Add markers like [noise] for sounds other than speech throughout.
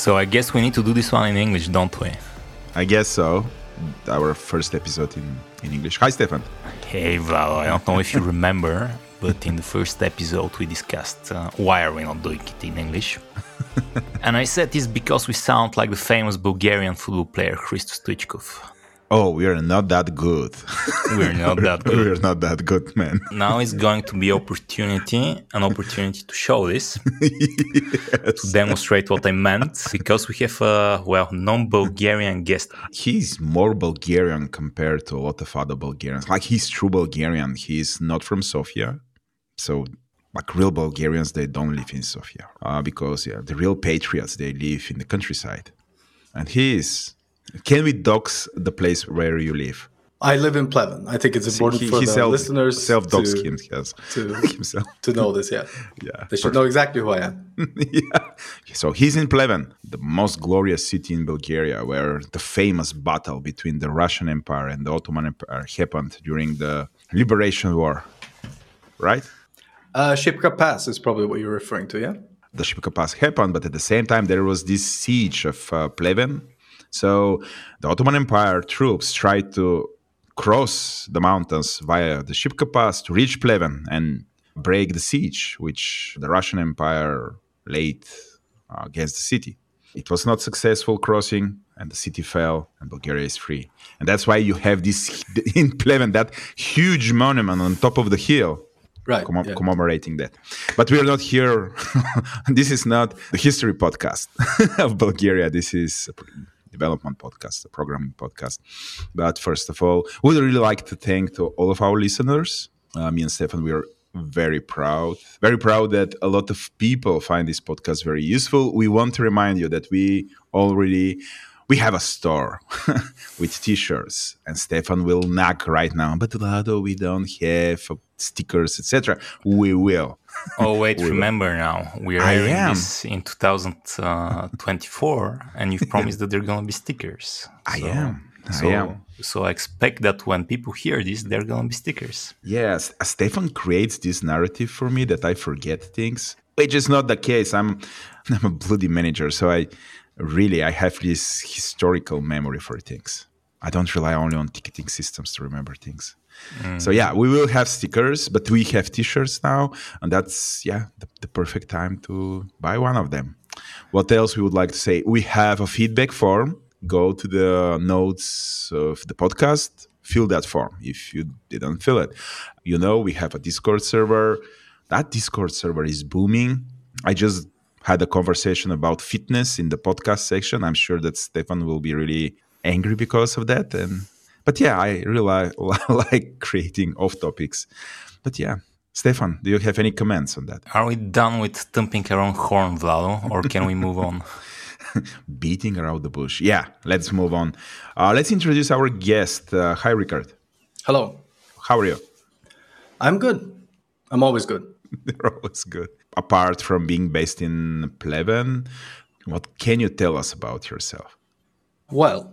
So I guess we need to do this one in English, don't we? I guess so. Our first episode in, in English. Hi, Stefan. Hey, Vlado. I don't know if you remember, [laughs] but in the first episode we discussed uh, why are we not doing it in English. [laughs] and I said this because we sound like the famous Bulgarian football player Christos Stoichkov. Oh, we are not that good. [laughs] We're not that [laughs] good. We're not that good, man. Now is [laughs] going to be opportunity, an opportunity to show this, yes. to demonstrate what I meant, because we have a well non-Bulgarian guest. He's more Bulgarian compared to a lot of other Bulgarians. Like he's true Bulgarian. He's not from Sofia, so like real Bulgarians, they don't live in Sofia uh, because yeah, the real patriots they live in the countryside, and he is can we dox the place where you live? I live in Pleven. I think it's important he, for he the self, listeners self dox to, [laughs] himself. To, [laughs] himself. to know this. Yeah, [laughs] yeah. They should know exactly who I am. yeah. So he's in Pleven, the most glorious city in Bulgaria, where the famous battle between the Russian Empire and the Ottoman Empire happened during the Liberation War. Right? Uh, Shipka Pass is probably what you're referring to. Yeah. The Shipka Pass happened, but at the same time there was this siege of uh, Pleven so the Ottoman Empire troops tried to cross the mountains via the Shipka Pass to reach Pleven and break the siege which the Russian Empire laid uh, against the city. It was not successful crossing, and the city fell, and Bulgaria is free. And that's why you have this [laughs] in Pleven, that huge monument on top of the hill, right, yeah. commemorating that. But we are not here. [laughs] this is not the history podcast [laughs] of Bulgaria. This is development podcast, a programming podcast. But first of all, we'd really like to thank to all of our listeners. Uh, me and Stefan, we are very proud, very proud that a lot of people find this podcast very useful. We want to remind you that we already we have a store [laughs] with t-shirts and stefan will knock right now but Vlado, we don't have stickers etc we will [laughs] oh wait remember now we're airing this in 2024 uh, and you've promised that there are gonna be stickers i so, am so, I am. so I expect that when people hear this, they're gonna be stickers. Yes, uh, Stefan creates this narrative for me that I forget things, which is not the case. I'm [laughs] I'm a bloody manager, so I really I have this historical memory for things. I don't rely only on ticketing systems to remember things. So yeah, we will have stickers, but we have T-shirts now, and that's yeah the, the, perfect time to buy one of them. What else we would like to say? We have a feedback form. Go to the notes of the podcast, fill that form if you didn't fill it. You know we have a Discord server. That Discord server is booming. I just had a conversation about fitness in the podcast section. I'm sure that Stefan will be really angry because of that. And but yeah, I really [laughs] like creating off topics. But yeah, Stefan, do you have any comments on that? Are we done with thumping around horn, Vlado, or can we move on? [laughs] Beating around the bush. Yeah, let's move on. Uh, let's introduce our guest. Uh, hi, Rickard. Hello. How are you? I'm good. I'm always good. [laughs] They're always good apart from being based in Pleven, what can you tell us about yourself? Well,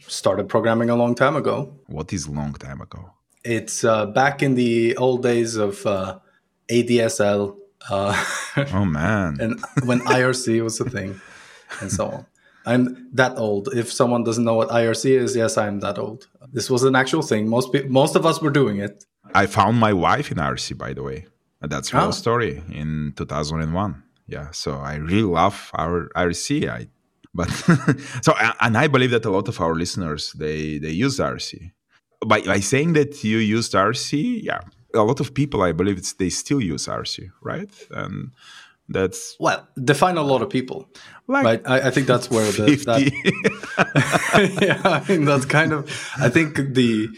started programming a long time ago. What is long time ago? It's uh, back in the old days of uh, ADSL. Uh, oh man! [laughs] and when IRC was a thing, and so on. I'm that old. If someone doesn't know what IRC is, yes, I'm that old. This was an actual thing. Most pe- most of us were doing it. I found my wife in IRC, by the way. That's real oh. story in 2001. Yeah, so I really love our IRC. I, but [laughs] so and I believe that a lot of our listeners they they use IRC. By by saying that you used IRC, yeah, a lot of people I believe it's they still use IRC, right? And that's well define a lot of people like right I, I, think that's where the that, [laughs] yeah i mean that's kind of i think the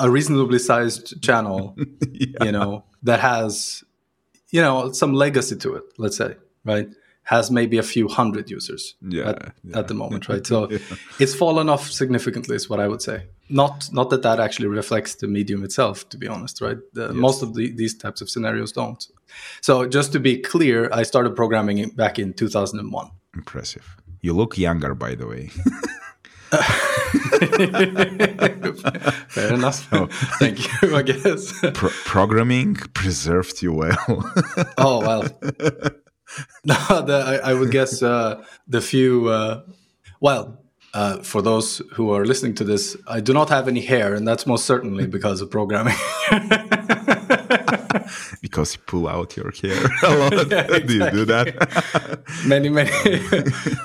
a reasonably sized channel [laughs] yeah. you know that has you know some legacy to it let's say right has maybe a few hundred users yeah, at, yeah. at the moment right [laughs] so yeah. it's fallen off significantly is what i would say not not that that actually reflects the medium itself to be honest right the, yes. most of the, these types of scenarios don't so just to be clear i started programming back in 2001 impressive you look younger by the way [laughs] Fair enough. [laughs] Oh. Thank you, I guess. Pro- programming preserved you well. oh, well. [laughs] no, the, I, I, would guess uh, the few. Uh, well, uh, for those who are listening to this, I do not have any hair, and that's most certainly because of programming. [laughs] because you pull out your hair [laughs] a lot. yeah, exactly. do you do that? many, many,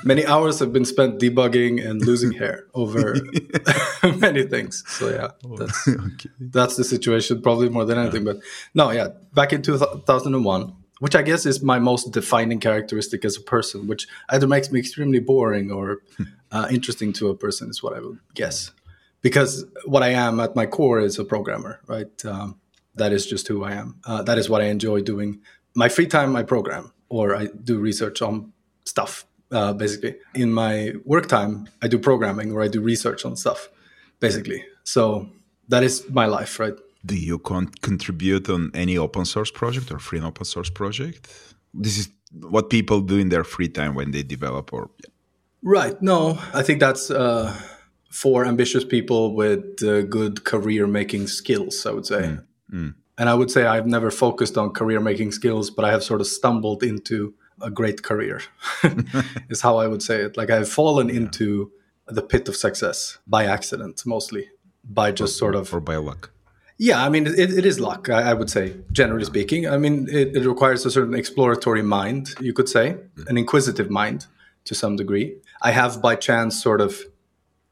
many hours have been spent debugging and losing hair over many things. So yeah, that's okay. that's the situation, probably more than anything. But no, yeah, back in 2001, which I guess is my most defining characteristic as a person, which either makes me extremely boring or uh, interesting to a person, is what I would guess. Because what I am at my core is a programmer, right? Um, that is just who I am. Uh, that is what I enjoy doing. My free time, I program or I do research on stuff. Uh, basically, in my work time, I do programming or I do research on stuff. Basically, so that is my life, right? Do you con- contribute on any open source project or free and open source project? This is what people do in their free time when they develop or. Right. No, I think that's. Uh, for ambitious people with uh, good career making skills, I would say. Mm. Mm. And I would say I've never focused on career making skills, but I have sort of stumbled into a great career, [laughs] [laughs] is how I would say it. Like I've fallen yeah. into the pit of success by accident, mostly by just or, sort of. Or by luck. Yeah, I mean, it, it is luck, I, I, would say, generally speaking. I mean, it, it, requires a certain exploratory mind, you could say, mm. an inquisitive mind to some degree. I have by chance sort of,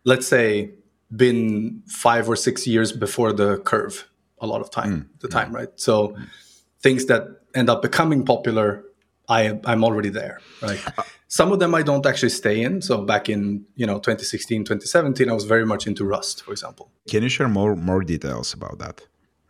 let's say, been five or six years before the curve a lot of time mm. the time right so mm. things that end up becoming popular i i'm already there right uh, some of them i don't actually stay in. So back in you know 2016 2017 i was very much into rust for example. Can you share more more details about that?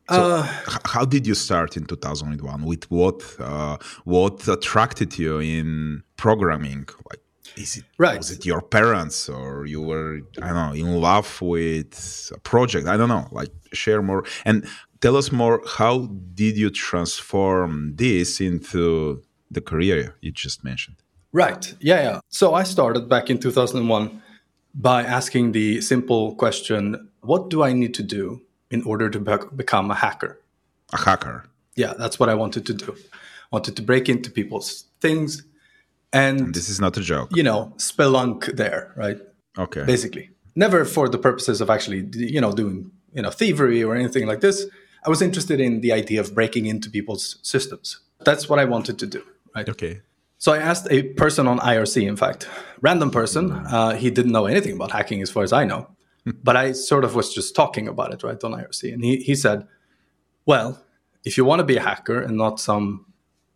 So uh, how did you start in 2001 with what uh, what attracted you in programming? Like is it right. was it your parents or you were i don't know in love with a project? I don't know. Like share more. And tell us more how did you transform this into the career you just mentioned right. Yeah yeah. So i started back in 2001 by asking the simple question what do i need to do in order to be- become a hacker? A hacker. Yeah that's what i wanted to do. I wanted to break into people's things and, and this is not a joke. you know spelunk there right? Okay. Basically. Never for the purposes of actually you know doing you know thievery or anything like this. I was interested in the idea of breaking into people's systems. That's what i wanted to do right? Okay so i asked a person on irc in fact random person uh, he didn't know anything about hacking as far as i know but i sort of was just talking about it right on irc and he, he said well if you want to be a hacker and not some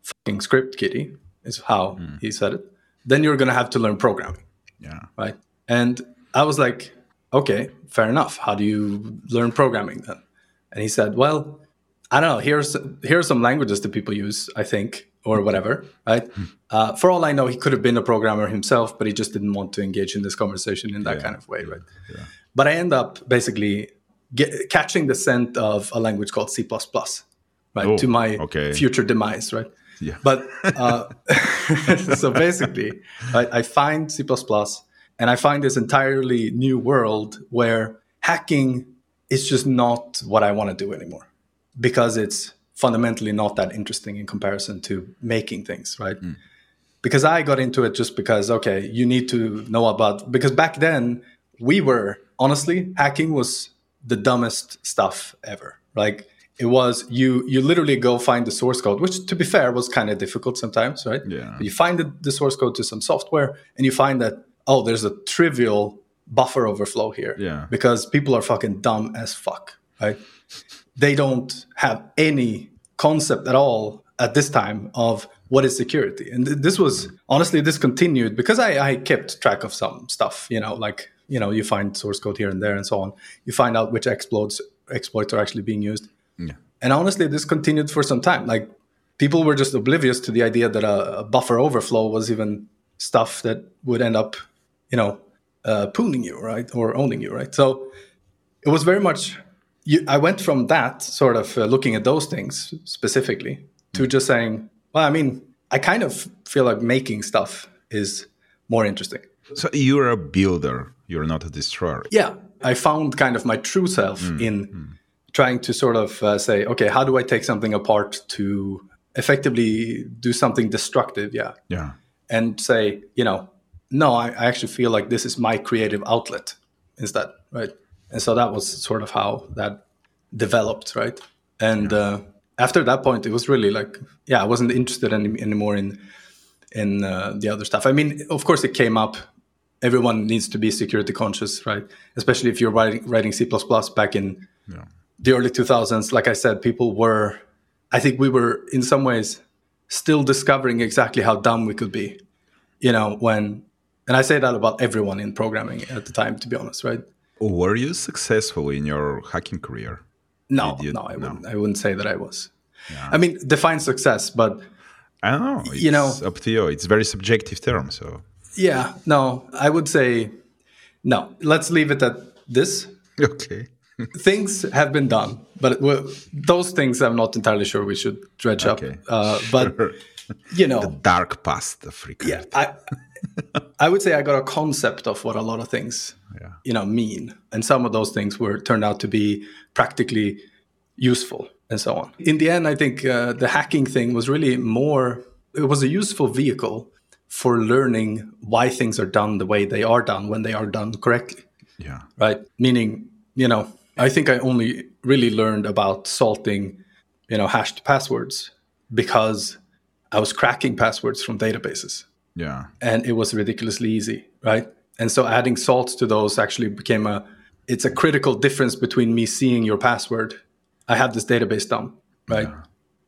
fucking script kiddie is how mm. he said it, then you're going to have to learn programming. Yeah. Right. And I was like, okay, fair enough. How do you learn programming then? And he said, well, I don't know. Here's here are some languages that people use, I think, or whatever, right? Hmm. Uh, for all I know, he could have been a programmer himself, but he just didn't want to engage in this conversation in that yeah. kind of way, right? Yeah. But I end up basically get, catching the scent of a language called C++, right? Oh, to my okay. future demise, right? Yeah. But uh, [laughs] [laughs] so basically, I, I find C and I find this entirely new world where hacking is just not what I want to do anymore because it's fundamentally not that interesting in comparison to making things, right? Mm. Because I got into it just because, okay, you need to know about, because back then we were, honestly, hacking was the dumbest stuff ever. Like it was you you literally go find the source code which to be fair was kind of difficult sometimes right yeah but you find the, the source code to some software and you find that oh there's a trivial buffer overflow here yeah because people are fucking dumb as fuck right they don't have any concept at all at this time of what is security and th- this was honestly this continued because I, I kept track of some stuff you know like you know you find source code here and there and so on you find out which exploits exploits are actually being used yeah. And honestly, this continued for some time. Like people were just oblivious to the idea that a, a buffer overflow was even stuff that would end up, you know, uh, pooling you, right, or owning you, right. So it was very much. You, I went from that sort of uh, looking at those things specifically to just saying, well, I mean, I kind of feel like making stuff is more interesting. So you're a builder. You're not a destroyer. Yeah, I found kind of my true self mm, in. Mm trying to sort of uh, say, okay, how do I take something apart to effectively do something destructive. Yeah. Yeah. And say, you know, no, I, I actually feel like this is my creative outlet instead, right? And so that was sort of how that developed, right? And uh, after that point, it was really like, yeah, I wasn't interested any, anymore in in uh, the other stuff. I mean, of course, it came up. Everyone needs to be security conscious, right? Especially if you're writing writing C back in yeah. the early 2000s. Like I said, people were. I think we were in some ways still discovering exactly how dumb we could be. You know, when and I say that about everyone in programming at the time, to be honest, right? Were you successful in your hacking career? No, you, no, I wouldn't. I wouldn't say that I was. Yeah. I mean, define success, but I don't know. It's you know, up to you. It's very subjective term. So yeah, no, I would say no. Let's leave it at this. [laughs] Okay. things have been done, but those things I'm not entirely sure we should dredge okay. up. Uh, but [laughs] you know, the dark past of Freecodecting. Yeah, I, I would say I got a concept of what a lot of things, yeah. you know, mean, and some of those things were turned out to be practically useful and so on. In the end, I think uh, the hacking thing was really more, it was a useful vehicle for learning why things are done the way they are done when they are done correctly. Yeah. Right. Meaning, you know, I think I only really learned about salting, you know, hashed passwords because I was cracking passwords from databases. Yeah. And it was ridiculously easy. Right. And so adding salts to those actually became a, it's a critical difference between me seeing your password I have this database dump, right? Yeah.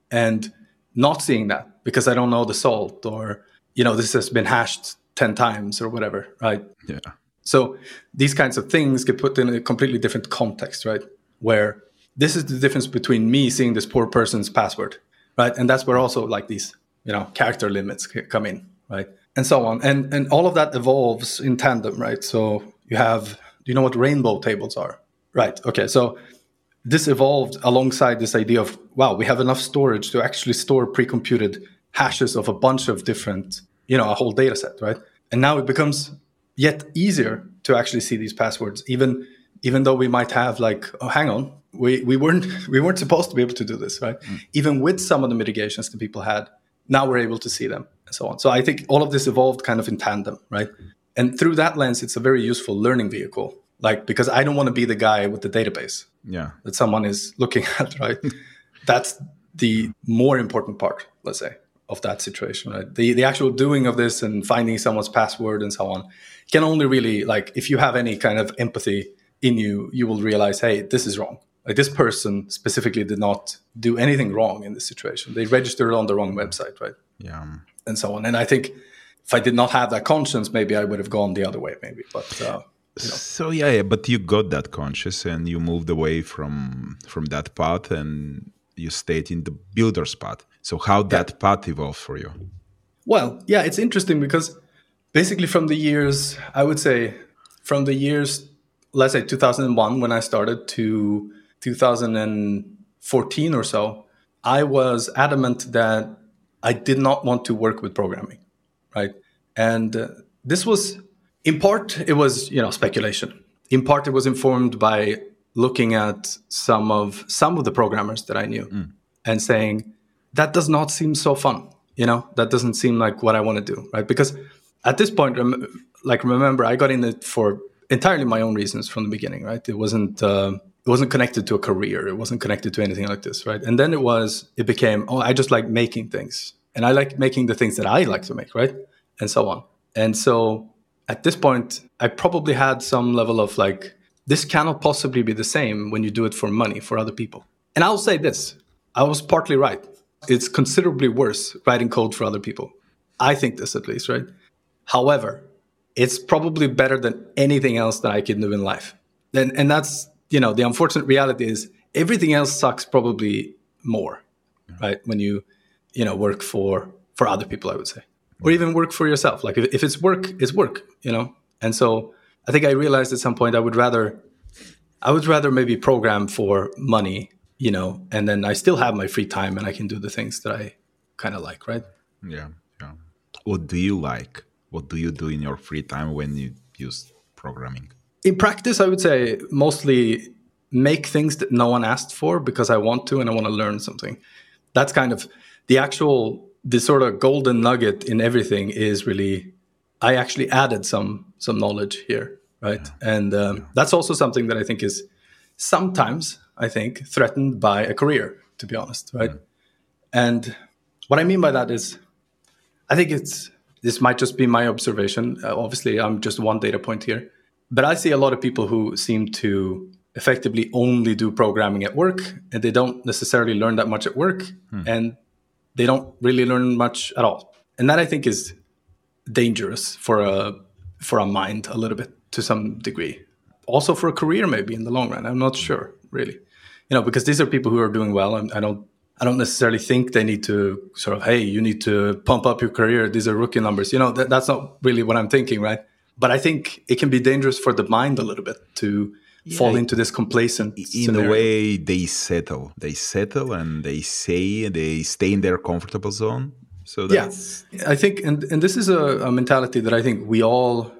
And not seeing that because I don't know the salt or, you know, this has been hashed 10 times or whatever, right? Yeah. So these kinds of things get put in a completely different context, right? Where this is the difference between me seeing this poor person's password, right? And that's where also like these, you know, character limits come in, right? And so on. And and all of that evolves in tandem, right? So you have, do you know what rainbow tables are? Right. Okay. So this evolved alongside this idea of wow we have enough storage to actually store pre-computed hashes of a bunch of different you know a whole data set right and now it becomes yet easier to actually see these passwords even even though we might have like oh hang on we, we weren't [laughs] we weren't supposed to be able to do this right mm. even with some of the mitigations that people had now we're able to see them and so on. So i think all of this evolved kind of in tandem right? And through that lens it's a very useful learning vehicle like because i don't want to be the guy with the database yeah. that someone is [laughs] looking at right? [laughs] That's the more important part let's say of that situation right? The the actual doing of this and finding someone's password and so on can only really like if you have any kind of empathy in you you will realize hey this is wrong like this person specifically did not do anything wrong in this situation they registered on the wrong website right yeah and so on and i think if i did not have that conscience maybe i would have gone the other way maybe but uh, you know. So yeah, yeah, but you got that conscious and you moved away from from that path and you stayed in the builder's path. So how yeah. that path evolved for you? Well, yeah, it's interesting because basically from the years I would say from the years let's say 2001 when I started to 2014 or so, I was adamant that I did not want to work with programming, right? And uh, this was in part, it was you know speculation. In part, it was informed by looking at some of some of the programmers that I knew mm. and saying that does not seem so fun. You know, that doesn't seem like what I want to do, right? Because at this point, like remember, I got in it for entirely my own reasons from the beginning, right? It wasn't. Uh, it wasn't connected to a career. It wasn't connected to anything like this, right? And then it was. It became. Oh, I just like making things, and I like making the things that I like to make, right? And so on. And so at this point, I probably had some level of like, this cannot possibly be the same when you do it for money for other people. And I'll say this I was partly right. It's considerably worse writing code for other people. I think this at least, right? However, it's probably better than anything else that I can do in life. And, and that's, you know, the unfortunate reality is everything else sucks probably more, right? When you, you know, work for for other people, I would say or even work for yourself. Like if, if it's work, it's work, you know? And so I think I realized at some point I would rather, I would rather maybe program for money, you know, and then I still have my free time and I can do the things that I kind of like, right? Yeah. Yeah. What do you like? What do you do in your free time when you use programming? In practice, I would say mostly make things that no one asked for because I want to and I want to learn something. That's kind of the actual the sort of golden nugget in everything is really I actually added some some knowledge here, right? Yeah. And um, yeah. that's also something that I think is sometimes I think threatened by a career, to be honest, right? Yeah. And what I mean by that is, I think it's this might just be my observation. Uh, obviously, I'm just one data point here, but I see a lot of people who seem to effectively only do programming at work, and they don't necessarily learn that much at work, hmm. and they don't really learn much at all. And that I think is dangerous for a for a mind a little bit to some degree. Also for a career, maybe in the long run. I'm not sure, really. You know, because these are people who are doing well, and I don't I don't necessarily think they need to sort of, hey, you need to pump up your career. These are rookie numbers. You know, that, that's not really what I'm thinking, right? But I think it can be dangerous for the mind a little bit to yeah, fall into this complacent. In scenario. a way, they settle. They settle and they say they stay in their comfortable zone. So that's... yeah, I think, and and this is a, a mentality that I think we all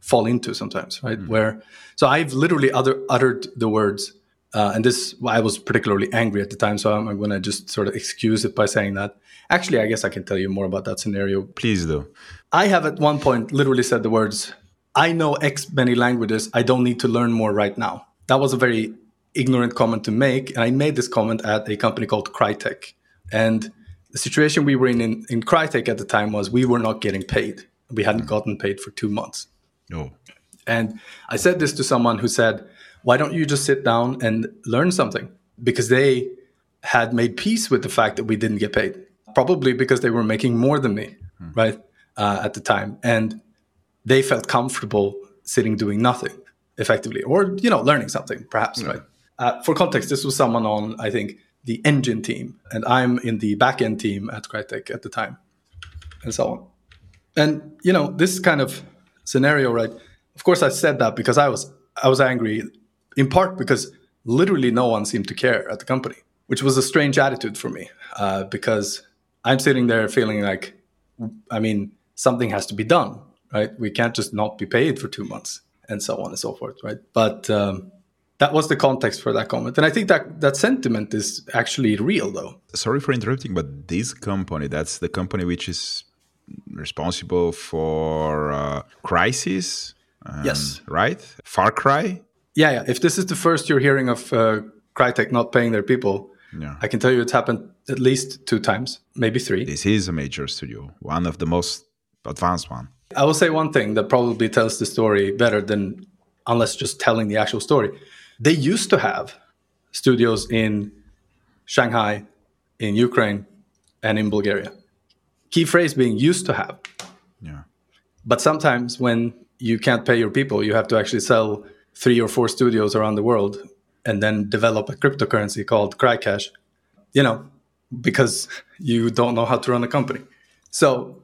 fall into sometimes, right? Mm. Where so I've literally other, uttered the words uh, and this, I was particularly angry at the time, so I'm, I'm going to just sort of excuse it by saying that. Actually, I guess I can tell you more about that scenario. Please do. I have at one point literally said the words, I know X many languages, I don't need to learn more right now. That was a very ignorant comment to make. And I made this comment at a company called Crytek. And the situation we were in, in in Crytek at the time was we were not getting paid. We hadn't gotten paid for two months. No. And I said this to someone who said, why don't you just sit down and learn something? Because they had made peace with the fact that we didn't get paid, probably because they were making more than me, hmm. right, uh, at the time. And they felt comfortable sitting doing nothing effectively, or, you know, learning something, perhaps, right? Uh, for context, this was someone on, I think, the engine team, and I'm in the backend team at Crytek at the time, and so on. And, you know, this kind of scenario, right? Of course, I said that because I was I was angry in part because literally no one seemed to care at the company, which was a strange attitude for me uh, because I'm sitting there feeling like, I mean, something has to be done, right? We can't just not be paid for two months and so on and so forth, right? But um, that was the context for that comment, and I think that that sentiment is actually real, though. Sorry for interrupting, but this company—that's the company which is responsible for uh, Crysis. Um, yes. Right. Far Cry yeah, yeah. If this is the first you're hearing of uh, Crytek not paying their people, yeah. I can tell you it's happened at least two times, maybe three. This is a major studio, one of the most advanced one. I will say one thing that probably tells the story better than unless just telling the actual story. They used to have studios in Shanghai, in Ukraine, and in Bulgaria. Key phrase being used to have. Yeah. But sometimes when you can't pay your people, you have to actually sell three or four studios around the world and then develop a cryptocurrency called Crycash, you know, because [laughs] you don't know how to run a company. So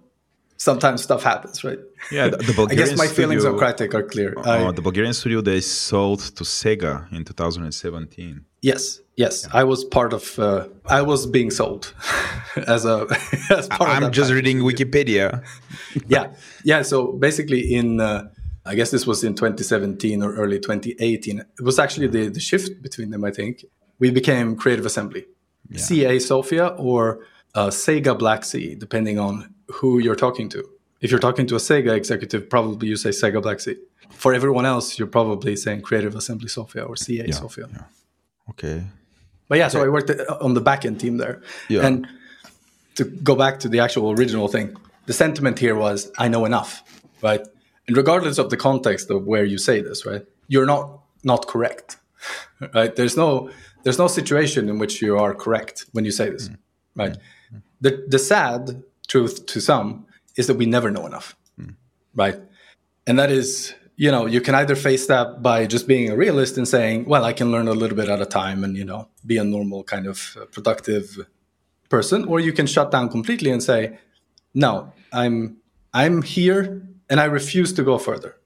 sometimes stuff happens, right? Yeah, the, the Bulgarian [laughs] I guess my studio, feelings on Crytek are clear. Uh, I, the Bulgarian studio they sold to Sega in 2017. Yes, yes, yeah. I was part of. Uh, I was being sold [laughs] as a. [laughs] As part of I'm just package. reading Wikipedia. yeah, yeah. So basically, in uh, I guess this was in 2017 or early 2018. It was actually the, the shift between them, I think. We became Creative Assembly, yeah. CA Sofia or uh, Sega Black Sea, depending on who you're talking to. If you're talking to a Sega executive, probably you say Sega Black Sea. For everyone else, you're probably saying Creative Assembly Sofia or CA yeah, Sofia. Yeah. Okay. But yeah, so I worked on the backend team there. Yeah. And to go back to the actual original thing, the sentiment here was I know enough, right? and regardless of the context of where you say this right you're not not correct [laughs] right there's no there's no situation in which you are correct when you say this mm. right mm. the the sad truth to some is that we never know enough mm. right and that is you know you can either face that by just being a realist and saying well i can learn a little bit at a time and you know be a normal kind of uh, productive person or you can shut down completely and say no i'm i'm here and I refuse to go further.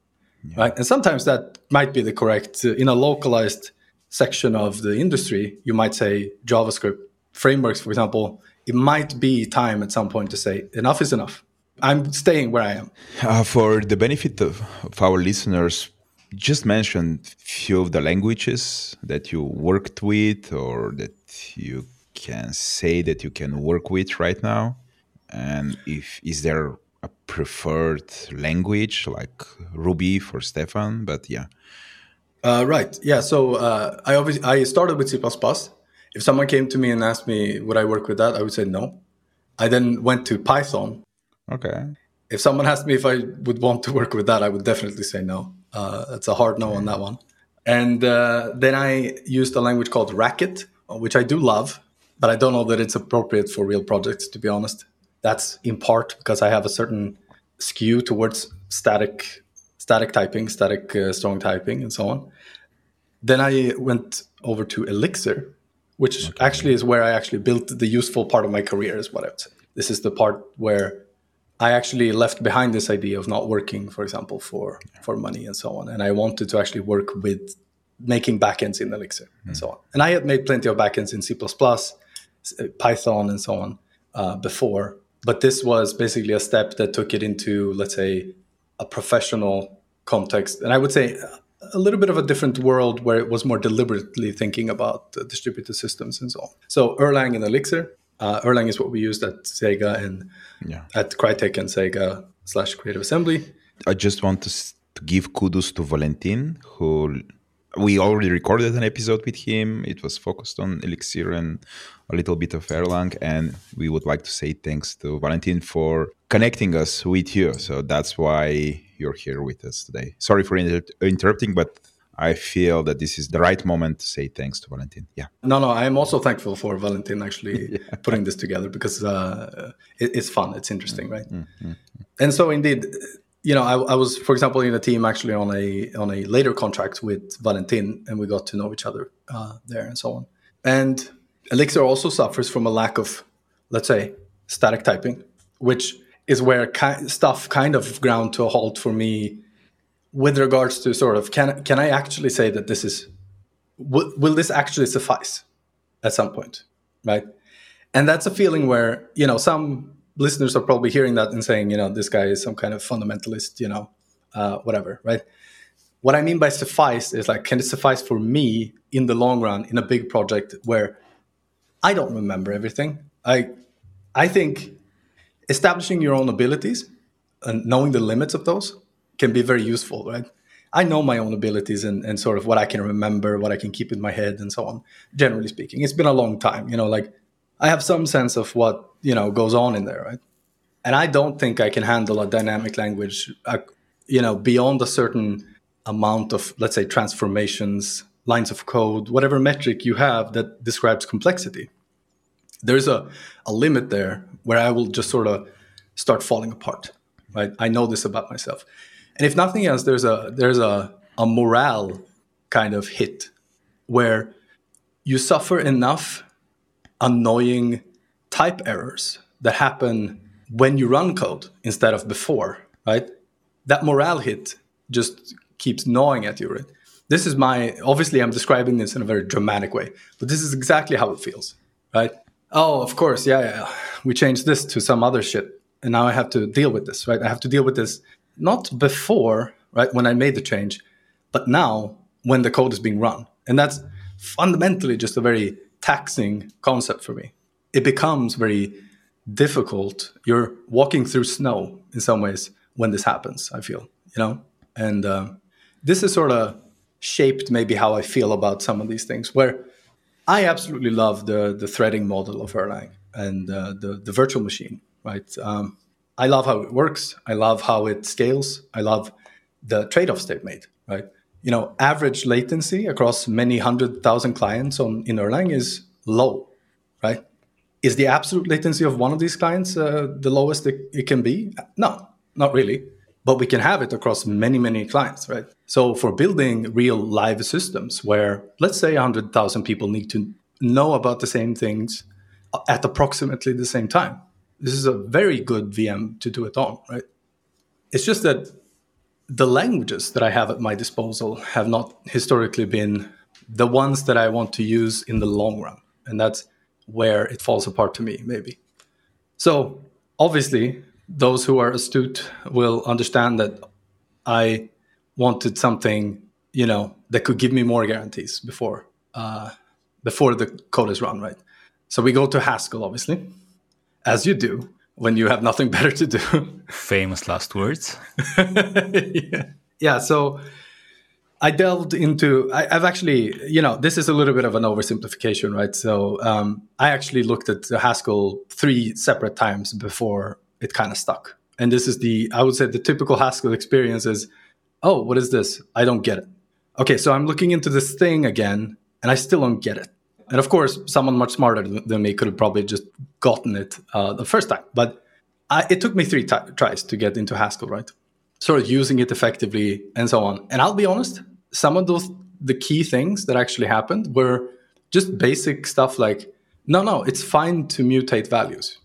Yeah. Right. And sometimes that might be the correct, uh, in a localized section of the industry, you might say JavaScript frameworks, for example, it might be time at some point to say, enough is enough. I'm staying where I am. Uh, for the benefit of, of our listeners, just mention few of the languages that you worked with or that you can say that you can work with right now? And if is there a preferred language like Ruby for Stefan? But yeah. Uh, right. Yeah. So uh, I obviously I started with C++. If someone came to me and asked me would I work with that, I would say no. I then went to Python. Okay. If someone asked me if I would want to work with that, I would definitely say no. Uh, it's a hard no on that one. And uh, then I used a language called Racket, which I do love, but I don't know that it's appropriate for real projects, to be honest. That's in part because I have a certain skew towards static static typing, static uh, strong typing, and so on. Then I went over to Elixir, which okay. actually is where I actually built the useful part of my career, is what I would say. This is the part where I actually left behind this idea of not working, for example, for for money and so on, and I wanted to actually work with making backends in Elixir mm. and so on. And I had made plenty of backends in C++, Python, and so on uh, before, but this was basically a step that took it into, let's say, a professional context, and I would say a little bit of a different world where it was more deliberately thinking about uh, distributed systems and so on. So Erlang and Elixir uh, Erlang is what we used at Sega and yeah. at Crytek and Sega slash Creative Assembly. I just want to, to give kudos to Valentin, who we already recorded an episode with him. It was focused on Elixir and a little bit of Erlang. And we would like to say thanks to Valentin for connecting us with you. So that's why you're here with us today. Sorry for inter- interrupting, but I feel that this is the right moment to say thanks to Valentin. Yeah. No, no, I'm also thankful for Valentin actually [laughs] yeah. putting this together because uh, it, it's fun, it's interesting, right? Mm-hmm. And so, indeed, you know, I, I, was, for example, in a team actually on a on a later contract with Valentin, and we got to know each other uh, there and so on. And Elixir also suffers from a lack of, let's say, static typing, which is where ki- stuff kind of ground to a halt for me with regards to sort of can can I actually say that this is will, will this actually suffice at some point, right? And that's a feeling where you know some listeners are probably hearing that and saying, you know, this guy is some kind of fundamentalist, you know, uh, whatever, right? What I mean by suffice is like, can it suffice for me in the long run in a big project where I don't remember everything? I, I think establishing your own abilities and knowing the limits of those can be very useful, right? I know my own abilities and, and sort of what I can remember, what I can keep in my head, and so on. Generally speaking, it's been a long time. You know, like I have some sense of what you know goes on in there, right? And I don't think I can handle a dynamic language, uh, you know, beyond a certain amount of, let's say, transformations, lines of code, whatever metric you have that describes complexity. There's a, a limit there where I will just sort of start falling apart, right? I know this about myself. And if nothing else, there's a there's a, a morale kind of hit where you suffer enough annoying type errors that happen when you run code instead of before, right? That morale hit just keeps gnawing at you, right? This is my obviously I'm describing this in a very dramatic way, but this is exactly how it feels, right? Oh, of course, yeah, yeah. We changed this to some other shit, and now I have to deal with this, right? I have to deal with this not before, right, when I made the change, but now when the code is being run. And that's fundamentally just a very taxing concept for me. It becomes very difficult. You're walking through snow in some ways when this happens, I feel, you know? And uh, this is sort of shaped maybe how I feel about some of these things, where I absolutely love the, the threading model of Erlang and uh, the, the virtual machine, right? Um, I love how it works. I love how it scales. I love the trade-offs they've made, right? You know, average latency across many hundred thousand clients on in Erlang is low, right? Is the absolute latency of one of these clients uh, the lowest it, it can be? No, not really. But we can have it across many, many clients, right? So for building real live systems where, let's say, 100,000 people need to know about the same things at approximately the same time, this is a very good VM to do it on, right? It's just that the languages that I have at my disposal have not historically been the ones that I want to use in the long run. And that's where it falls apart to me, maybe. So, obviously, those who are astute will understand that I wanted something, you know, that could give me more guarantees before uh, before the code is run, right? So we go to Haskell, obviously, as you do when you have nothing [laughs] better to do. Famous last words. [laughs] yeah. yeah. So I delved into, I, have actually, you know, this is a little bit of an oversimplification, right? So um, I actually looked at Haskell three separate times before it kind of stuck. And this is the, I would say, the typical Haskell experience is, oh, what is this? I don't get it. Okay, so I'm looking into this thing again, and I still don't get it. And of course, someone much smarter than me could have probably just gotten it uh, the first time. But I, it took me three t- tries to get into Haskell, right? Sort of using it effectively and so on. And I'll be honest, some of those the key things that actually happened were just basic stuff like no, no, it's fine to mutate values.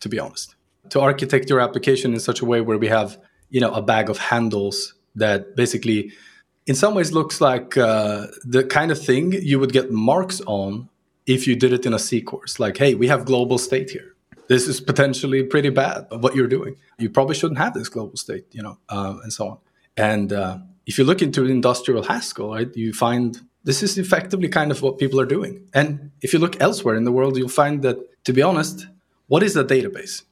To be honest, to architect your application in such a way where we have you know a bag of handles that basically in some ways looks like uh, the kind of thing you would get marks on if you did it in a C course. Like, hey, we have global state here. This is potentially pretty bad what you're doing. You probably shouldn't have this global state, you know, um, and so on. And uh, if you look into industrial Haskell, right, you find this is effectively kind of what people are doing. And if you look elsewhere in the world, you'll find that, to be honest, what is a database?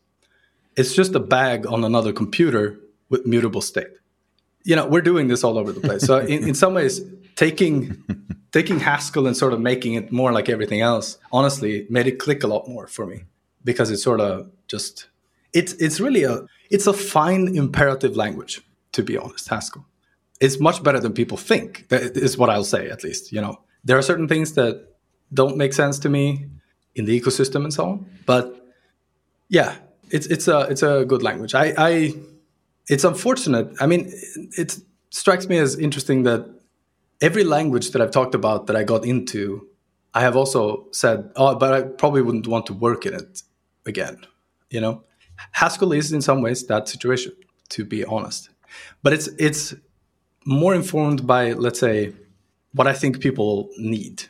It's just a bag on another computer with mutable state. You know we're doing this all over the place. So in, in some ways taking [laughs] taking haskell and sort of making it more like everything else honestly made it click a lot more for me because it's sort of just it's it's really a it's a fine imperative language to be honest haskell. It's much better than people think that is what i'll say at least you know. There are certain things that don't make sense to me in the ecosystem and so on but yeah it's it's a it's a good language i i it's unfortunate. I mean, it strikes me as interesting that every language that I've talked about that I got into, I have also said, oh, but I probably wouldn't want to work in it again. You know, Haskell is in some ways that situation, to be honest. But it's it's more informed by, let's say, what I think people need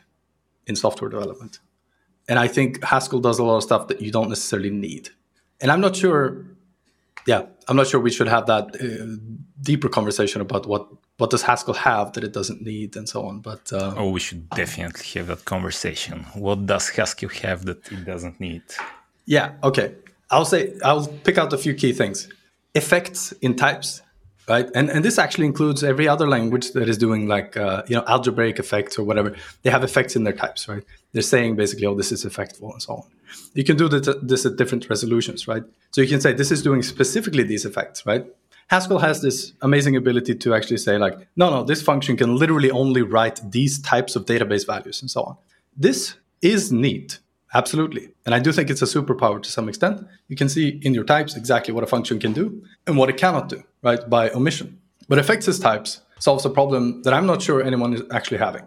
in software development. And I think Haskell does a lot of stuff that you don't necessarily need. And I'm not sure yeah, I'm not sure we should have that uh, deeper conversation about what what does Haskell have that it doesn't need and so on. But uh, oh, we should definitely have that conversation. What does Haskell have that it doesn't need? Yeah. Okay. I'll say I'll pick out a few key things. Effects in types, right? And and this actually includes every other language that is doing like uh, you know algebraic effects or whatever. They have effects in their types, right? They're saying basically, oh, this is effectful and so on. You can do this at different resolutions, right? So you can say this is doing specifically these effects, right? Haskell has this amazing ability to actually say like, no, no, this function can literally only write these types of database values and so on. This is neat, absolutely. And I do think it's a superpower to some extent. You can see in your types exactly what a function can do and what it cannot do, right, by omission. But effects as types solves a problem that I'm not sure anyone is actually having.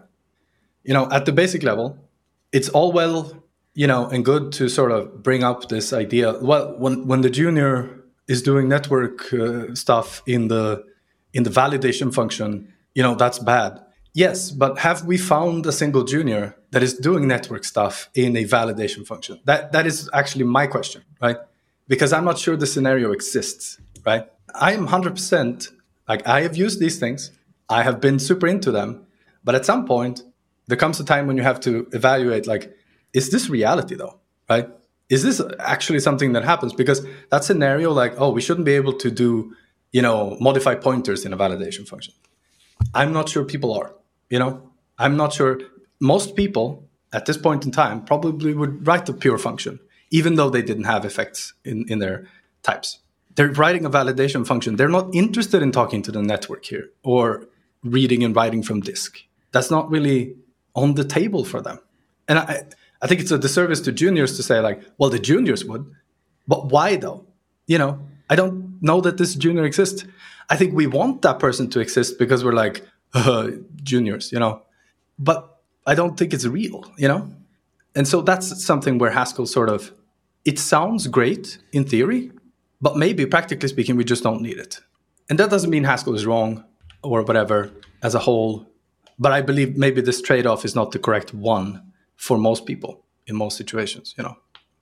You know, at the basic level, it's all well you know, and good to sort of bring up this idea. Well, when when the junior is doing network uh, stuff in the in the validation function, you know, that's bad. Yes, but have we found a single junior that is doing network stuff in a validation function? That that is actually my question, right? Because I'm not sure the scenario exists, right? I am 100% like I have used these things. I have been super into them, but at some point there comes a time when you have to evaluate like is this reality though? Right? Is this actually something that happens? Because that scenario, like, oh, we shouldn't be able to do, you know, modify pointers in a validation function. I'm not sure people are, you know, I'm not sure most people at this point in time probably would write the pure function, even though they didn't have effects in, in their types. They're writing a validation function. They're not interested in talking to the network here or reading and writing from disk. That's not really on the table for them. And I, I think it's a disservice to juniors to say like, well, the juniors would, but why though? You know, I don't know that this junior exists. I think we want that person to exist because we're like uh, juniors, you know, but I don't think it's real, you know. And so that's something where Haskell sort of it sounds great in theory, but maybe practically speaking, we just don't need it. And that doesn't mean Haskell is wrong or whatever as a whole. But I believe maybe this trade off is not the correct one for most people in most situations, you know.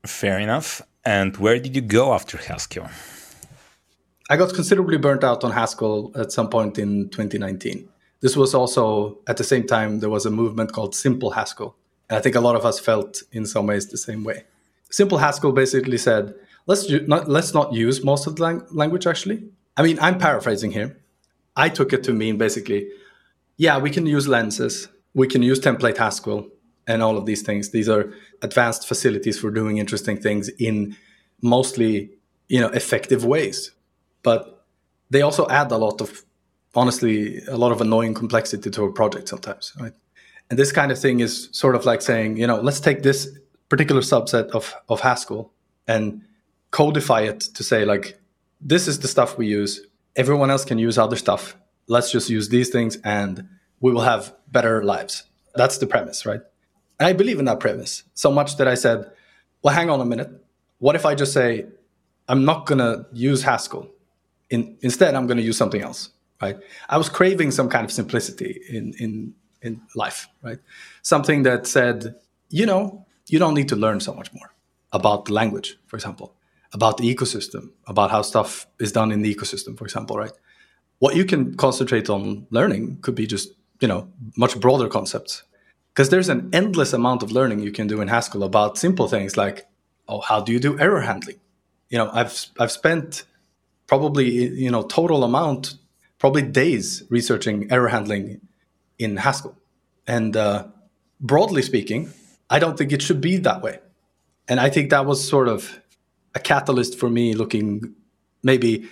Fair enough. And where did you go after Haskell? I got considerably burnt out on Haskell at some point in 2019. This was also at the same time there was a movement called Simple Haskell And I think a lot of us felt in some ways the same way. Simple Haskell basically said, let's not, let's not use most of the lang- language actually. I mean, I'm paraphrasing here. I took it to mean basically, yeah, we can use lenses, we can use template Haskell and all of these things. These are advanced facilities for doing interesting things in mostly, you know, effective ways. But they also add a lot of honestly a lot of annoying complexity to a project sometimes, right? And this kind of thing is sort of like saying, you know, let's take this particular subset of, of Haskell and codify it to say like, this is the stuff we use. Everyone else can use other stuff. Let's just use these things and we will have better lives. That's the premise, right? And I believe in that premise so much that I said, well, hang on a minute. What if I just say, I'm not going to use Haskell? In, instead, I'm going to use something else, right? I was craving some kind of simplicity in, in, in life, right? Something that said, you know, you don't need to learn so much more about the language, for example, about the ecosystem, about how stuff is done in the ecosystem, for example, right? What you can concentrate on learning could be just, you know, much broader concepts because there's an endless amount of learning you can do in Haskell about simple things like, oh, how do you do error handling? You know, I've I've spent probably you know total amount, probably days researching error handling in Haskell, and uh, broadly speaking, I don't think it should be that way, and I think that was sort of a catalyst for me looking maybe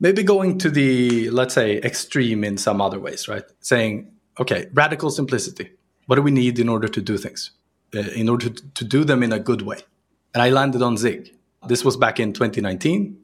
maybe going to the let's say extreme in some other ways, right? Saying okay, radical simplicity what do we need in order to do things, uh, in order to, to do them in a good way? And I landed on Zig. This was back in 2019.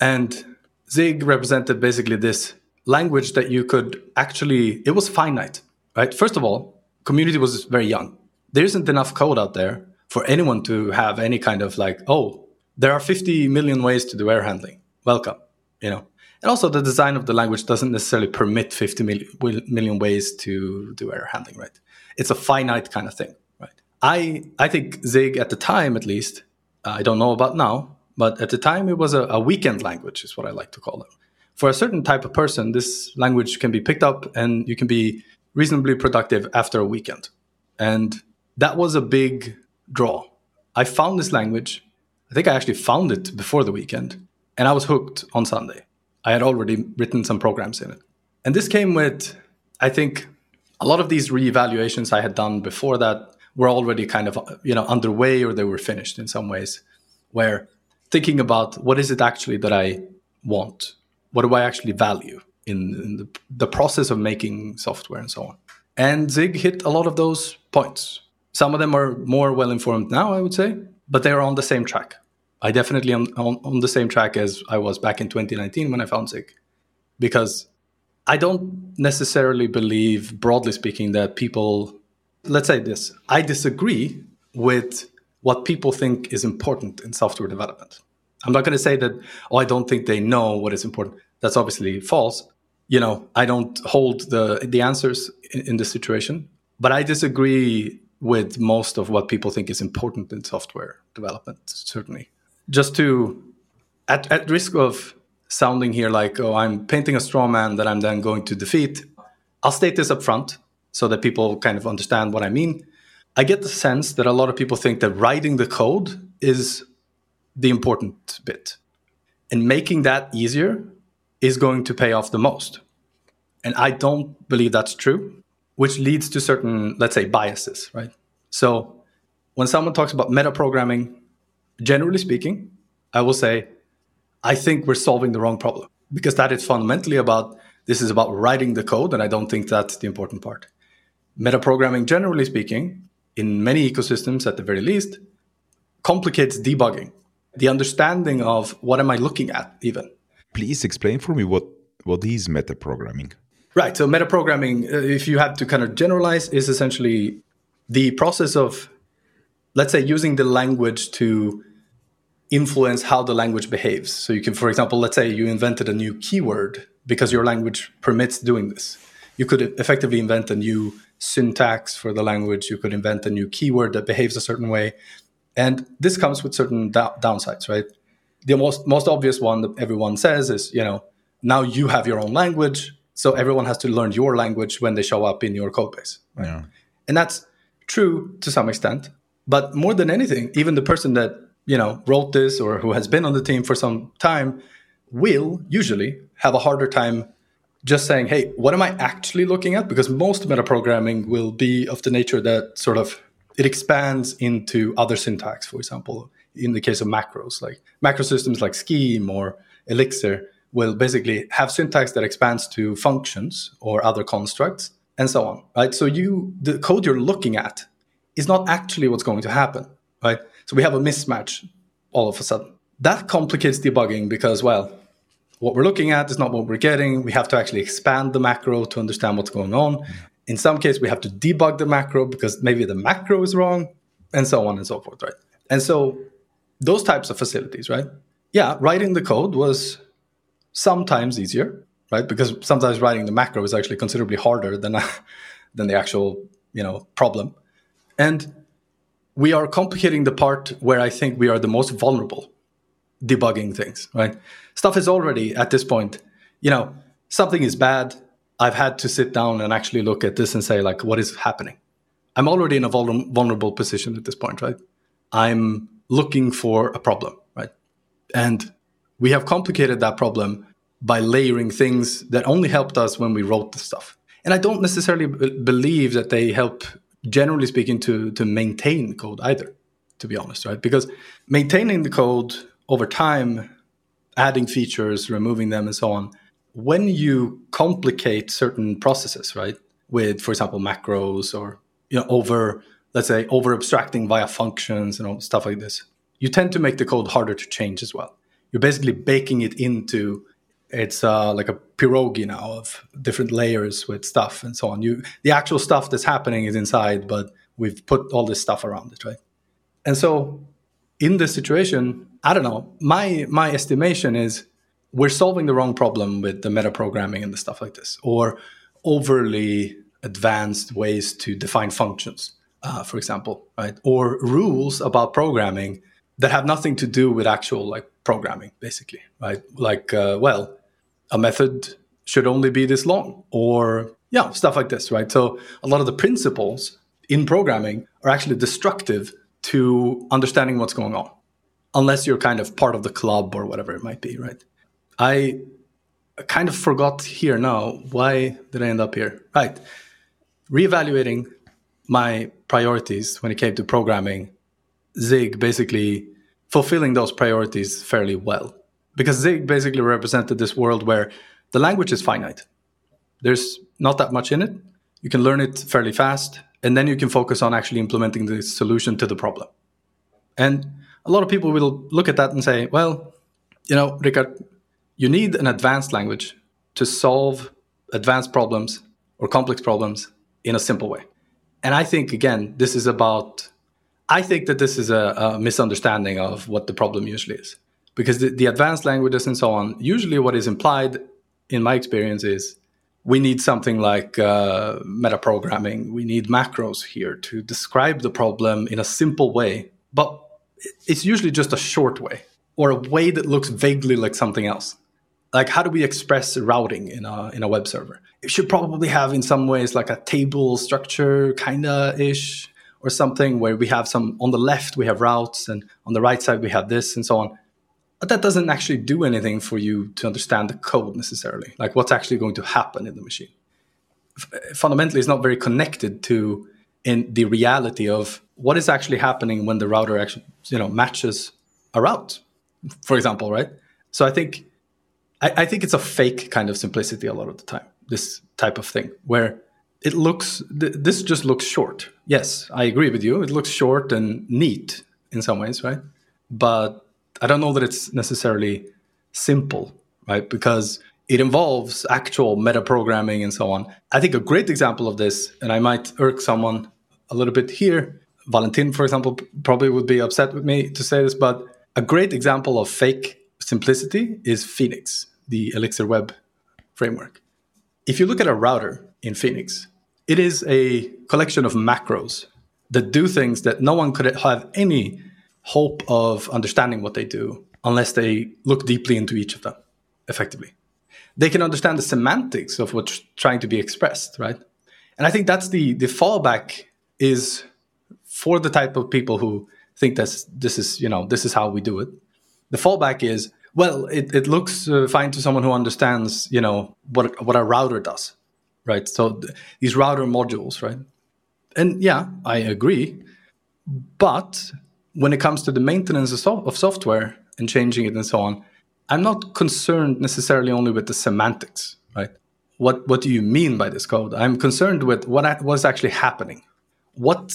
And Zig represented basically this language that you could actually, it was finite, right? First of all, community was very young. There isn't enough code out there for anyone to have any kind of like, oh, there are 50 million ways to do error handling. Welcome, you know. And also, the design of the language doesn't necessarily permit 50 million, million ways to do error handling, right? It's a finite kind of thing, right? I I think Zig at the time, at least, I don't know about now, but at the time it was a, a weekend language, is what I like to call it. For a certain type of person, this language can be picked up and you can be reasonably productive after a weekend. And that was a big draw. I found this language. I think I actually found it before the weekend, and I was hooked on Sunday. I had already written some programs in it. And this came with, I think, a lot of these reevaluations I had done before that were already kind of you know underway or they were finished in some ways where thinking about what is it actually that I want? What do I actually value in, in the, the process of making software and so on? And Zig hit a lot of those points. Some of them are more well informed now I would say but they are on the same track. I definitely am on, on the same track as I was back in 2019 when I found Zig because I don't necessarily believe, broadly speaking, that people, let's say this, I disagree with what people think is important in software development. I'm not going to say that, oh, I don't think they know what is important. That's obviously false. You know, I don't hold the, the answers in, in this situation, but I disagree with most of what people think is important in software development, certainly. Just to, at, at risk of sounding here like, oh, I'm painting a straw man that I'm then going to defeat. I'll state this up front so that people kind of understand what I mean. I get the sense that a lot of people think that writing the code is the important bit. And making that easier is going to pay off the most. And I don't believe that's true, which leads to certain, let's say, biases, right? So when someone talks about metaprogramming, generally speaking, I will say I think we're solving the wrong problem because that is fundamentally about this is about writing the code, and I don't think that's the important part. Metaprogramming, generally speaking, in many ecosystems at the very least, complicates debugging, the understanding of what am I looking at, even. Please explain for me what, what is metaprogramming. Right. So, metaprogramming, uh, if you had to kind of generalize, is essentially the process of, let's say, using the language to influence how the language behaves. So you can, for example, let's say you invented a new keyword because your language permits doing this. You could effectively invent a new syntax for the language. You could invent a new keyword that behaves a certain way. And this comes with certain da- downsides, right? The most, most obvious one that everyone says is, you know, now you have your own language. So everyone has to learn your language when they show up in your code base. Right? Yeah. And that's true to some extent. But more than anything, even the person that, you know, wrote this or who has been on the team for some time will usually have a harder time just saying, hey, what am I actually looking at? Because most metaprogramming will be of the nature that sort of it expands into other syntax, for example, in the case of macros, like macro systems like Scheme or Elixir will basically have syntax that expands to functions or other constructs and so on, right? So you the code you're looking at is not actually what's going to happen, right? So we have a mismatch all of a sudden. That complicates debugging because, well, what we're looking at is not what we're getting. We have to actually expand the macro to understand what's going on. Mm-hmm. In some case, we have to debug the macro because maybe the macro is wrong, and so on and so forth, right? And so those types of facilities, right? Yeah, writing the code was sometimes easier, right? Because sometimes writing the macro is actually considerably harder than [laughs] than the actual, you know, problem. And we are complicating the part where I think we are the most vulnerable debugging things, right? Stuff is already at this point, you know, something is bad. I've had to sit down and actually look at this and say, like, what is happening? I'm already in a vulnerable position at this point, right? I'm looking for a problem, right? And we have complicated that problem by layering things that only helped us when we wrote the stuff. And I don't necessarily b- believe that they help, generally speaking, to, to maintain code either, to be honest, right? Because maintaining the code over time, adding features, removing them, and so on, when you complicate certain processes, right, with, for example, macros or you know, over, let's say, over abstracting via functions and all stuff like this, you tend to make the code harder to change as well. You're basically baking it into it's uh, like a pierogi now of different layers with stuff and so on. You the actual stuff that's happening is inside, but we've put all this stuff around it, right? And so in this situation, I don't know. My my estimation is we're solving the wrong problem with the metaprogramming and the stuff like this, or overly advanced ways to define functions, uh, for example, right? Or rules about programming that have nothing to do with actual like programming, basically, right? Like, uh, well, a method should only be this long, or yeah, stuff like this, right? So a lot of the principles in programming are actually destructive to understanding what's going on, unless you're kind of part of the club or whatever it might be, right? I kind of forgot here now. Why did I end up here? Right. Reevaluating my priorities when it came to programming Zig basically fulfilling those priorities fairly well. Because Zig basically represented this world where the language is finite. There's not that much in it. You can learn it fairly fast, and then you can focus on actually implementing the solution to the problem. And a lot of people will look at that and say, well, you know, Rickard, you need an advanced language to solve advanced problems or complex problems in a simple way. And I think, again, this is about I think that this is a, a misunderstanding of what the problem usually is. Because the, the advanced languages and so on, usually what is implied in my experience is we need something like uh, metaprogramming. We need macros here to describe the problem in a simple way, but it's usually just a short way or a way that looks vaguely like something else. Like how do we express routing in a in a web server? It should probably have in some ways like a table structure kinda ish or something where we have some on the left we have routes and on the right side we have this and so on but that doesn't actually do anything for you to understand the code necessarily like what's actually going to happen in the machine. F- eh, fundamentally it's not very connected to in the reality of what is actually happening when the router actually you know matches a route for example right? So i think I, I think it's a fake kind of simplicity a lot of the time this type of thing where it looks th- this just looks short. Yes i agree with you. It looks short and neat in some ways right? But i don't know that it's necessarily simple right because it involves actual meta programming and so on i think a great example of this and i might irk someone a little bit here valentin for example probably would be upset with me to say this but a great example of fake simplicity is phoenix the elixir web framework if you look at a router in Phoenix. It is a collection of macros that do things that no one could have any hope of understanding what they do unless they look deeply into each of them effectively. They can understand the semantics of what's trying to be expressed, right? And I think that's the the fallback is for the type of people who think that this is you know this is how we do it. The fallback is well, it, it looks uh, fine to someone who understands you know what what a router does, right? So th- these router modules, right? And yeah, I agree, but when it comes to the maintenance of, so- of software and changing it and so on, I'm not concerned necessarily only with the semantics, right? What what do you mean by this code? I'm concerned with what what's actually happening. What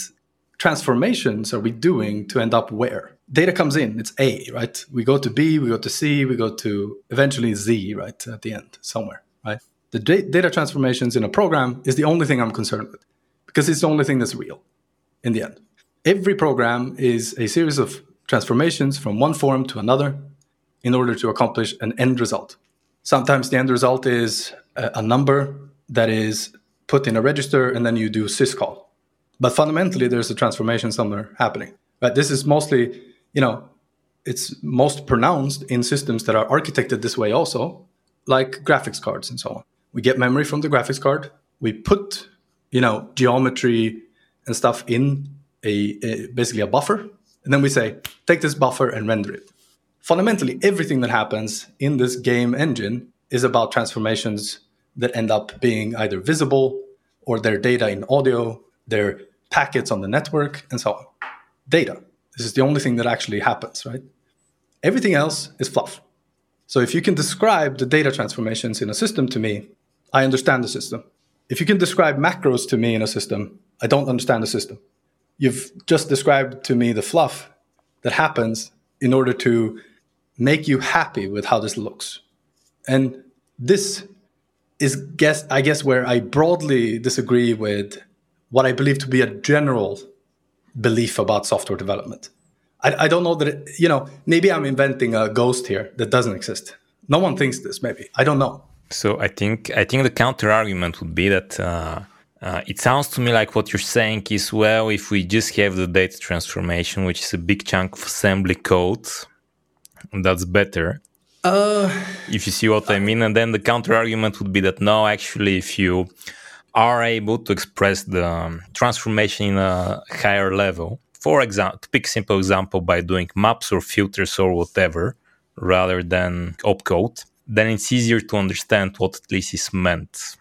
transformations are we doing to end up where? Data comes in, it's A, right? We go to B, we go to C, we go to eventually Z, right, at the end, somewhere, right? The data transformations in a program is the only thing I'm concerned with because it's the only thing that's real in the end. Every program is a series of transformations from one form to another in order to accomplish an end result. Sometimes the end result is a, number that is put in a register and then you do syscall. But fundamentally, there's a transformation somewhere happening. But this is mostly, you know, it's most pronounced in systems that are architected this way also, like graphics cards and so on. We get memory from the graphics card. We put, you know, geometry and stuff in a, a basically a buffer, and then we say, take this buffer and render it fundamentally everything that happens in this game engine is about transformations that end up being either visible or their data in audio, their packets on the network, and so on. Data. This is the only thing that actually happens, right? Everything else is fluff. So if you can describe the data transformations in a system to me, I understand the system. If you can describe macros to me in a system, I don't understand the system. You've just described to me the fluff that happens in order to make you happy with how this looks. And this is guess I guess where I broadly disagree with what I believe to be a general belief about software development. I, I don't know that it, you know maybe I'm inventing a ghost here that doesn't exist. No one thinks this. Maybe I don't know. So I think I think the counter argument would be that uh, uh, it sounds to me like what you're saying is well, if we just have the data transformation, which is a big chunk of assembly code, that's better. Uh, if you see what I mean, and then the counter argument would be that no, actually, if you are able to express the um, transformation in a higher level, for example, to pick simple example by doing maps or filters or whatever, rather than opcode, then it's easier to understand what at least is meant.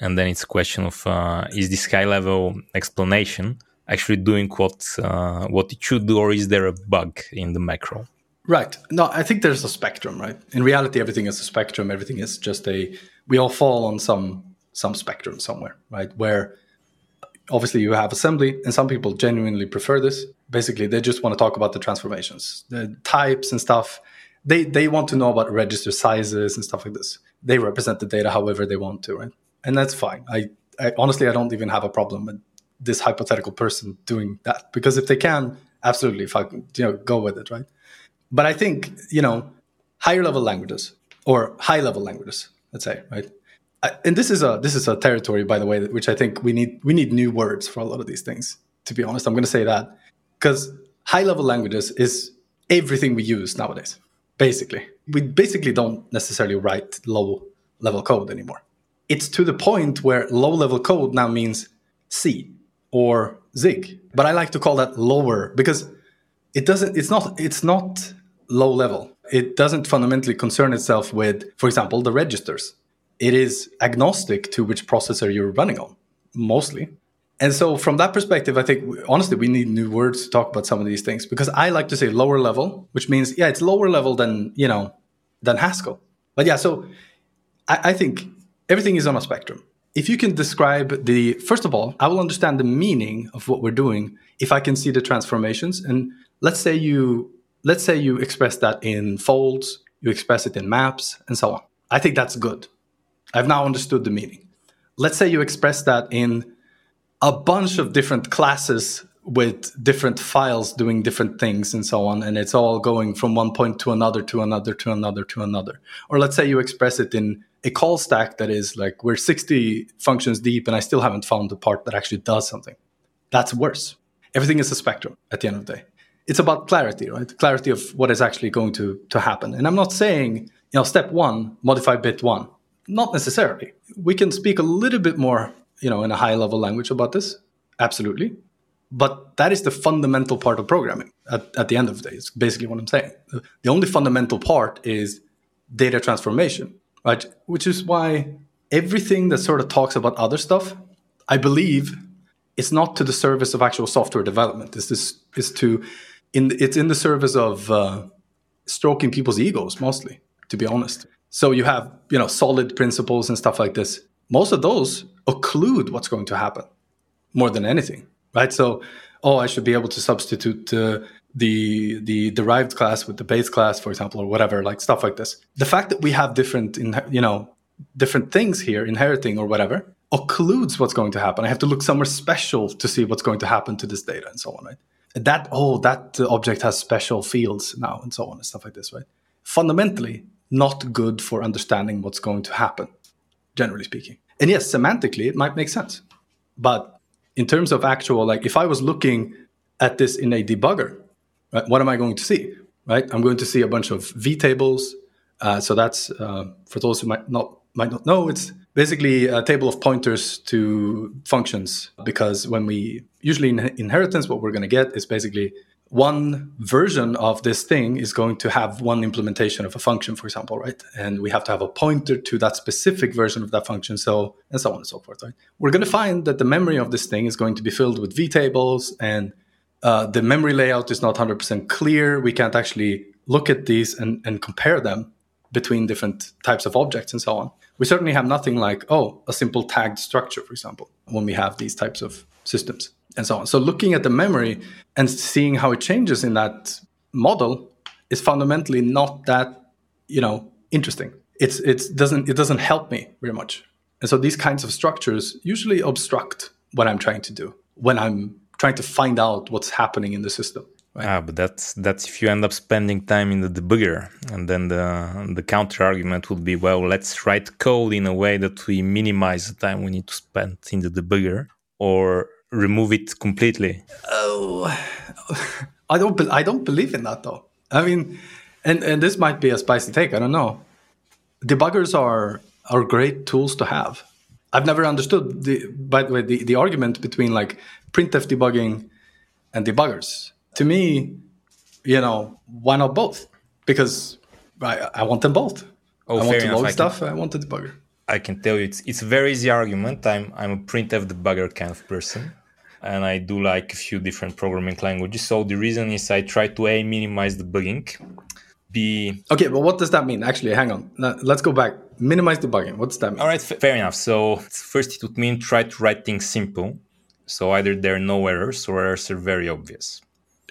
And then it's a question of uh, is this high level explanation actually doing what uh, what it should do, or is there a bug in the macro? Right. No, I think there's a spectrum, right? In reality, everything is a spectrum. Everything is just a. We all fall on some some spectrum somewhere, right? Where obviously you have assembly, and some people genuinely prefer this. Basically, they just want to talk about the transformations, the types and stuff. They they want to know about register sizes and stuff like this. They represent the data however they want to, right? And that's fine. I, I honestly I don't even have a problem with this hypothetical person doing that because if they can, absolutely, if I you know go with it, right? But I think, you know, higher level languages or high level languages, let's say, right? and this is a this is a territory, by the way, which I think we need we need new words for a lot of these things. To be honest, I'm going to say that because high level languages is everything we use nowadays. Basically, we basically don't necessarily write low level code anymore. It's to the point where low level code now means C or Zig, but I like to call that lower because it doesn't. It's not. It's not low level. It doesn't fundamentally concern itself with, for example, the registers. It is agnostic to which processor you're running on, mostly. And so, from that perspective, I think honestly we need new words to talk about some of these things because I like to say lower level, which means yeah, it's lower level than you know than Haskell. But yeah, so I, I think everything is on a spectrum. If you can describe the first of all, I will understand the meaning of what we're doing if I can see the transformations. And let's say you let's say you express that in folds, you express it in maps, and so on. I think that's good. I've now understood the meaning. Let's say you express that in a bunch of different classes with different files doing different things and so on, and it's all going from one point to another, to another, to another, to another. Or let's say you express it in a call stack that is like we're 60 functions deep and I still haven't found the part that actually does something. That's worse. Everything is a spectrum at the end of the day it's about clarity, right? Clarity of what is actually going to, to happen. And I'm not saying, you know, step one, modify bit one. Not necessarily. We can speak a little bit more, you know, in a high level language about this. Absolutely. But that is the fundamental part of programming at, at the end of the day. It's basically what I'm saying. The only fundamental part is data transformation, right? Which is why everything that sort of talks about other stuff, I believe, is not to the service of actual software development. This is to in it's in the service of uh, stroking people's egos mostly, to be honest. So you have you know solid principles and stuff like this. Most of those occlude what's going to happen more than anything, right? So oh, I should be able to substitute. Uh, the the derived class with the base class, for example, or whatever, like stuff like this. The fact that we have different, in, you know, different things here, inheriting or whatever, occludes what's going to happen. I have to look somewhere special to see what's going to happen to this data and so on, right? That oh, that object has special fields now and so on and stuff like this, right? Fundamentally, not good for understanding what's going to happen, generally speaking. And yes, semantically, it might make sense, but in terms of actual, like if I was looking at this in a debugger right? What am I going to see? Right? I'm going to see a bunch of vtables. Uh, so that's uh, for those who might not might not know, it's basically a table of pointers to functions. Because when we usually in inheritance, what we're going to get is basically one version of this thing is going to have one implementation of a function, for example, right? And we have to have a pointer to that specific version of that function, so and so on and so forth, right? We're going to find that the memory of this thing is going to be filled with v tables and uh, the memory layout is not 100% clear. We can't actually look at these and, and compare them between different types of objects and so on. We certainly have nothing like, oh, a simple tagged structure, for example, when we have these types of systems and so on. So looking at the memory and seeing how it changes in that model is fundamentally not that, you know, interesting. It's it doesn't it doesn't help me very much. And so these kinds of structures usually obstruct what I'm trying to do when I'm trying to find out what's happening in the system. Right? Ah, but that's that's if you end up spending time in the debugger, and then the the counter argument would be, well, let's write code in a way that we minimize the time we need to spend in the debugger, or remove it completely. Oh, [laughs] I don't I don't believe in that though. I mean, and and this might be a spicy take. I don't know. Debuggers are are great tools to have. I've never understood the by the way the, the argument between like printf debugging and debuggers. To me, you know, why not both? Because I, I want them both. Oh, I want to log stuff. Can, I want the debugger. I can tell you, it's it's a very easy argument. I'm I'm a printf debugger kind of person, and I do like a few different programming languages. So the reason is I try to a minimize debugging, b okay. But what does that mean? Actually, hang on. Let's go back. Minimize debugging. What's that mean? All right, f- fair enough. So first, it would mean try to write things simple so either there are no errors or errors are very obvious.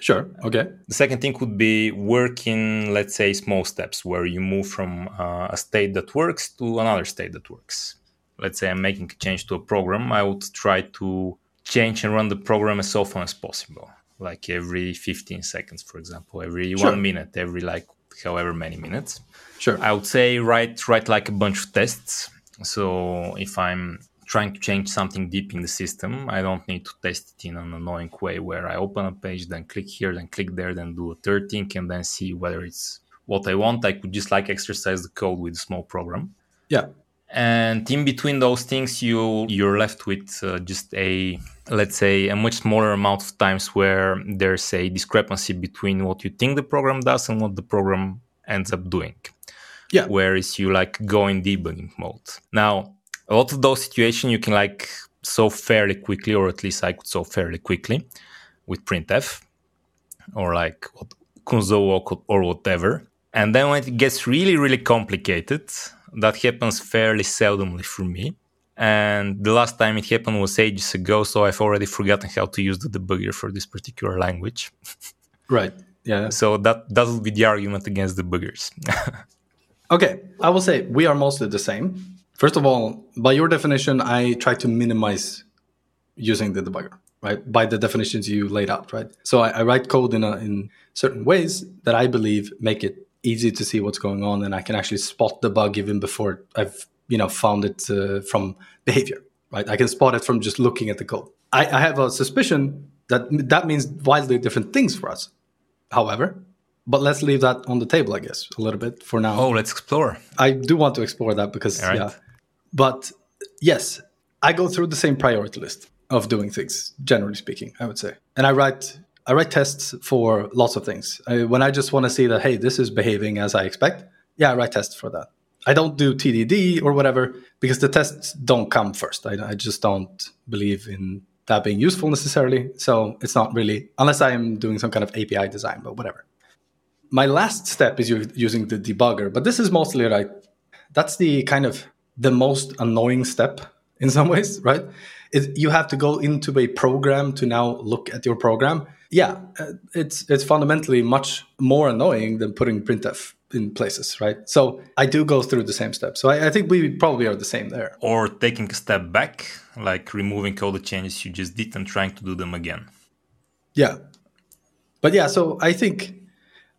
Sure. Okay. The second thing would be working, let's say, small steps where you move from uh, a state that works to another state that works. Let's say I'm making a change to a program. I would try to change and run the program as often as possible, like every 15 seconds, for example, every sure. one minute, every like however many minutes. Sure. I would say write write like a bunch of tests. So if I'm trying to change something deep in the system. I don't need to test it in an annoying way where I open a page, then click here, then click there, then do a third thing, and then see whether it's what I want. I could just like exercise the code with a small program. Yeah. And in between those things, you you're left with uh, just a let's say a much smaller amount of times where there's a discrepancy between what you think the program does and what the program ends up doing. Yeah. Whereas you like go in debugging mode. Now, a lot of those situations you can like solve fairly quickly, or at least I could solve fairly quickly with printf or like Kunzo or, or whatever. And then when it gets really, really complicated, that happens fairly seldomly for me. And the last time it happened was ages ago, so I've already forgotten how to use the debugger for this particular language. [laughs] right. Yeah. So that that would be the argument against the debuggers. [laughs] okay, I will say we are mostly the same. First of all, by your definition, I try to minimize using the debugger, right? By the definitions you laid out, right? So I, I write code in, a, in certain ways that I believe make it easy to see what's going on, and I can actually spot the bug even before I've you know found it uh, from behavior, right? I can spot it from just looking at the code. I, I have a suspicion that that means wildly different things for us. However, but let's leave that on the table, I guess, a little bit for now. Oh, let's explore. I do want to explore that because, right. yeah, but yes, I go through the same priority list. of doing things, generally speaking, I would say. And I write I write tests for lots of things. I, when I just want to see that, hey, this is behaving as I expect, yeah, I write tests for that. I don't do TDD or whatever because the tests don't come first. I, I just don't believe in that being useful necessarily. So it's not really, unless I'm doing some kind of API design, but whatever. My last step is using the debugger, but this is mostly like, that's the kind of the most annoying step in some ways, right? It, you have to go into a program to now look at your program. Yeah, uh, it's it's fundamentally much more annoying than putting printf in places, right? So I do go through the same steps. So I, I, think we probably are the same there. Or taking a step back, like removing all the changes you just did and trying to do them again. Yeah. But yeah, so I think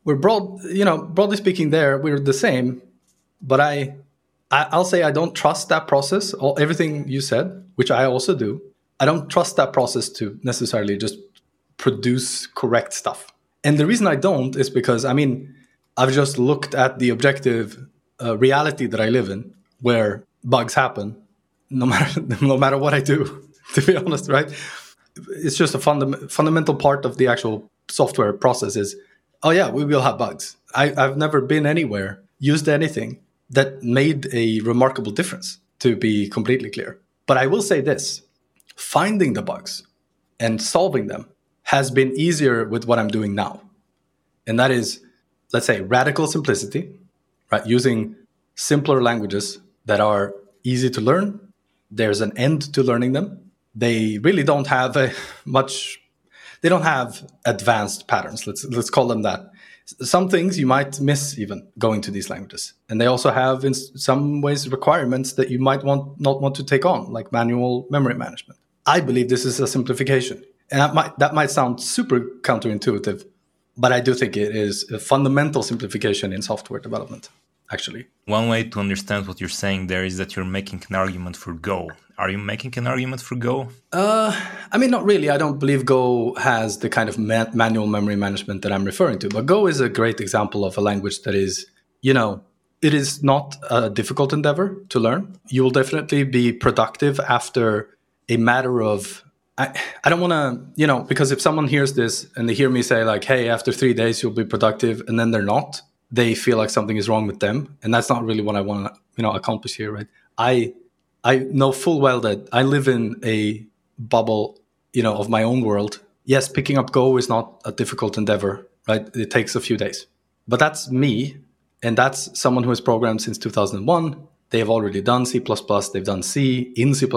we're broad, you know, broadly speaking, there we're the same. But I I, will say I don't trust that process. All, everything you said, which I also do, I don't trust that process to necessarily just produce correct stuff. And the reason I don't is because I mean, I've just looked at the objective uh, reality that I live in, where bugs happen, no [laughs] matter no matter what I do. [laughs] To be honest, right? It's just a funda- fundamental part of the actual software process. Is oh yeah, we will have bugs. I, I've never been anywhere, used anything that made a remarkable difference, to be completely clear. But I will say this finding the bugs and solving them has been easier with what I'm doing now. And that is, let's say, radical simplicity, right? Using simpler languages that are easy to learn. There's an end to learning them. They really don't have a [laughs] much, they don't have advanced patterns. Let's, let's call them that some things you might miss even going to these languages. And they also have in some ways requirements that you might want not want to take on like manual memory management. I believe this is a simplification. And that might that might sound super counterintuitive but i do think it is a fundamental simplification in software development actually. One way to understand what you're saying there is that you're making an argument for go are you making an argument for Go? Uh, I mean, not really. I don't believe Go has the kind of ma- manual memory management that I'm referring to. But Go is a great example of a language that is, you know, it is not a difficult endeavor to learn. You will definitely be productive after a matter of. I, I don't want to, you know, because if someone hears this and they hear me say, like, hey, after three days you'll be productive, and then they're not, they feel like something is wrong with them. And that's not really what I want to, you know, accomplish here, right? I I know full well that I live in a bubble, you know, of my own world. Yes, picking up Go is not a difficult endeavor, right? It takes a few days. But that's me, and that's someone who has programmed since 2001. They have already done C++, they've done C in C++,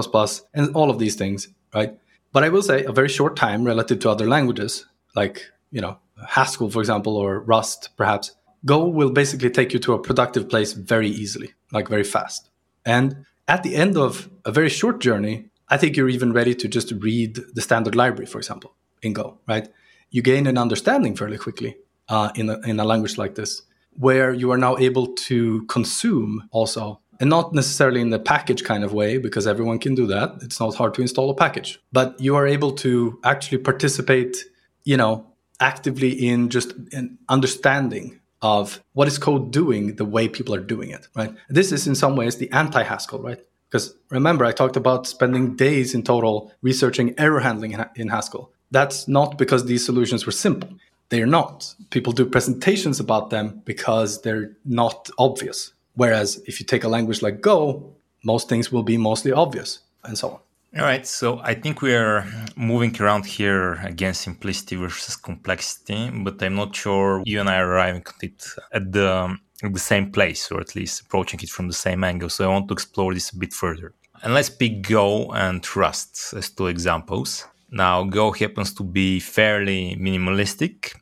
and all of these things, right? But I will say a very short time relative to other languages, like, you know, Haskell, for example, or Rust, perhaps. Go will basically take you to a productive place very easily, like very fast. And at the end of a very short journey, I think you're even ready to just read the standard library, for example, in Go, right? You gain an understanding fairly quickly uh, in, a, in a language like this, where you are now able to consume also, and not necessarily in the package kind of way, because everyone can do that. It's not hard to install a package, but you are able to actually participate, you know, actively in just an understanding of what is code doing the way people are doing it, right? This is in some ways the anti Haskell, right? Because remember, I talked about spending days in total researching error handling in Haskell. That's not because these solutions were simple. They're not. People do presentations about them because they're not obvious. Whereas if you take a language like Go, most things will be mostly obvious and so on. All right, so I think we are moving around here against simplicity versus complexity, but I'm not sure you and I are arriving at it at the, at the same place, or at least approaching it from the same angle. So I want to explore this a bit further. And let's pick Go and Rust as two examples. Now, Go happens to be fairly minimalistic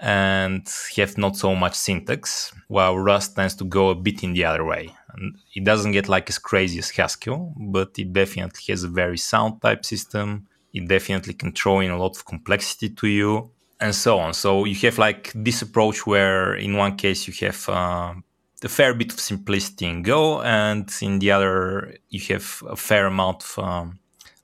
and have not so much syntax, while Rust tends to go a bit in the other way. It doesn't get like as crazy as Haskell, but it definitely has a very sound type system. It definitely can throw in a lot of complexity to you, and so on. So you have like this approach where, in one case, you have uh, a fair bit of simplicity in Go, and in the other, you have a fair amount of, um,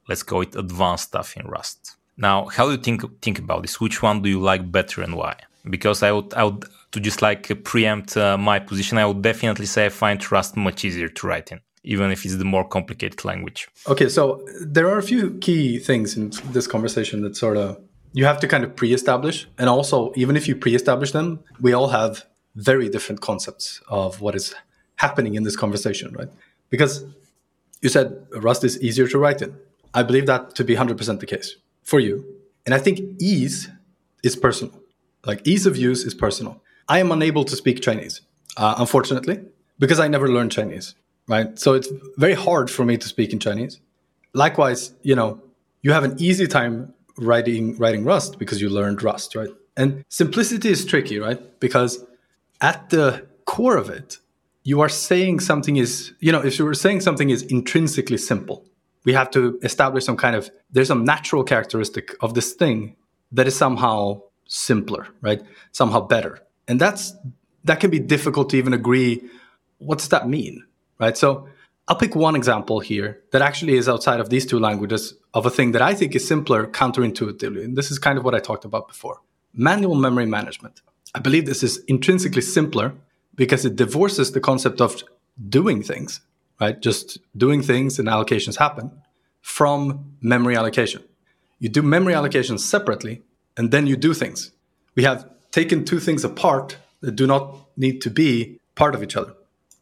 let's call it, advanced stuff in Rust. Now, how do you think think about this? Which one do you like better, and why? Because I would I would to just like preempt uh, my position, I would definitely say I find Rust much easier to write in. even if it's the more complicated language. Okay, so there are a few key things in this conversation that sort of you have to kind of pre-establish and also even if you pre-establish them we all have very different concepts of what is happening in this conversation right because you said rust is easier to write in i believe that to be 100% the case for you and i think ease is personal like ease of use is personal i am unable to speak chinese uh, unfortunately because i never learned chinese right so it's very hard for me to speak in chinese likewise you know you have an easy time writing writing Rust because you learned Rust, right? And simplicity is tricky, right? Because at the core of it, you are saying something is, you know, if you were saying something is intrinsically simple, we have to establish some kind of there's some natural characteristic of this thing that is somehow simpler, right? Somehow better. And that's that can be difficult to even agree what does that mean, right? So I'll pick one example here that actually is outside of these two languages of a thing that I think is simpler counterintuitively. And this is kind of what I talked about before manual memory management. I believe this is intrinsically simpler because it divorces the concept of doing things, right? Just doing things and allocations happen from memory allocation. You do memory allocations separately and then you do things. We have taken two things apart that do not need to be part of each other.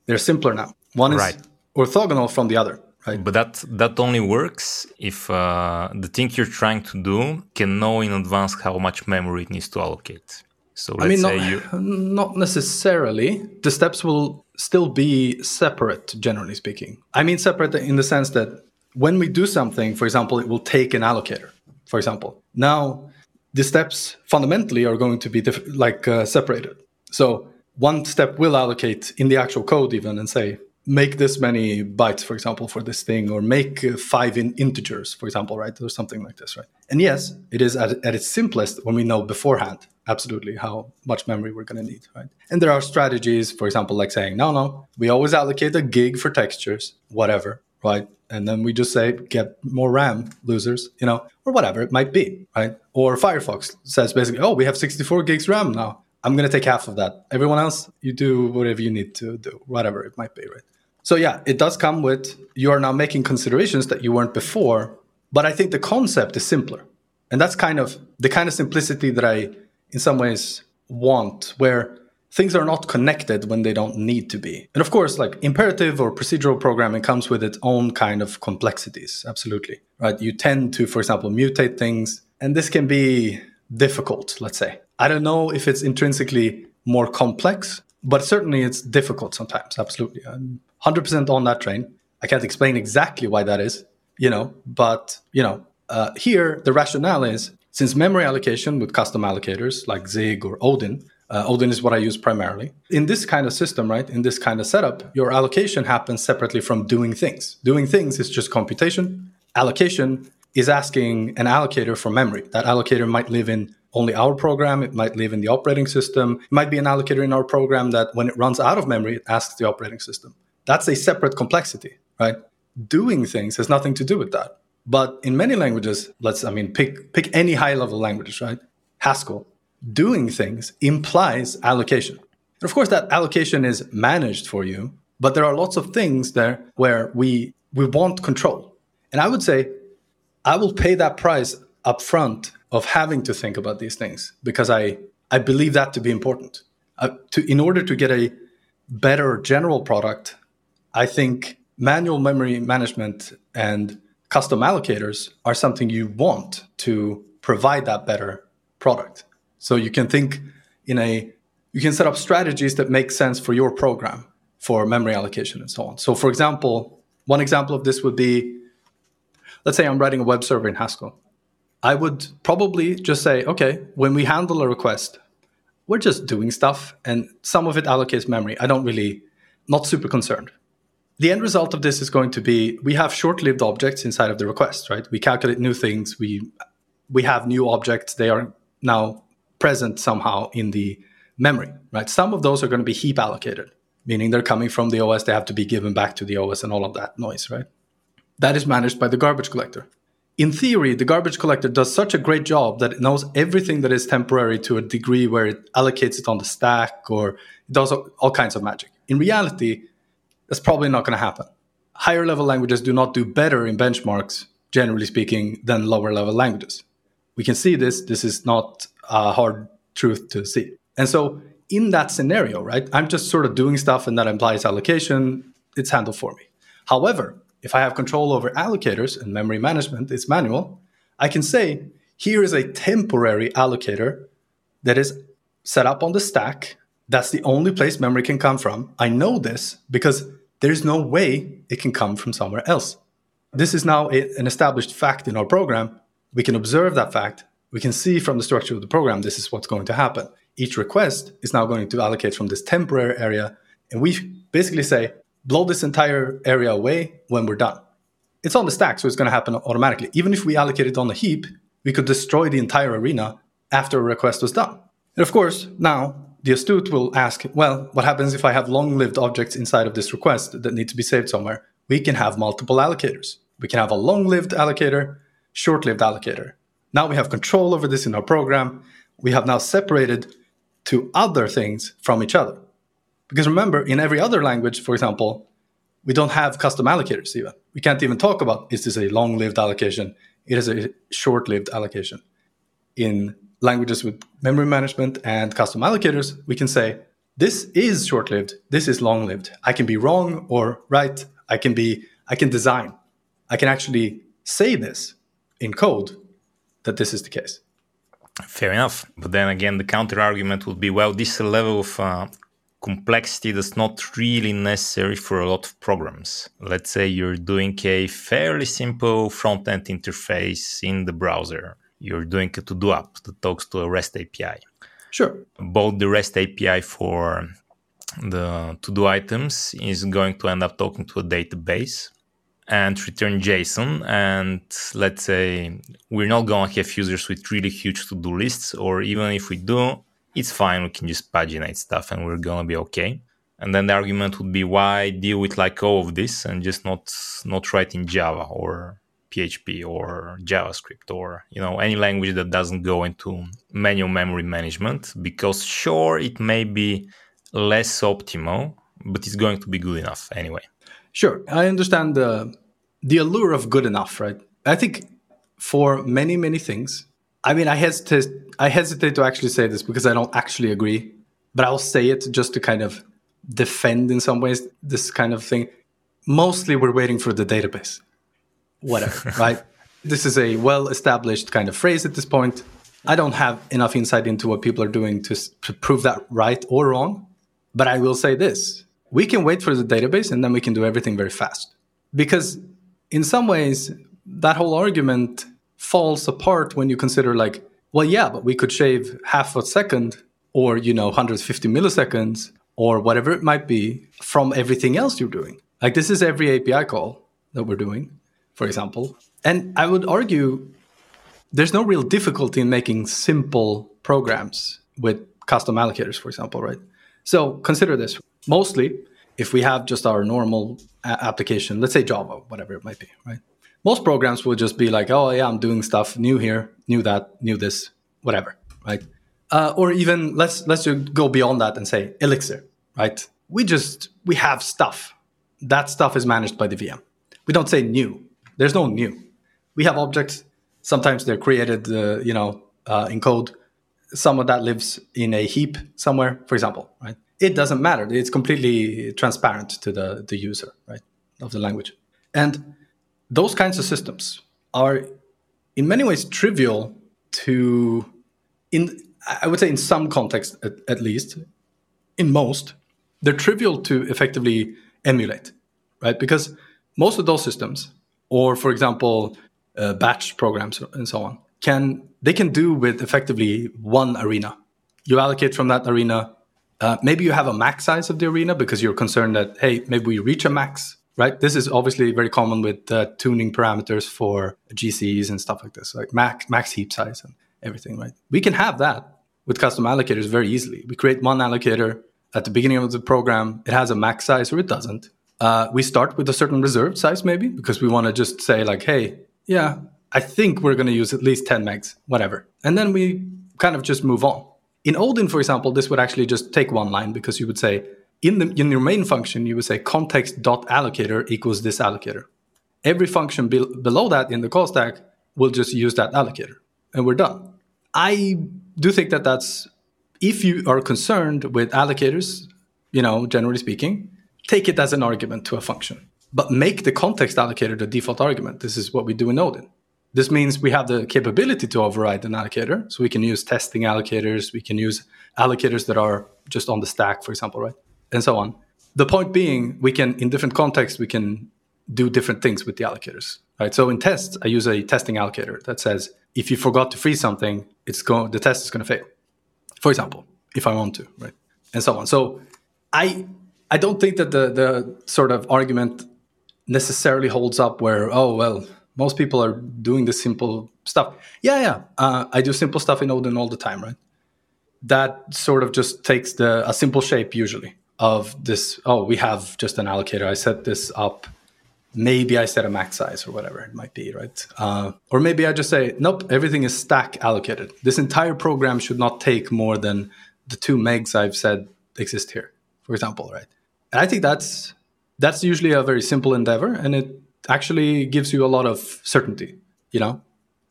They're simpler now. One is right orthogonal from the other. Right. But that that only works if uh, the thing you're trying to do can know in advance how much memory it needs to allocate. So let's I mean, say not, you [laughs] not necessarily. The steps will still be separate, generally speaking. I mean separate in the sense that when we do something, for example, it will take an allocator. For example, now the steps fundamentally are going to be diff- like uh, separated. So one step will allocate in the actual code even and say make this many bytes, for example, for this thing, or make uh, five in integers, for example, right, or something like this, right? And yes, it is at, at its simplest when we know beforehand absolutely how much memory we're going to need, right? And there are strategies, for example, like saying, no, no, we always allocate a gig for textures, whatever, right? And then we just say, get more RAM, losers, you know, or whatever it might be, right? Or Firefox says basically, oh, we have 64 gigs RAM now. I'm going to take half of that. Everyone else, you do whatever you need to do, whatever it might be, right? So yeah, it does come with you are now making considerations that you weren't before, but I think the concept is simpler. And that's kind of the kind of simplicity that I in some ways want where things are not connected when they don't need to be. And of course, like imperative or procedural programming comes with its own kind of complexities, absolutely. Right? You tend to for example mutate things and this can be difficult, let's say. I don't know if it's intrinsically more complex, but certainly it's difficult sometimes, absolutely. I'm 100% on that train. I can't explain exactly why that is, you know, but, you know, uh, here the rationale is since memory allocation with custom allocators like Zig or Odin, uh, Odin is what I use primarily. In this kind of system, right, in this kind of setup, your allocation happens separately from doing things. Doing things is just computation. Allocation is asking an allocator for memory. That allocator might live in only our program, it might live in the operating system. It might be an allocator in our program that when it runs out of memory, it asks the operating system. That's a separate complexity, right? Doing things has nothing to do with that. But in many languages, let's, I mean, pick, pick any high level languages, right? Haskell, doing things implies allocation. And of course, that allocation is managed for you, but there are lots of things there where we, we want control. And I would say, I will pay that price upfront of having to think about these things because I, I believe that to be important. Uh, to, in order to get a better general product, I think manual memory management and custom allocators are something you want to provide that better product. So you can think in a you can set up strategies that make sense for your program for memory allocation and so on. So for example, one example of this would be let's say I'm writing a web server in Haskell. I would probably just say, okay, when we handle a request, we're just doing stuff and some of it allocates memory. I don't really not super concerned the end result of this is going to be we have short-lived objects inside of the request right we calculate new things we we have new objects they are now present somehow in the memory right some of those are going to be heap allocated meaning they're coming from the os they have to be given back to the os and all of that noise right that is managed by the garbage collector in theory the garbage collector does such a great job that it knows everything that is temporary to a degree where it allocates it on the stack or it does all kinds of magic in reality that's probably not going to happen. higher level languages do not do better in benchmarks, generally speaking, than lower level languages. We can see this. This is not a hard truth to see. And so, in that scenario, right, I'm just sort of doing stuff and that implies allocation. It's handled for me. However, if I have control over allocators and memory management, it's manual, I can say, here is a temporary allocator that is set up on the stack. That's the only place memory can come from. I know this because there's no way it can come from somewhere else. This is now a, an established fact in our program. We can observe that fact. We can see from the structure of the program this is what's going to happen. Each request is now going to allocate from this temporary area. And we basically say, blow this entire area away when we're done. It's on the stack, so it's going to happen automatically. Even if we allocate it on the heap, we could destroy the entire arena after a request was done. And of course, now the astute will ask, well, what happens if I have long lived objects inside of this request that need to be saved somewhere? We can have multiple allocators. We can have a long lived allocator, short lived allocator. Now we have control over this in our program. We have now separated two other things from each other. Because remember, in every other language, for example, we don't have custom allocators even. We can't even talk about is this a long lived allocation? It is a short lived allocation. In languages with memory management and custom allocators, we can say, this is short lived, this is long lived. I can be wrong or right. I can be, I can design. I can actually say this in code that this is the case. Fair enough. But then again, the counter argument would be well, this is a level of uh, complexity that's not really necessary for a lot of programs. Let's say you're doing a fairly simple front end interface in the browser you're doing a to-do app that talks to a REST API. Sure. Both the REST API for the to-do items is going to end up talking to a database and return JSON. And let's say we're not going to have users with really huge to-do lists, or even if we do, it's fine. We can just paginate stuff and we're going to be okay. And then the argument would be why deal with like all of this and just not not write in Java or PHP or JavaScript or you know any language that doesn't go into manual memory management because sure it may be less optimal but it's going to be good enough anyway. Sure, I understand the the allure of good enough, right? I think for many many things, I mean I hesitate I hesitate to actually say this because I don't actually agree, but I'll say it just to kind of defend in some ways this kind of thing. Mostly we're waiting for the database whatever, [laughs] right? This is a well established kind of phrase at this point. I don't have enough insight into what people are doing to, to prove that right or wrong. But I will say this we can wait for the database and then we can do everything very fast. Because in some ways, that whole argument falls apart when you consider, like, well, yeah, but we could shave half a second or, you know, 150 milliseconds or whatever it might be from everything else you're doing. Like, this is every API call that we're doing for example. And I would argue there's no real difficulty in making simple programs with custom allocators, for example, right? So consider this. Mostly, if we have just our normal a- application, let's say Java, whatever it might be, right? Most programs will just be like, oh, yeah, I'm doing stuff new here, new that, new this, whatever, right? Uh, or even let's let's go beyond that and say Elixir, right? We just we have stuff. That stuff is managed by the VM. We don't say new. There's no new. We have objects. Sometimes they're created, uh, you know, uh, in code. Some of that lives in a heap somewhere, for example, right? It doesn't matter. It's completely transparent to the, the user, right, of the language. And those kinds of systems are in many ways trivial to, in I would say in some context at, at least, in most, they're trivial to effectively emulate, right? Because most of those systems or for example uh, batch programs and so on can they can do with effectively one arena you allocate from that arena uh, maybe you have a max size of the arena because you're concerned that hey maybe we reach a max right? This is obviously very common with uh, tuning parameters for gcs and stuff like this like max max heap size and everything right? We can have that with custom allocators very easily. We create one allocator at the beginning of the program. It has a max size or it doesn't. Uh, we start with a certain reserved size, maybe, because we want to just say, like, hey, yeah, I think we're going to use at least 10 megs, whatever. And then we kind of just move on. In Odin, for example, this would actually just take one line because you would say, in the in your main function, you would say context dot allocator equals this allocator. Every function be- below that in the call stack will just use that allocator, and we're done. I do think that that's if you are concerned with allocators, you know, generally speaking, take it as an argument to a function, but make the context allocator the default argument. This is what we do in Odin. This means we have the capability to override an allocator. So we can use testing allocators. We can use allocators that are just on the stack, for example, right? And so on. The point being, we can, in different contexts, we can do different things with the allocators, right? So in tests, I use a testing allocator that says, if you forgot to freeze something, it's going, the test is going to fail. For example, if I want to, right? And so on. So I, I don't think that the, the sort of argument necessarily holds up where, oh, well, most people are doing the simple stuff. Yeah, yeah. Uh, I do simple stuff in Odin all the time, right? That sort of just takes the a simple shape usually of this. Oh, we have just an allocator. I set this up. Maybe I set a max size or whatever it might be, right? Uh, or maybe I just say, nope, everything is stack allocated. This entire program should not take more than the two megs I've said exist here, for example, right? And I think that's that's usually a very simple endeavor, and it actually gives you a lot of certainty, you know?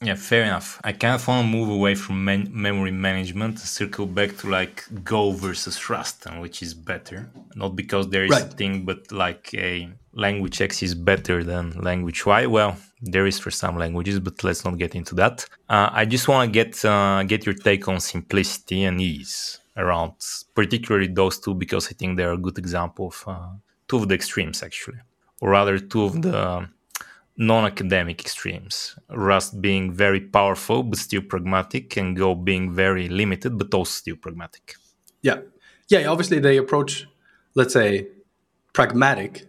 Yeah, fair enough. I kind of want to move away from man- memory management, circle back to like Go versus Rust, and which is better. Not because there is right. a thing, but like a language X is better than language Y. Well, there is for some languages, but let's not get into that. Uh, I just want to get uh, get your take on simplicity and ease around, particularly those two, because I think they're a good example of uh, two of the extremes actually or rather two of the non-academic extremes. Rust being very powerful but still pragmatic and go being very limited but also still pragmatic. Yeah. Yeah obviously they approach let's say pragmatic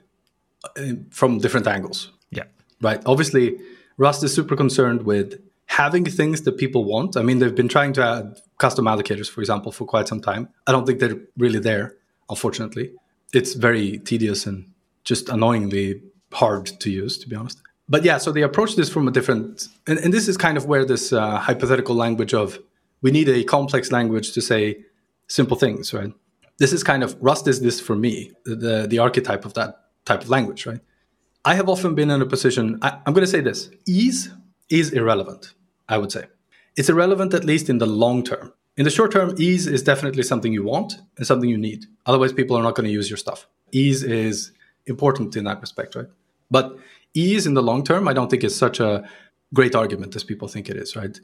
uh, from different angles. Yeah. Right? Obviously rust is super concerned with having things that people want. I mean they've been trying to add custom allocators for example for quite some time. I don't think they're really there unfortunately. It's very tedious and just annoyingly hard to use, to be honest. But yeah, so they approach this from a different, and, and this is kind of where this uh, hypothetical language of we need a complex language to say simple things, right? This is kind of Rust is this for me, the the archetype of that type of language, right? I have often been in a position. I, I'm going to say this: ease is irrelevant. I would say it's irrelevant at least in the long term. In the short term, ease is definitely something you want and something you need. Otherwise, people are not going to use your stuff. Ease is important in that respect, right? But ease in the long term, I don't think is such a great argument as people think it is, right?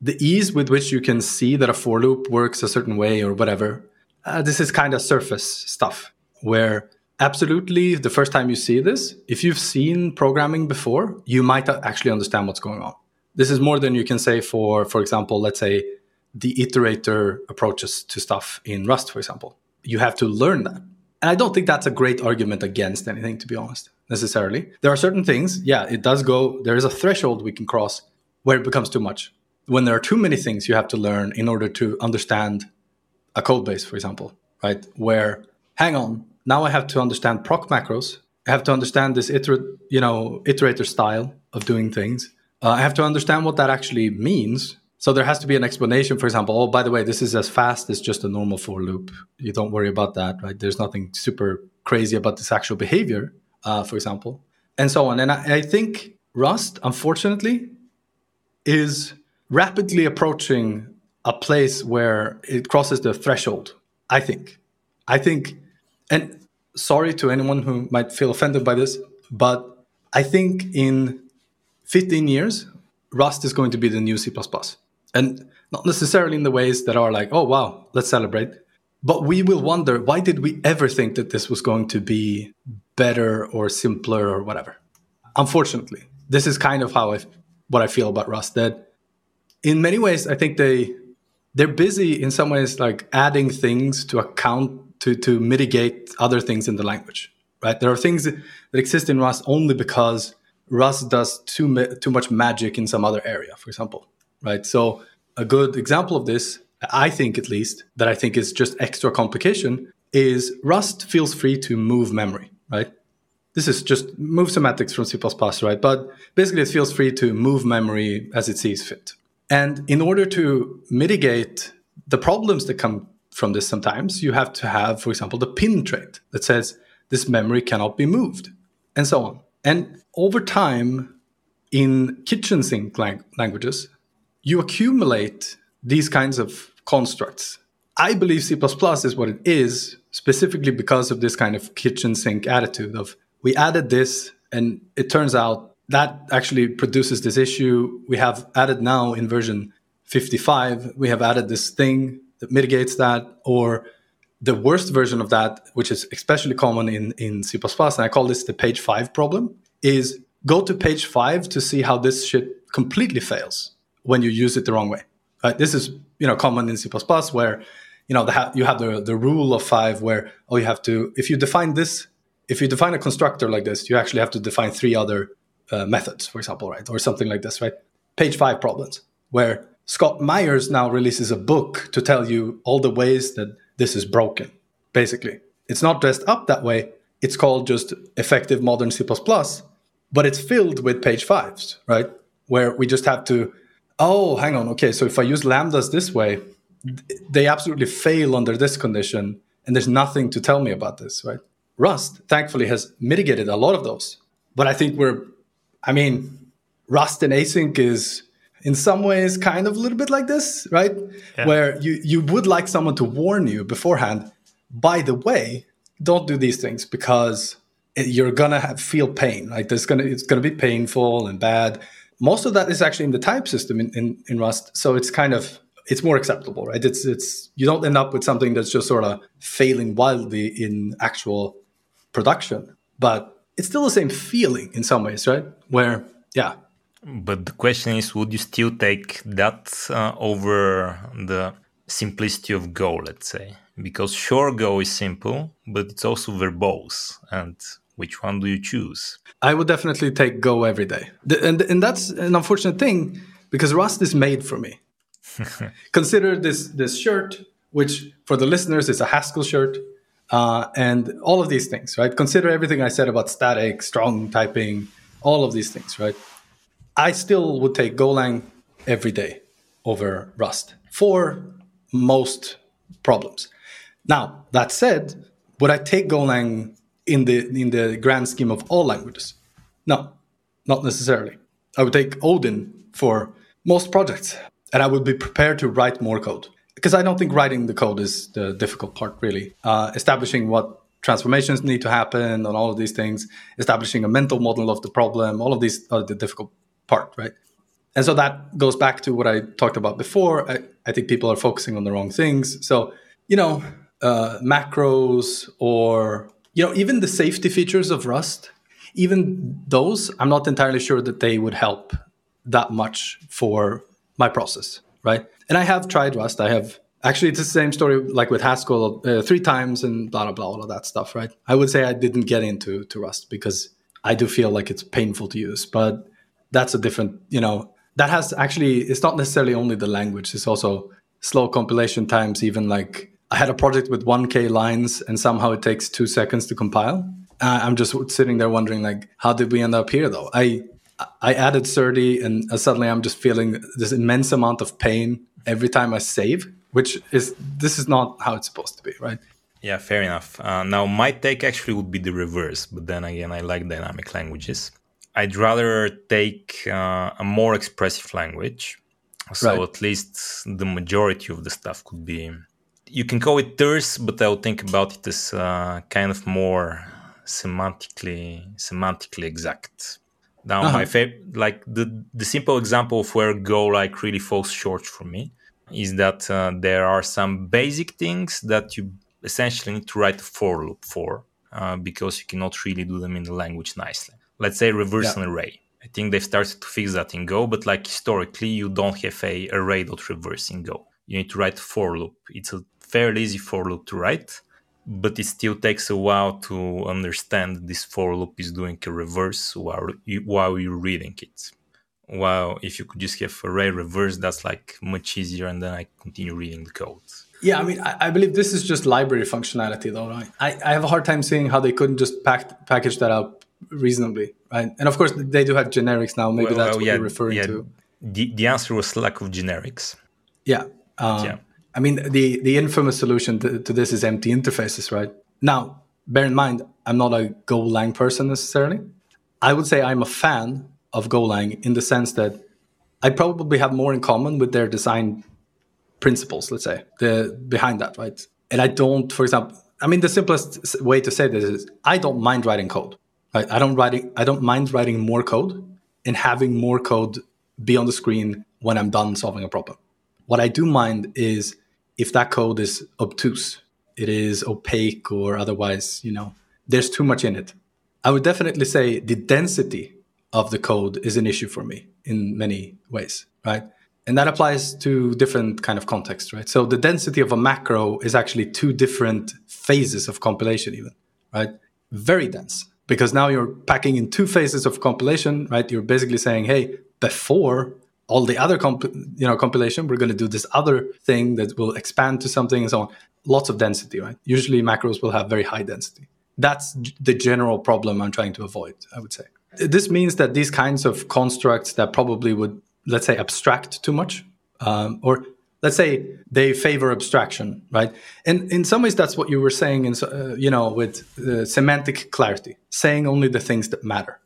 The ease with which you can see that a for loop works a certain way or whatever, uh, this is kind of surface stuff where absolutely the first time you see this, if you've seen programming before, you might actually understand what's going on. This is more than you can say for, for example, let's say the iterator approaches to stuff in Rust, for example. You have to learn that. And I don't think that's a great argument against anything, to be honest, necessarily. There are certain things, yeah, it does go, there is a threshold we can cross where it becomes too much. When there are too many things you have to learn in order to understand a code base, for example, right? Where, hang on, now I have to understand proc macros. I have to understand this iter- you know, iterator style of doing things. Uh, I have to understand what that actually means so there has to be an explanation, for example, oh, by the way, this is as fast as just a normal for loop. You don't worry about that, right? There's nothing super crazy about this actual behavior, uh, for example, and so on. And I, I think Rust, unfortunately, is rapidly approaching a place where it crosses the threshold. I think. I think, and sorry to anyone who might feel offended by this, but I think in 15 years, Rust is going to be the new C and not necessarily in the ways that are like, oh wow, let's celebrate. But we will wonder why did we ever think that this was going to be better or simpler or whatever. Unfortunately, this is kind of how I what I feel about Rust. That in many ways, I think they they're busy in some ways like adding things to account to to mitigate other things in the language. Right? There are things that exist in Rust only because Rust does too too much magic in some other area. For example, right? So a good example of this, I think at least, that I think is just extra complication is Rust feels free to move memory, right? This is just move semantics from C++, right? But basically it feels free to move memory as it sees fit. And in order to mitigate the problems that come from this sometimes. You have to have, for example, the pin trait that says this memory cannot be moved, and so on. And over time, in kitchen sink lang- languages, you accumulate these kinds of constructs. I believe C is what it is specifically because of this kind of kitchen sink attitude of we added this and it turns out that actually produces this issue. We have added now in version 55, we have added this thing that mitigates that, or the worst version of that, which is especially common in, in C++, and I call this the page five problem, is go to page five to see how this shit completely fails when you use it the wrong way. Right? This is you know common in C++ where you know ha- you have the, the rule of five where oh you have to if you define this if you define a constructor like this you actually have to define three other uh, methods for example right or something like this right page five problems where Scott Meyers now releases a book to tell you all the ways that this is broken basically it's not dressed up that way it's called just effective modern C++, but it's filled with page fives, right? Where we just have to, oh, hang on, okay, so if I use lambdas this way, they absolutely fail under this condition, and there's nothing to tell me about this, right? Rust, thankfully, has mitigated a lot of those. But I think we're, I mean, Rust and async is in some ways kind of a little bit like this, right? Yeah. Where you, you would like someone to warn you beforehand, by the way, don't do these things because you're gonna have, feel pain. Like there's gonna it's gonna be painful and bad. Most of that is actually in the type system in, in, in Rust, so it's kind of it's more acceptable, right? It's it's you don't end up with something that's just sort of failing wildly in actual production, but it's still the same feeling in some ways, right? Where yeah. But the question is, would you still take that uh, over the simplicity of Go, let's say? because sure Go is simple, but it's also verbose. And which one do you choose? I would definitely take Go every day. And, and that's an unfortunate thing because Rust is made for me. [laughs] Consider this, this shirt, which for the listeners is a Haskell shirt. Uh, and all of these things, right? Consider everything I said about static, strong typing, all of these things, right? I still would take Golang every day over Rust for most problems. Now, that said, would I take Golang in the in the grand scheme of all languages? No, not necessarily. I would take Odin for most projects, and I would be prepared to write more code because I don't think writing the code is the difficult part. Really, uh, establishing what transformations need to happen and all of these things, establishing a mental model of the problem, all of these are the difficult part, right? And so that goes back to what I talked about before. I, I think people are focusing on the wrong things. So, you know, uh, macros or you know even the safety features of Rust, even those I'm not entirely sure that they would help that much for my process, right? And I have tried Rust. I have actually it's the same story like with Haskell uh, three times and blah blah blah all of that stuff, right? I would say I didn't get into to Rust because I do feel like it's painful to use, but that's a different you know that has actually it's not necessarily only the language it's also slow compilation times even like I had a project with 1K lines and somehow it takes two seconds to compile. Uh, I'm just sitting there wondering, like, how did we end up here though? I I added Serde and uh, suddenly I'm just feeling this immense amount of pain every time I save, which is this is not how it's supposed to be, right? Yeah, fair enough. Uh, now, my take actually would be the reverse, but then again, I like dynamic languages. I'd rather take uh, a more expressive language. So right. at least the majority of the stuff could be you can call it terse, but I'll think about it as uh, kind of more semantically semantically exact. Now, uh-huh. my favorite, like the the simple example of where Go like really falls short for me is that uh, there are some basic things that you essentially need to write a for loop for uh, because you cannot really do them in the language nicely. Let's say reverse yeah. an array. I think they've started to fix that in Go, but like historically, you don't have a array.reverse in Go. You need to write a for loop. It's a fairly easy for loop to write, but it still takes a while to understand this for loop is doing a reverse while, you, while you're reading it. While if you could just have array reverse, that's like much easier, and then I continue reading the code. Yeah, I mean, I, I believe this is just library functionality, though, right? I, I have a hard time seeing how they couldn't just pack, package that up reasonably, right? And of course, they do have generics now. Maybe well, that's well, what yeah, you're referring yeah, to. The, the answer was lack of generics. Yeah. Um, yeah I mean, the the infamous solution to, to this is empty interfaces, right? Now, bear in mind, I'm not a Golang person necessarily. I would say I'm a fan of Golang in the sense that I probably have more in common with their design principles, let's say, the behind that, right? And I don't, for example, I mean, the simplest way to say this is I don't mind writing code. Right? I don't writing. I don't mind writing more code and having more code be on the screen when I'm done solving a problem. What I do mind is if that code is obtuse, it is opaque or otherwise, you know, there's too much in it. I would definitely say the density of the code is an issue for me in many ways, right? And that applies to different kind of contexts, right? So the density of a macro is actually two different phases of compilation, even, right? Very dense because now you're packing in two phases of compilation, right? You're basically saying, hey, before all the other comp- you know compilation, we're going to do this other thing that will expand to something and so on. Lots of density, right? Usually macros will have very high density. That's the general problem I'm trying to avoid, I would say. This means that these kinds of constructs that probably would let's say abstract too much um, or let's say they favor abstraction right and in some ways that's what you were saying in uh, you know with uh, semantic clarity saying only the things that matter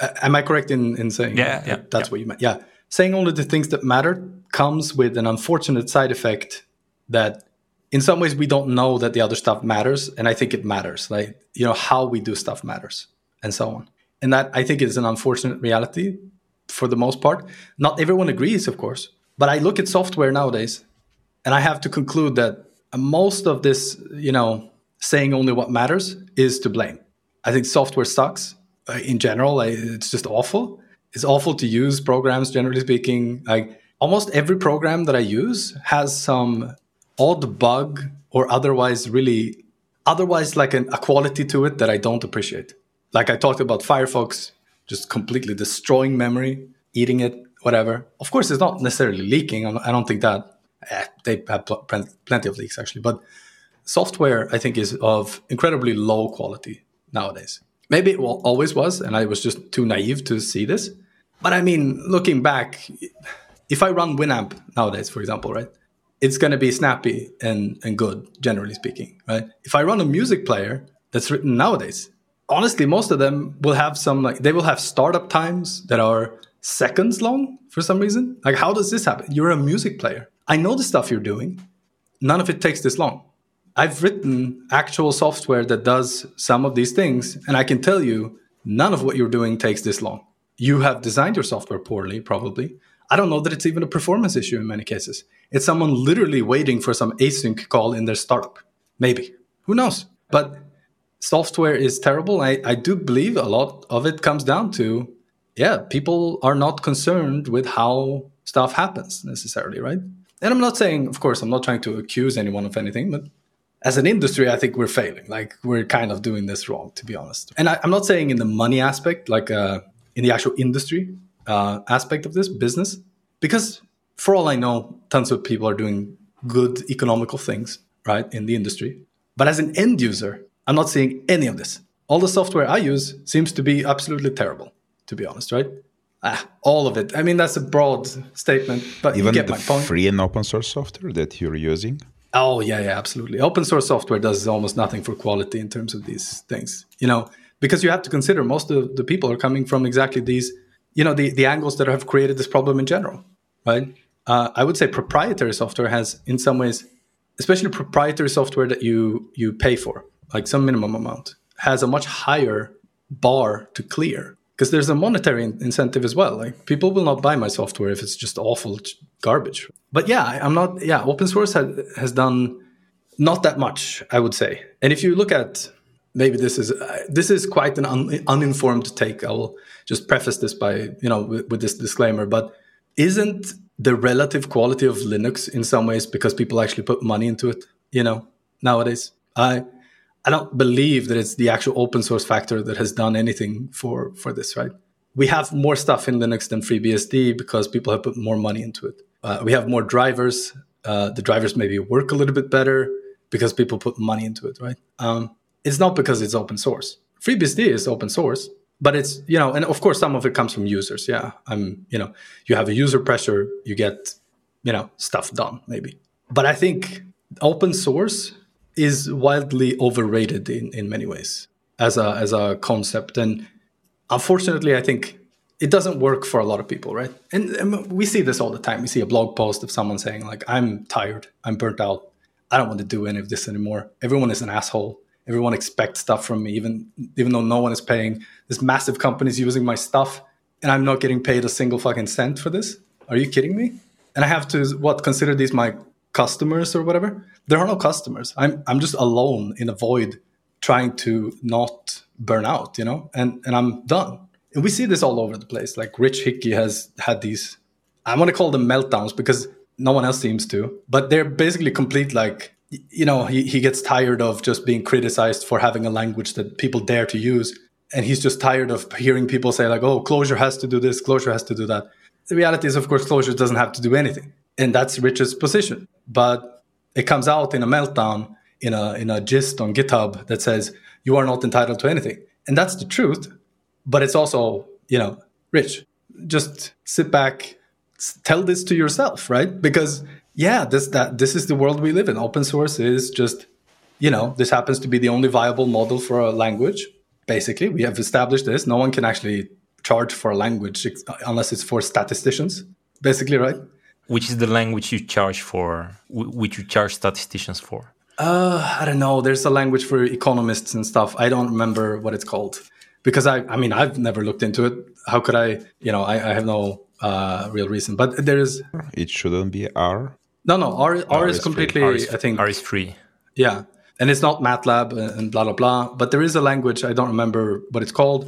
uh, am i correct in, in saying yeah, yeah that's yeah. what you meant yeah saying only the things that matter comes with an unfortunate side effect that in some ways we don't know that the other stuff matters and i think it matters like you know how we do stuff matters and so on and that i think is an unfortunate reality for the most part. Not everyone agrees, of course, but I look at software nowadays and I have to conclude that most of this, you know, saying only what matters is to blame. I think software sucks uh, in general. It's just awful. It's awful to use programs, generally speaking. Like almost every program that I use has some odd bug or otherwise really, otherwise like an, a quality to it that I don't appreciate. Like I talked about Firefox just completely destroying memory, eating it, whatever. Of course, it's not necessarily leaking. I don't think that. Eh, they have pl- plenty of leaks actually, but software I think is of incredibly low quality nowadays. Maybe it always was, and I was just too naive to see this. But I mean, looking back, if I run Winamp nowadays, for example, right, it's going to be snappy and, and good, generally speaking, right? If I run a music player that's written nowadays, honestly, most of them will have some like they will have startup times that are seconds long for some reason. Like, how does this happen? You're a music player. I know the stuff you're doing. None of it takes this long. I've written actual software that does some of these things, and I can tell you none of what you're doing takes this long. You have designed your software poorly, probably. I don't know that it's even a performance issue in many cases. It's someone literally waiting for some async call in their startup. Maybe. Who knows? But software is terrible. I, I do believe a lot of it comes down to, yeah, people are not concerned with how stuff happens necessarily, right? And I'm not saying, of course, I'm not trying to accuse anyone of anything, but as an industry, I think we're failing. Like we're kind of doing this wrong, to be honest. And I, am not saying in the money aspect, like uh, in the actual industry uh, aspect of this business, because for all I know, tons of people are doing good economical things, right, in the industry. But as an end user, I'm not seeing any of this. All the software I use seems to be absolutely terrible, to be honest, right? Ah, all of it. I mean, that's a broad statement, but even the my point. free and open source software that you're using. Oh yeah, yeah, absolutely. Open source software does almost nothing for quality in terms of these things. You know, because you have to consider most of the people are coming from exactly these, you know, the the angles that have created this problem in general, right? Uh, I would say proprietary software has, in some ways, especially proprietary software that you you pay for like some minimum amount, has a much higher bar to clear because there's a monetary incentive as well. Like people will not buy my software if it's just awful garbage. But yeah, I'm not. Yeah, open source has has done not that much, I would say. And if you look at maybe this is uh, this is quite an un, uninformed take. I will just preface this by you know with, with this disclaimer. But isn't the relative quality of Linux in some ways because people actually put money into it? You know, nowadays, I I don't believe that it's the actual open source factor that has done anything for for this, right? We have more stuff in Linux than FreeBSD because people have put more money into it. Uh, we have more drivers. Uh, the drivers maybe work a little bit better because people put money into it, right? Um, it's not because it's open source. FreeBSD is open source, but it's you know, and of course some of it comes from users. Yeah, I'm you know, you have a user pressure, you get you know stuff done maybe. but I think open source is wildly overrated in, in many ways as a as a concept. And unfortunately, I think it doesn't work for a lot of people, right? And, and, we see this all the time. We see a blog post of someone saying like, "I'm tired. I'm burnt out. I don't want to do any of this anymore. Everyone is an asshole. Everyone expects stuff from me, even even though no one is paying. This massive company is using my stuff, and I'm not getting paid a single fucking cent for this. Are you kidding me? And I have to what consider these my customers or whatever. There are no customers. I'm I'm just alone in a void, trying to not burn out, you know. And and I'm done. And we see this all over the place. Like Rich Hickey has had these. I want to call them meltdowns because no one else seems to. But they're basically complete like you know he, he gets tired of just being criticized for having a language that people dare to use and he's just tired of hearing people say like oh Clojure has to do this Clojure has to do that the reality is of course Clojure doesn't have to do anything and that's rich's position but it comes out in a meltdown in a in a gist on github that says you are not entitled to anything. And that's the truth but it's also you know rich. Just sit back tell this to yourself right? Because yeah this that this is the world we live in. Open source is just you know this happens to be the only viable model for a language. Basically we have established this. No one can actually charge for a language unless it's for statisticians basically right which is the language you charge for which you charge statisticians for? Uh, i don't know. There's a language for economists and stuff. I don't remember what it's called. Because i i mean i've never looked into it. How could i you know i, I have no uh, real reason. But there is it shouldn't be r. No no. R, r, r is, is completely r is, i think r is free. Yeah. And it's not matlab and blah blah blah. But there is a language i don't remember what it's called.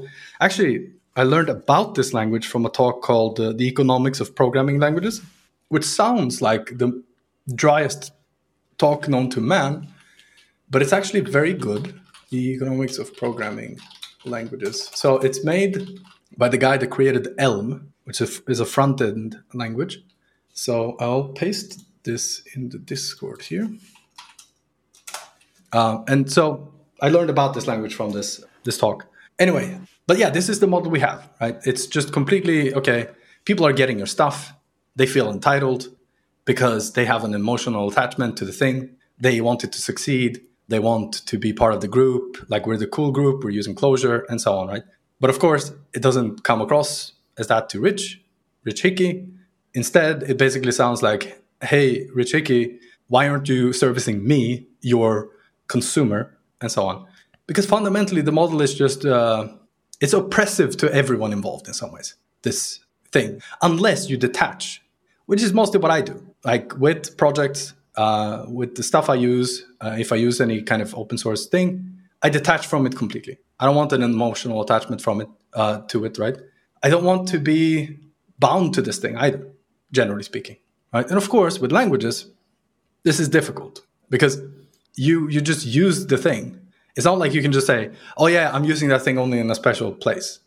Actually i learned about this language from a talk called uh, the economics of programming languages which sounds like the driest talk known to man but it's actually very good the economics of programming languages. So it's made by the guy that created Elm, which is a front end language. So I'll paste this in the Discord here. Uh, and so I learned about this language from this this talk. Anyway, but yeah, this is the model we have, right? It's just completely okay. People are getting your stuff. They feel entitled because they have an emotional attachment to the thing. They want it to succeed. They want to be part of the group. Like we're the cool group. We're using Clojure and so on right? But of course it doesn't come across as that to rich rich hickey. Instead it basically sounds like hey rich hickey why aren't you servicing me your consumer and so on? Because fundamentally the model is just uh, it's oppressive to everyone involved in some ways this thing unless you detach which is mostly what i do like with projects uh, with the stuff I use, uh, if I use any kind of open source thing, I detach from it completely. I don't want an emotional attachment from it uh, to it, right? I don't want to be bound to this thing either, generally speaking, right? And of course, with languages, this is difficult because you you just use the thing. It's not like you can just say, "Oh yeah, I'm using that thing only in a special place,"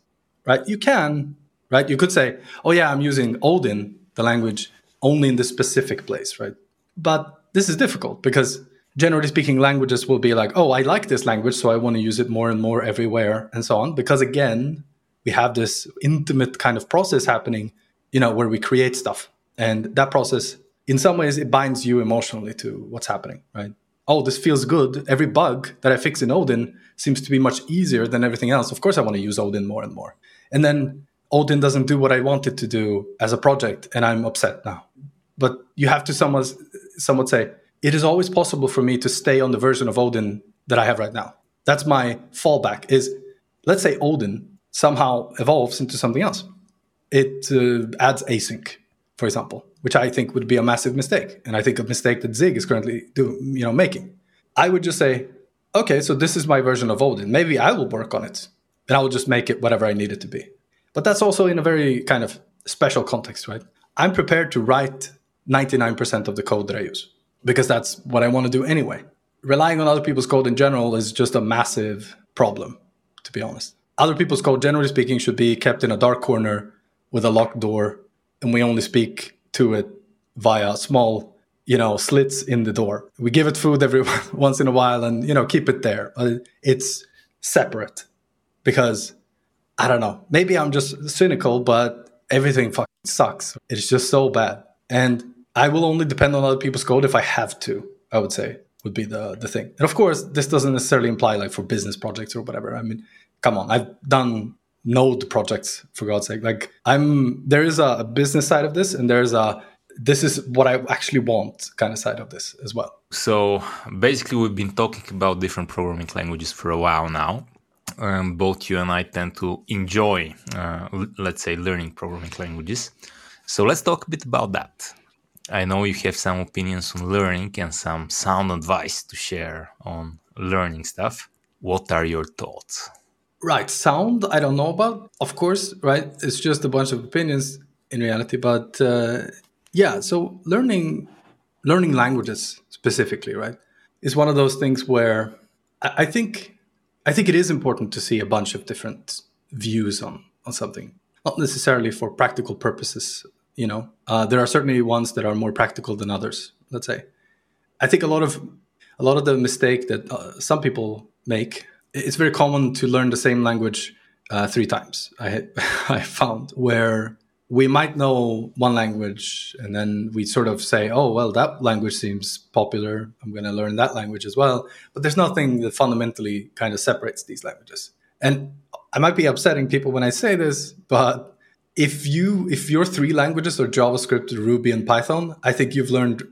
right? You can, right? You could say, "Oh yeah, I'm using Odin, the language, only in this specific place," right? But this is difficult because generally speaking, languages will be like, oh, I like this language, so I want to use it more and more everywhere and so on. Because again, we have this intimate kind of process happening, you know, where we create stuff. And that process, in some ways, it binds you emotionally to what's happening, right? Oh, this feels good. Every bug that I fix in Odin seems to be much easier than everything else. Of course, I want to use Odin more and more. And then Odin doesn't do what I want it to do as a project, and I'm upset now. But you have to somewhat somewhat say, it is always possible for me to stay on the version of Odin that I have right now. That's my fallback is let's say Odin somehow evolves into something else. It uh, adds async, for example, which I think would be a massive mistake. And I think a mistake that Zig is currently do, you know, making. I would just say, okay, so this is my version of Odin. Maybe I will work on it and I will just make it whatever I need it to be. But that's also in a very kind of special context, right? I'm prepared to write 99% of the code that I use because that's what I want to do anyway. Relying on other people's code in general is just a massive problem, to be honest. Other people's code, generally speaking, should be kept in a dark corner with a locked door, and we only speak to it via small, you know, slits in the door. We give it food every [laughs] once in a while, and you know, keep it there. It's separate because I don't know. Maybe I'm just cynical, but everything fucking sucks. It's just so bad. And I will only depend on other people's code if I have to. I would say would be the the thing. And of course, this doesn't necessarily imply like for business projects or whatever. I mean, come on, I've done node projects for god's sake like i'm there is a business side of this and there's a this is what i actually want kind of side of this as well so basically we've been talking about different programming languages for a while now um, both you and i tend to enjoy uh, let's say learning programming languages so let's talk a bit about that i know you have some opinions on learning and some sound advice to share on learning stuff what are your thoughts Right. Sound, I don't know about, of course, right? It's just a bunch of opinions in reality. But uh, yeah, so learning learning languages specifically, right, is one of those things where I, I think I think it is important to see a bunch of different views on on something, not necessarily for practical purposes. You know, uh, there are certainly ones that are more practical than others. Let's say, I think a lot of a lot of the mistake that uh, some people make it's very common to learn the same language uh, three times. I [laughs] I found where we might know one language and then we sort of say, oh well, that language seems popular. I'm going to learn that language as well. But there's nothing that fundamentally kind of separates these languages. And I might be upsetting people when I say this, but if you if your three languages are JavaScript, Ruby, and Python, I think you've learned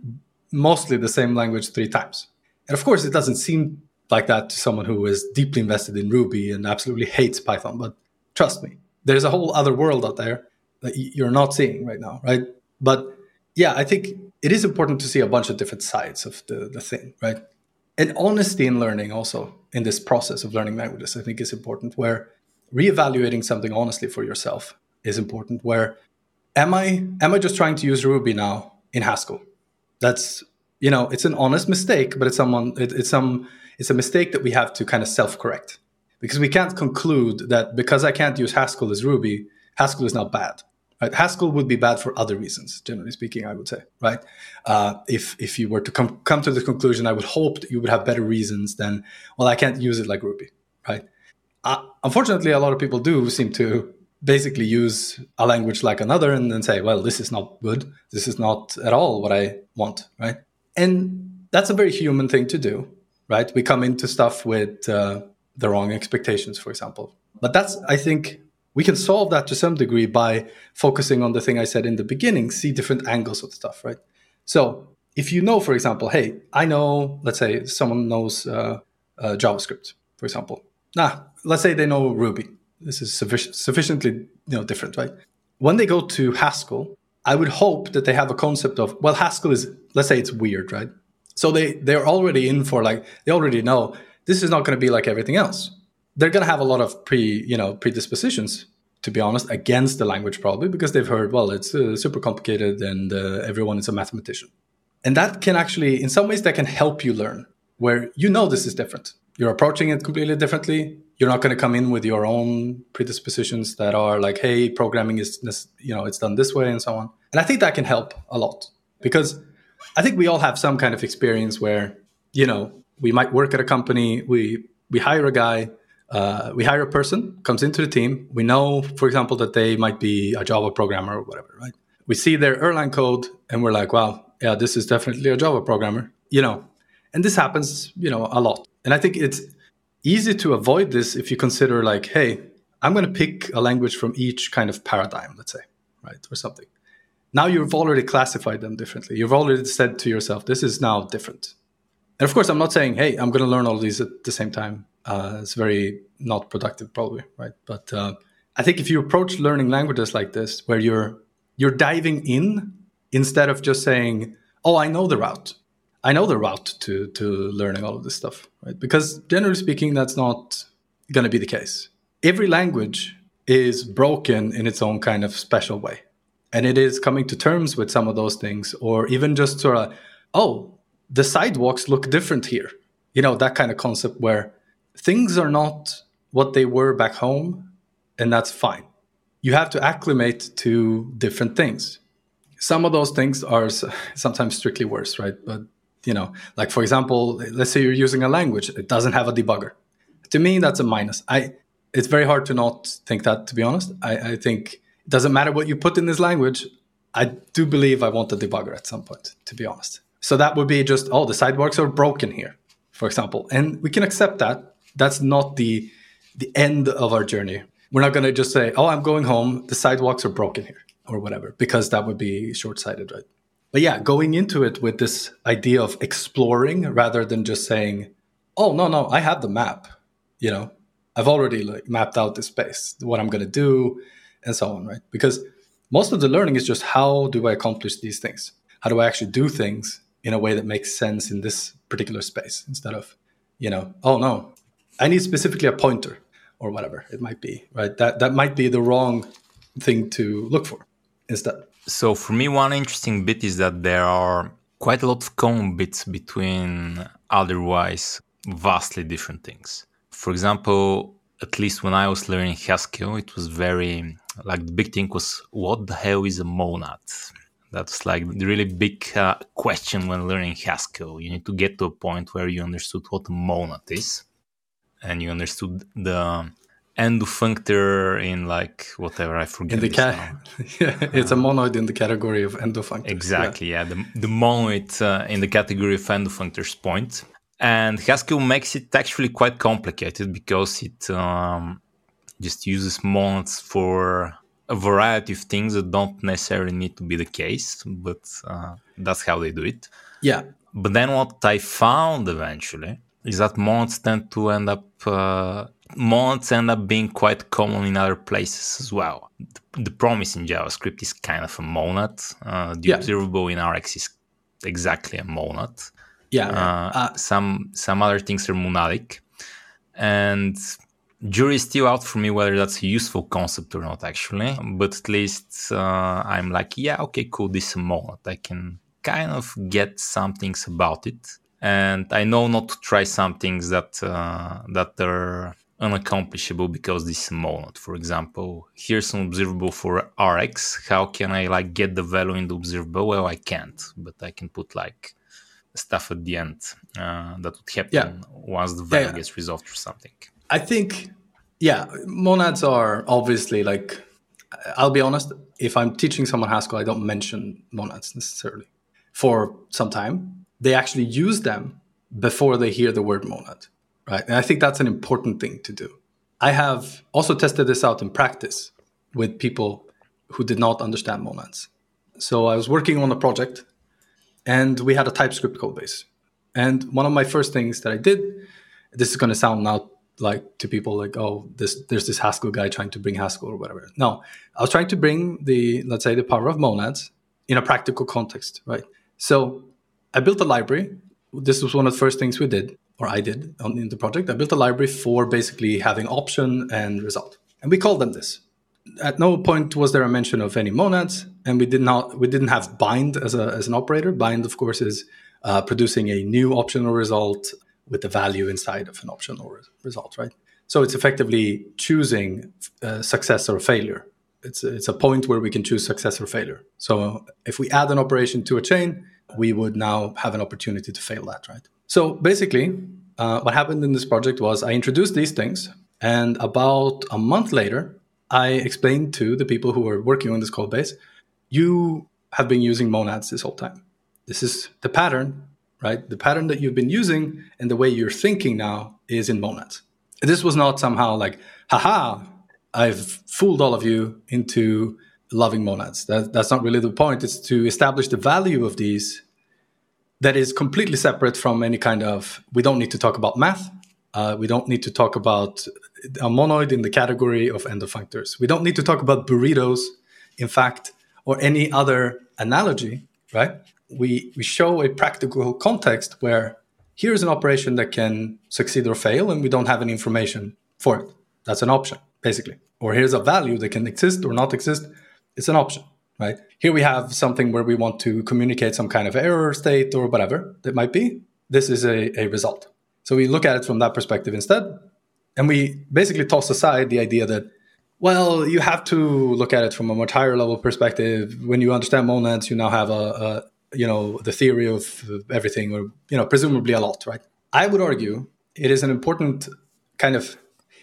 mostly the same language three times. And of course, it doesn't seem like that to someone who is deeply invested in Ruby and absolutely hates Python. But trust me, there's a whole other world out there that you're not seeing right now, right? But yeah, I think it is important to see a bunch of different sides of the, the thing, right? And honesty in learning also in this process of learning languages, I think is important, where reevaluating something honestly for yourself is important. Where am I am I just trying to use Ruby now in Haskell? That's you know, it's an honest mistake, but it's someone it, it's some it's a mistake that we have to kind of self-correct because we can't conclude that because I can't use Haskell as Ruby, Haskell is not bad. Right? Haskell would be bad for other reasons, generally speaking. I would say, right? Uh, if if you were to come come to the conclusion, I would hope that you would have better reasons than, well, I can't use it like Ruby, right? Uh, unfortunately, a lot of people do seem to basically use a language like another and then say, well, this is not good. This is not at all what I want, right? And that's a very human thing to do right? We come into stuff with uh, the wrong expectations, for example. But that's, I think, we can solve that to some degree by focusing on the thing I said in the beginning, see different angles of stuff, right? So if you know, for example, hey, I know, let's say someone knows uh, uh, JavaScript, for example. Nah, let's say they know Ruby. This is sufficient, sufficiently you know different, right? When they go to Haskell, I would hope that they have a concept of well, Haskell is let's say it's weird, right? So they they're already in for like they already know this is not going to be like everything else. They're going to have a lot of pre you know predispositions to be honest against the language probably because they've heard well it's uh, super complicated and uh, everyone is a mathematician. And that can actually in some ways that can help you learn where you know this is different. You're approaching it completely differently. You're not going to come in with your own predispositions that are like hey programming is this, you know it's done this way and so on. And I think that can help a lot because I think we all have some kind of experience where, you know, we might work at a company, we we hire a guy, uh, we hire a person, comes into the team. We know, for example, that they might be a Java programmer or whatever, right? We see their Erlang code and we're like, wow, yeah, this is definitely a Java programmer, you know. And this happens, you know, a lot. And I think it's easy to avoid this if you consider like, hey, I'm going to pick a language from each kind of paradigm, let's say, right, or something now you've already classified them differently. You've already said to yourself, this is now different. And of course, I'm not saying, hey, I'm going to learn all these at the same time. Uh, it's very not productive, probably, right? But uh, I think if you approach learning languages like this, where you're you're diving in instead of just saying, oh, I know the route. I know the route to to learning all of this stuff, right? Because generally speaking, that's not going to be the case. Every language is broken in its own kind of special way. And it is coming to terms with some of those things or even just sort of oh the sidewalks look different here. You know that kind of concept where things are not what they were back home and that's fine. You have to acclimate to different things. Some of those things are sometimes strictly worse right? But you know like for example let's say you're using a language it doesn't have a debugger to me that's a minus i it's very hard to not think that to be honest i, I think it doesn't matter what you put in this language I do believe I want a debugger at some point, to be honest. So that would be just, oh, the sidewalks are broken here, for example. And we can accept that. That's not the the end of our journey. We're not going to just say, oh, I'm going home. The sidewalks are broken here or whatever, because that would be short sighted, right? But yeah, going into it with this idea of exploring rather than just saying, oh, no, no, I have the map. You know, I've already like mapped out the space, what I'm going to do, and so on, right? Because most of the learning is just how do I accomplish these things? How do I actually do things in a way that makes sense in this particular space instead of, you know, oh no, I need specifically a pointer or whatever it might be, right? That that might be the wrong thing to look for instead. So for me, one interesting bit is that there are quite a lot of common bits between otherwise vastly different things. For example, at least when I was learning Haskell, it was very like the big thing was what the hell is a monad? That's like the really big uh, question when learning Haskell. You need to get to a point where you understood what a monad is, and you understood the endofunctor in like whatever I forget. In the ca- [laughs] yeah, it's a monoid in the category of endofunctors. Exactly, yeah, yeah the, the monoid uh, in the category of endofunctors point. And Haskell makes it actually quite complicated because it um, just uses monads for a variety of things that don't necessarily need to be the case, but uh, that's how they do it. Yeah. But then what I found eventually is that monads tend to end up uh, monads end up being quite common in other places as well. The, the promise in JavaScript is kind of a monad. Uh, the yeah. observable in Rx is exactly a monad. Yeah. Uh, uh, some some other things are monadic, and jury is still out for me whether that's a useful concept or not actually but at least uh, i'm like yeah okay cool this is a monad i can kind of get some things about it and i know not to try some things that uh, that are unaccomplishable because this is a monad for example here's an observable for rx how can i like get the value in the observable well i can't but i can put like stuff at the end uh, that would happen yeah. once the value yeah, yeah. gets resolved or something I think, yeah, monads are obviously like, I'll be honest, if I'm teaching someone Haskell, I don't mention monads necessarily for some time. They actually use them before they hear the word monad, right? And I think that's an important thing to do. I have also tested this out in practice with people who did not understand monads. So I was working on a project and we had a TypeScript code base. And one of my first things that I did, this is going to sound now like to people like oh this there's this haskell guy trying to bring haskell or whatever no i was trying to bring the let's say the power of monads in a practical context right so i built a library this was one of the first things we did or i did on, in the project i built a library for basically having option and result and we called them this at no point was there a mention of any monads and we did not we didn't have bind as, a, as an operator bind of course is uh, producing a new optional result with the value inside of an optional result, right? So it's effectively choosing uh, success or failure. It's it's a point where we can choose success or failure. So if we add an operation to a chain, we would now have an opportunity to fail that, right? So basically, uh, what happened in this project was I introduced these things, and about a month later, I explained to the people who were working on this code base, you have been using monads this whole time. This is the pattern right? The pattern that you've been using and the way you're thinking now is in monads. This was not somehow like, haha, I've fooled all of you into loving monads. That, that's not really the point. It's to establish the value of these that is completely separate from any kind of, we don't need to talk about math. Uh, we don't need to talk about a monoid in the category of endofunctors. We don't need to talk about burritos, in fact, or any other analogy, right? we, we show a practical context where here's an operation that can succeed or fail, and we don't have any information for it. That's an option, basically. Or here's a value that can exist or not exist. It's an option, right? Here we have something where we want to communicate some kind of error state or whatever it might be. This is a, a result. So we look at it from that perspective instead. And we basically toss aside the idea that, well, you have to look at it from a much higher level perspective. When you understand monads, you now have a, you know the theory of everything or you know presumably a lot right i would argue it is an important kind of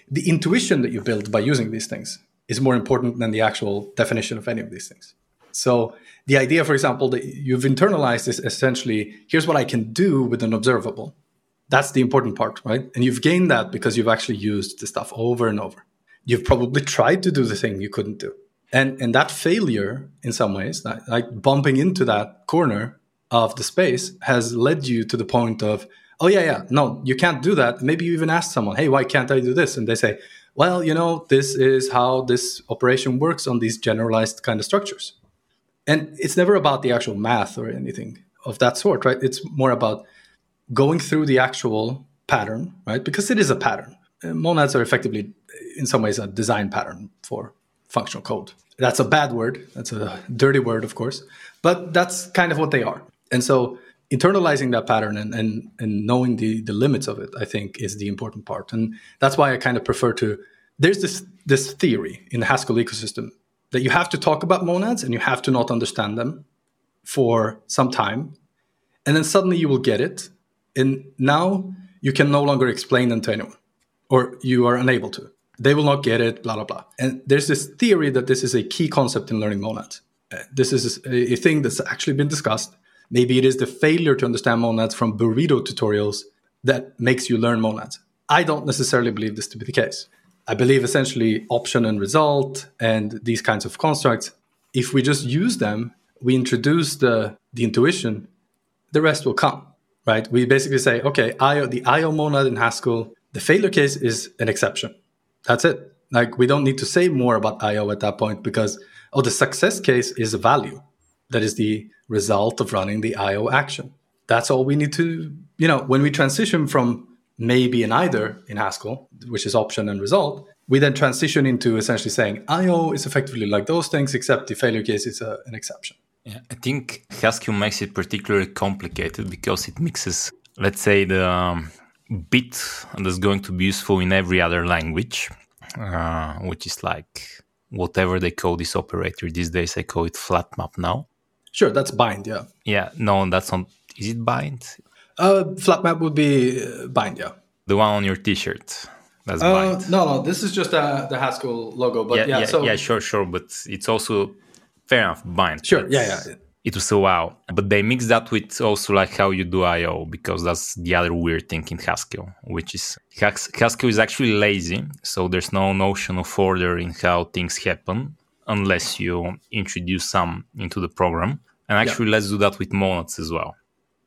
the intuition that you build by using these things is more important than the actual definition of any of these things So the idea, for example, that you've internalized is essentially here's what I can do with an observable. That's the important part, right? And you've gained that because you've actually used the stuff over and over. You've probably tried to do the thing you couldn't do. And, and that failure, in some ways, like, like bumping into that corner of the space, has led you to the point of, oh, yeah, yeah, no, you can't do that. Maybe you even ask someone, hey, why can't I do this? And they say, well, you know, this is how this operation works on these generalized kind of structures. And it's never about the actual math or anything of that sort, right? It's more about going through the actual pattern, right? Because it is a pattern. Monads are effectively, in some ways, a design pattern for functional code. That's a bad word. That's a dirty word, of course, but that's kind of what they are. And so internalizing that pattern and, and, and knowing the, the limits of it, I think, is the important part. And that's why I kind of prefer to. There's this, this theory in the Haskell ecosystem that you have to talk about monads and you have to not understand them for some time. And then suddenly you will get it and now you can no longer explain them to anyone, or you are unable to. They will not get it, blah, blah, blah. And there's this theory that this is a key concept in learning monads. Uh, this is a, a thing that's actually been discussed. Maybe it is the failure to understand monads from burrito tutorials that makes you learn monads. I don't necessarily believe this to be the case. I believe essentially option and result and these kinds of constructs, if we just use them, we introduce the, the intuition, the rest will come right? We basically say, okay, IO, the IO monad in Haskell, the failure case is an exception. That's it. Like we don't need to say more about IO at that point because, oh, the success case is a value that is the result of running the IO action. That's all we need to, you know, when we transition from maybe and either in Haskell, which is option and result, we then transition into essentially saying IO is effectively like those things, except the failure case is a, an exception. Yeah, I think Haskell makes it particularly complicated because it mixes, let's say, the um, bit that's going to be useful in every other language, uh, which is like whatever they call this operator these days. I call it flat map now. Sure, that's bind. Yeah. Yeah. No, that's not. Is it bind? Uh, flat map would be uh, bind. Yeah. The one on your T-shirt. That's uh, bind. No, no. This is just uh, the Haskell logo. But yeah, yeah, yeah, so yeah, sure, sure. But it's also fair enough, bind. Sure, yeah, yeah. It was so wow. But they mix that with also like how you do I/O because that's the other weird thing in Haskell, which is Haskell is actually lazy, so there's no notion of order in how things happen unless you introduce some into the program. And actually, yeah. let's do that with monads as well.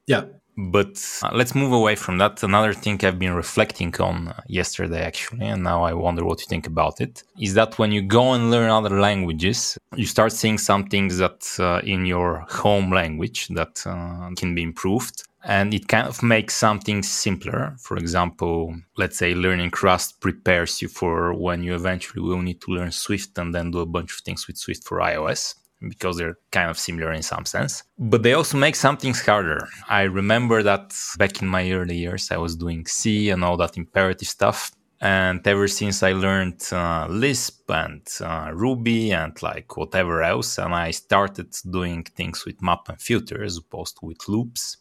Yeah, but uh, let's move away from that. Another thing I've been reflecting on yesterday, actually, and now I wonder what you think about it, is that when you go and learn other languages, you start seeing some things that uh, in your home language that uh, can be improved. And it kind of makes something simpler. For example, let's say learning Rust prepares you for when you eventually will need to learn Swift and then do a bunch of things with Swift for iOS because they're kind of similar in some sense. But they also make some things harder. I remember that back in my early years, I was doing C and all that imperative stuff. And ever since I learned uh, Lisp and uh, Ruby and like whatever else, and I started doing things with map and filter as opposed to with loops.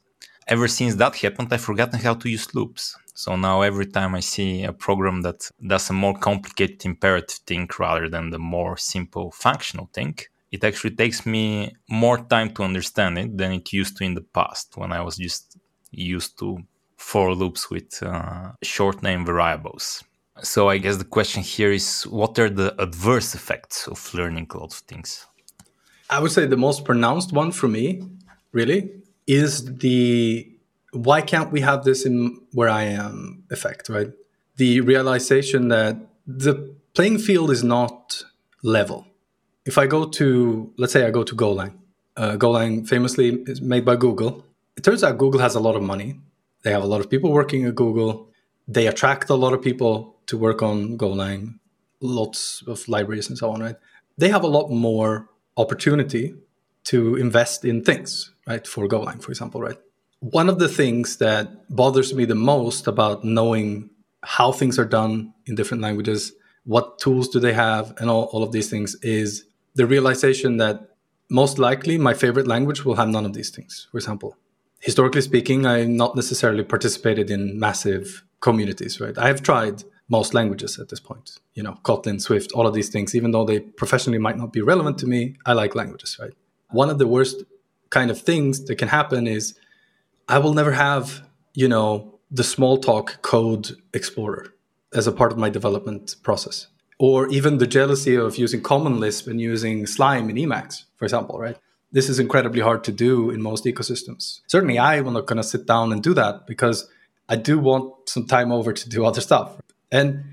Ever since that happened, I've forgotten how to use loops. So now every time I see a program that does a more complicated imperative thing rather than the more simple functional thing, it actually takes me more time to understand it than it used to in the past when I was just used to for loops with uh, short name variables. So I guess the question here is what are the adverse effects of learning a lot of things? I would say the most pronounced one for me, really, is the why can't we have this in where I am effect, right? The realization that the playing field is not level if I go to, let's say I go to Golang, uh, Golang famously is made by Google. It turns out Google has a lot of money. They have a lot of people working at Google. They attract a lot of people to work on Golang, lots of libraries and so on, right? They have a lot more opportunity to invest in things, right? For Golang, for example, right? One of the things that bothers me the most about knowing how things are done in different languages, what tools do they have, and all, all of these things is the realization that most likely my favorite language will have none of these things. For example, historically speaking, I not necessarily participated in massive communities, right? I have tried most languages at this point, you know, Kotlin, Swift, all of these things, even though they professionally might not be relevant to me, I like languages, right? one of the worst kind of things that can happen is I will never have, you know, the Smalltalk code explorer as a part of my development process. Or even the jealousy of using Common Lisp and using Slime in Emacs, for example, right? This is incredibly hard to do in most ecosystems. Certainly, I am not going to sit down and do that because I do want some time over to do other stuff. And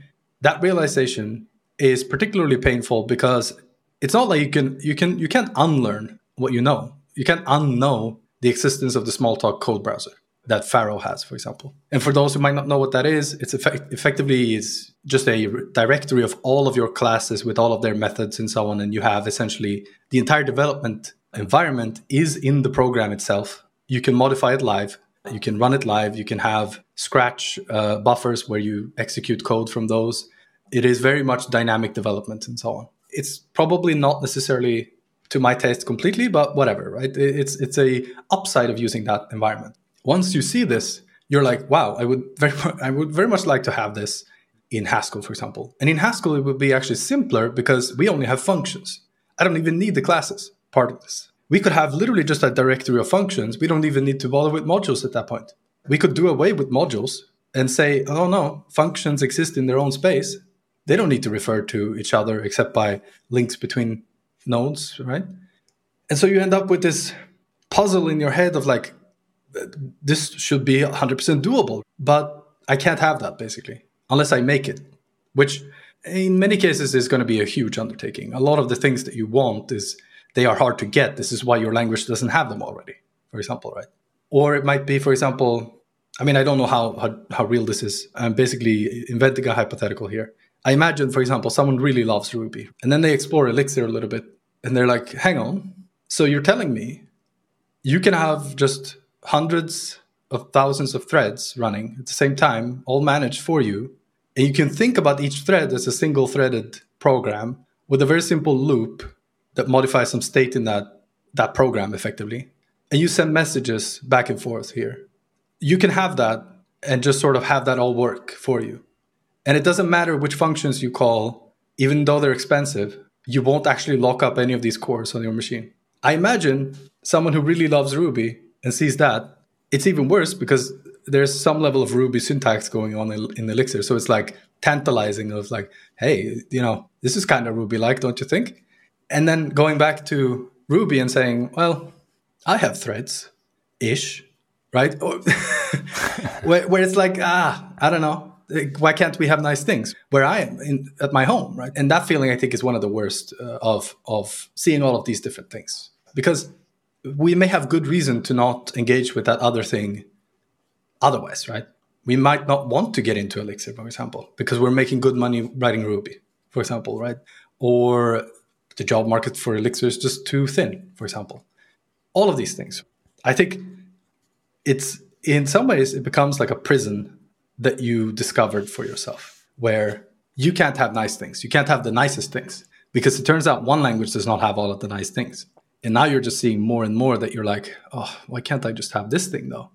that realization is particularly painful because it's not like you can you can you can't unlearn what you know. You can't unknow the existence of the Smalltalk code browser that Pharo has, for example. And for those who might not know what that is, it's effect- effectively is just a directory of all of your classes with all of their methods and so on. And you have essentially the entire development environment is in the program itself. You can modify it live. You can run it live. You can have Scratch uh, buffers where you execute code from those. It is very much dynamic development and so on. It's probably not necessarily to my taste completely, but whatever, right? It's it's a upside of using that environment. Once you see this, you're like, wow, I would very [laughs] I would very much like to have this in Haskell, for example. And in Haskell, it would be actually simpler because we only have functions. I don't even need the classes part of this. We could have literally just a directory of functions. We don't even need to bother with modules at that point. We could do away with modules and say, oh no, functions exist in their own space. They don't need to refer to each other except by links between nodes, right? And so you end up with this puzzle in your head of like, this should be 100% doable, but I can't have that basically unless I make it, which in many cases is going to be a huge undertaking. A lot of the things that you want is they are hard to get. This is why your language doesn't have them already, for example, right? Or it might be, for example, I mean, I don't know how, how, how real this is. I'm basically inventing a hypothetical here. I imagine, for example, someone really loves Ruby and then they explore Elixir a little bit and they're like, hang on. So you're telling me you can have just hundreds of thousands of threads running at the same time, all managed for you. And you can think about each thread as a single threaded program with a very simple loop that modifies some state in that, that program effectively. And you send messages back and forth here. You can have that and just sort of have that all work for you. And it doesn't matter which functions you call, even though they're expensive, you won't actually lock up any of these cores on your machine. I imagine someone who really loves Ruby and sees that, it's even worse because there's some level of Ruby syntax going on in, in Elixir. So it's like tantalizing of like, hey, you know, this is kind of Ruby like, don't you think? And then going back to Ruby and saying, well, I have threads ish, right? [laughs] where, where it's like, ah, I don't know why can't we have nice things where I am in, at my home, right? And that feeling, I think, is one of the worst uh, of of seeing all of these different things because we may have good reason to not engage with that other thing otherwise, right? We might not want to get into Elixir, for example, because we're making good money writing Ruby, for example, right? Or the job market for Elixir is just too thin, for example. All of these things. I think it's in some ways it becomes like a prison that you discovered for yourself where you can't have nice things. You can't have the nicest things because it turns out one language does not have all of the nice things. And now you're just seeing more and more that you're like, oh, why can't I just have this thing though?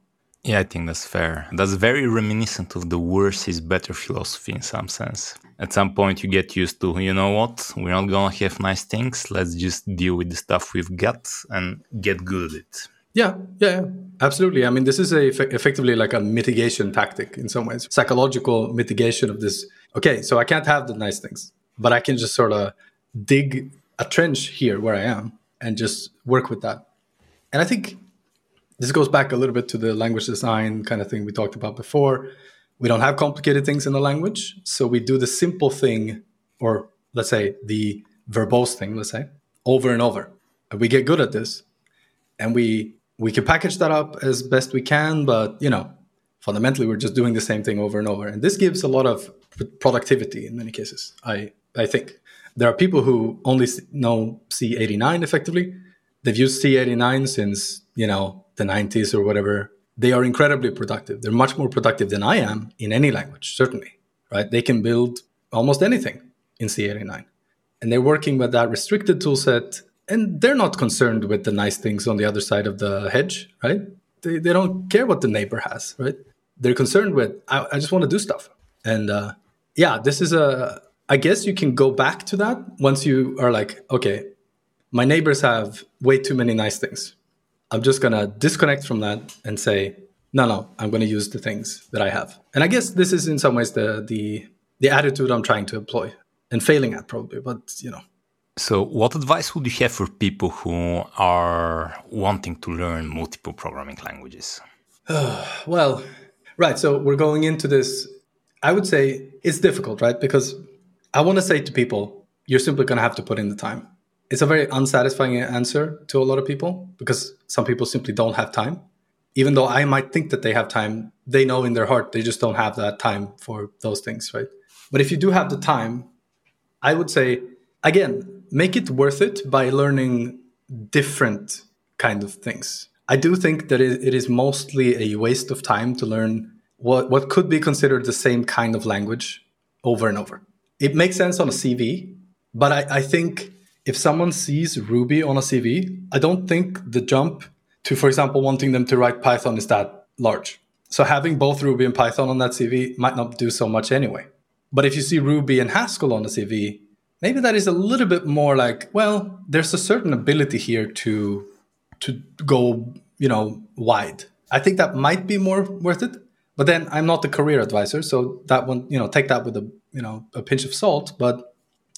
Yeah, I think that's fair. That's very reminiscent of the worse is better philosophy in some sense. At some point, you get used to, you know what, we're not gonna have nice things. Let's just deal with the stuff we've got and get good at it. Yeah, yeah, absolutely. I mean, this is a effectively like a mitigation tactic in some ways, psychological mitigation of this. Okay, so I can't have the nice things, but I can just sort of dig a trench here where I am and just work with that. And I think this goes back a little bit to the language design kind of thing we talked about before. We don't have complicated things in the language, so we do the simple thing, or let's say the verbose thing, let's say, over and over. And we get good at this, and we we can package that up as best we can, but you know, fundamentally we're just doing the same thing over and over. And this gives a lot of productivity in many cases. I I think there are people who only know C89 effectively. They've used C89 since you know the 90s or whatever. They are incredibly productive. They're much more productive than I am in any language, certainly. Right? They can build almost anything in C89, and they're working with that restricted toolset and they're not concerned with the nice things on the other side of the hedge, right? They, they don't care what the neighbor has, right? They're concerned with, I, I just want to do stuff. And uh, yeah, this is a, I guess you can go back to that once you are like, okay, my neighbors have way too many nice things. I'm just going to disconnect from that and say, no, no, I'm going to use the things that I have. And I guess this is in some ways the the the attitude I'm trying to employ and failing at probably, but you know. So, what advice would you have for people who are wanting to learn multiple programming languages? [sighs] well, right. So, we're going into this. I would say it's difficult, right? Because I want to say to people, you're simply going to have to put in the time. It's a very unsatisfying answer to a lot of people because some people simply don't have time. Even though I might think that they have time, they know in their heart they just don't have that time for those things, right? But if you do have the time, I would say, again, make it worth it by learning different kind of things. I do think that it is mostly a waste of time to learn what, what could be considered the same kind of language over and over. It makes sense on a CV, but I, I think if someone sees Ruby on a CV, I don't think the jump to, for example, wanting them to write Python is that large. So having both Ruby and Python on that CV might not do so much anyway. But if you see Ruby and Haskell on the CV, maybe that is a little bit more like, well, there's a certain ability here to to go, you know, wide. I think that might be more worth it. But then I'm not the career advisor, so that one, you know, take that with a you know a pinch of salt. But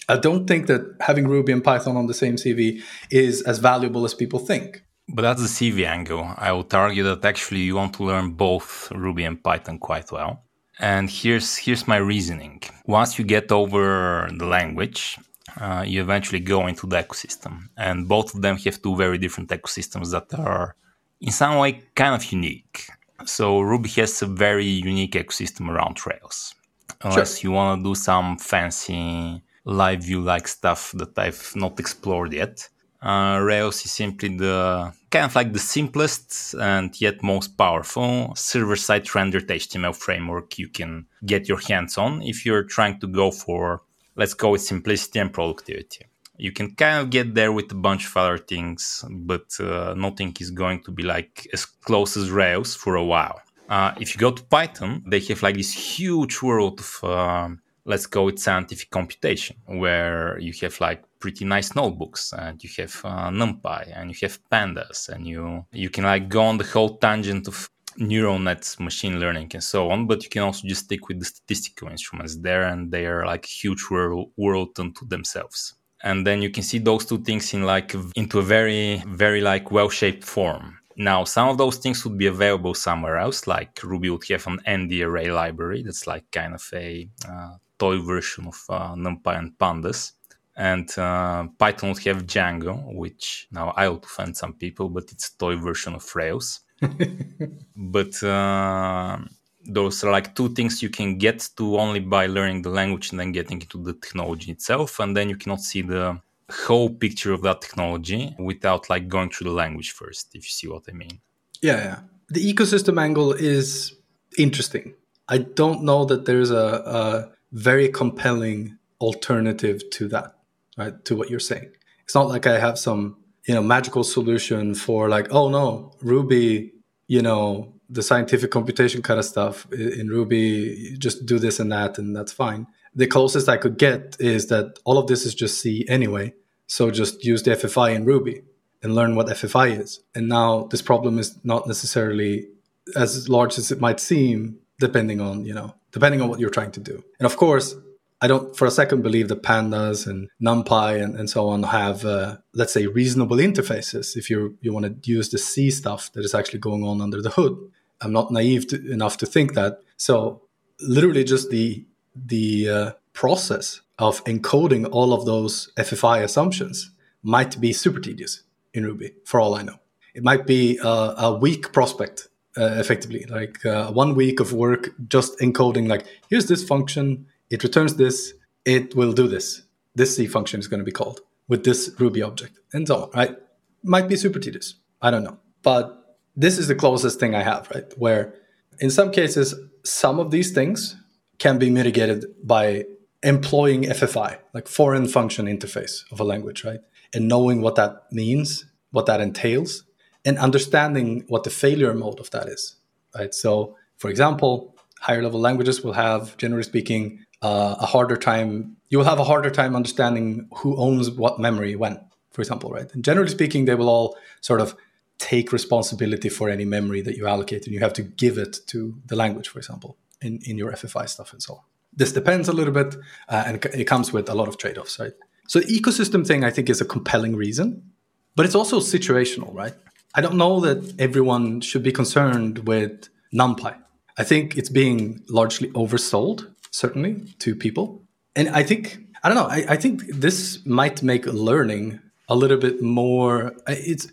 I don't think that having Ruby and Python on the same CV is as valuable as people think. But that's the CV angle. I would argue that actually you want to learn both Ruby and Python quite well. And here's here's my reasoning. Once you get over the language, uh, you eventually go into the ecosystem, and both of them have two very different ecosystems that are, in some way, kind of unique. So Ruby has a very unique ecosystem around Rails. Unless sure. you want to do some fancy live view like stuff that I've not explored yet, uh, Rails is simply the kind of like the simplest and yet most powerful server-side rendered HTML framework you can get your hands on if you're trying to go for, let's go with simplicity and productivity. You can kind of get there with a bunch of other things, but uh, nothing is going to be like as close as Rails for a while. Uh, if you go to Python, they have like this huge world of uh, let's go with scientific computation, where you have like pretty nice notebooks and you have uh, NumPy and you have pandas and you you can like go on the whole tangent of neural nets, machine learning, and so on. But you can also just stick with the statistical instruments there, and they are like huge world, world unto themselves. And then you can see those two things in like into a very very like well shaped form. Now, some of those things would be available somewhere else, like Ruby would have an ND array library that's like kind of a uh, toy version of uh, NumPy and Pandas. And uh, Python would have Django, which now I would offend some people, but it's a toy version of Rails. [laughs] but uh, those are like two things you can get to only by learning the language and then getting into the technology itself. And then you cannot see the whole picture of that technology without like going through the language first, if you see what I mean. Yeah, yeah. The ecosystem angle is interesting. I don't know that there's a, a very compelling alternative to that, right? To what you're saying. It's not like I have some, you know, magical solution for like, oh no, Ruby, you know, the scientific computation kind of stuff in Ruby, just do this and that, and that's fine. The closest I could get is that all of this is just C anyway. So just use the FFI in Ruby and learn what FFI is. And now this problem is not necessarily as large as it might seem, depending on, you know, depending on what you're trying to do. And of course, I don't for a second believe that pandas and NumPy and, and so on have, uh, let's say, reasonable interfaces if you you want to use the C stuff that is actually going on under the hood. I'm not naive to, enough to think that. So literally just the the uh, process of encoding all of those FFI assumptions might be super tedious in Ruby, for all I know. It might be a weak prospect uh, effectively like uh, one week of work just encoding like here's this function it returns this it will do this. This c function is going to be called with this ruby object and so on right? Might be super tedious i don't know. But this is the closest thing i have right? Where in some cases some of these things can be mitigated by employing ffi like foreign function interface of a language right? And knowing what that means what that entails and understanding what the failure mode of that is, right? So, for example, higher level languages will have, generally speaking, uh, a harder time. You will have a harder time understanding who owns what memory when, for example, right? And generally speaking, they will all sort of take responsibility for any memory that you allocate and you have to give it to the language, for example, in, in your FFI stuff and so on. This depends a little bit uh, and it comes with a lot of trade offs, right? So, the ecosystem thing I think is a compelling reason, but it's also situational, right? I don't know that everyone should be concerned with NumPy. I think it's being largely oversold, certainly, to people. And I think, I don't know, I, I think this might make learning a little bit more. It's,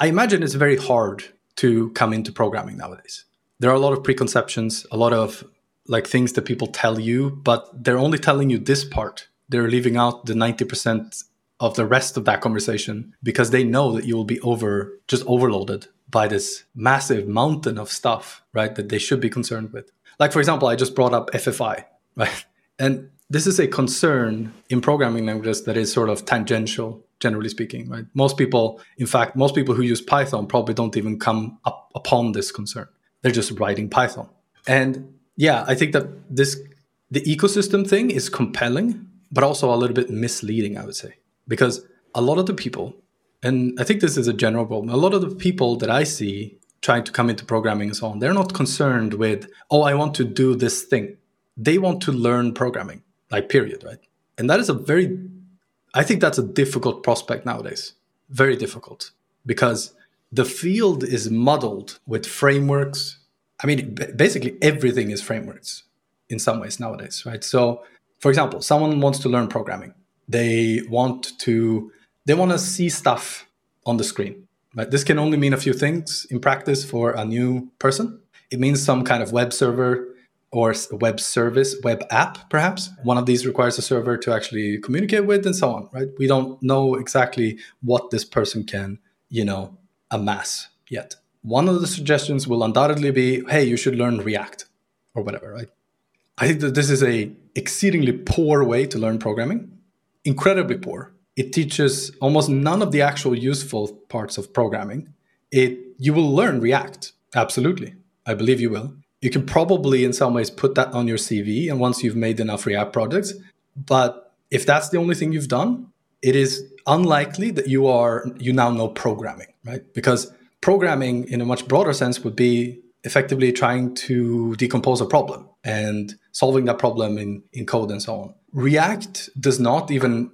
I imagine it's very hard to come into programming nowadays. There are a lot of preconceptions, a lot of like things that people tell you, but they're only telling you this part. They're leaving out the 90% of the rest of that conversation because they know that you will be over just overloaded by this massive mountain of stuff, right? That they should be concerned with. Like for example, I just brought up FFI, [laughs] right? And this is a concern in programming languages that is sort of tangential generally speaking right most people in fact most people who use python probably don't even come up upon this concern they're just writing python and yeah i think that this the ecosystem thing is compelling but also a little bit misleading i would say because a lot of the people and i think this is a general problem a lot of the people that i see trying to come into programming and so on they're not concerned with oh i want to do this thing. They want to learn programming like period right? And that is a very i think that's a difficult prospect nowadays. Very difficult. Because the field is muddled with frameworks. I mean basically everything is frameworks in some ways nowadays right? So for example someone wants to learn programming they want to they want to see stuff on the screen right this can only mean a few things in practice for a new person it means some kind of web server or web service, web app, perhaps. One of these requires a server to actually communicate with, and so on. Right? We don't know exactly what this person can, you know, amass yet. One of the suggestions will undoubtedly be, "Hey, you should learn React," or whatever. Right? I think that this is a exceedingly poor way to learn programming. Incredibly poor. It teaches almost none of the actual useful parts of programming. It you will learn React, absolutely. I believe you will you can probably in some ways put that on your CV and once you've made enough React projects. But if that's the only thing you've done, it is unlikely that you are you now know programming, right? Because programming in a much broader sense would be effectively trying to decompose a problem and solving that problem in, in code and so on. React does not even,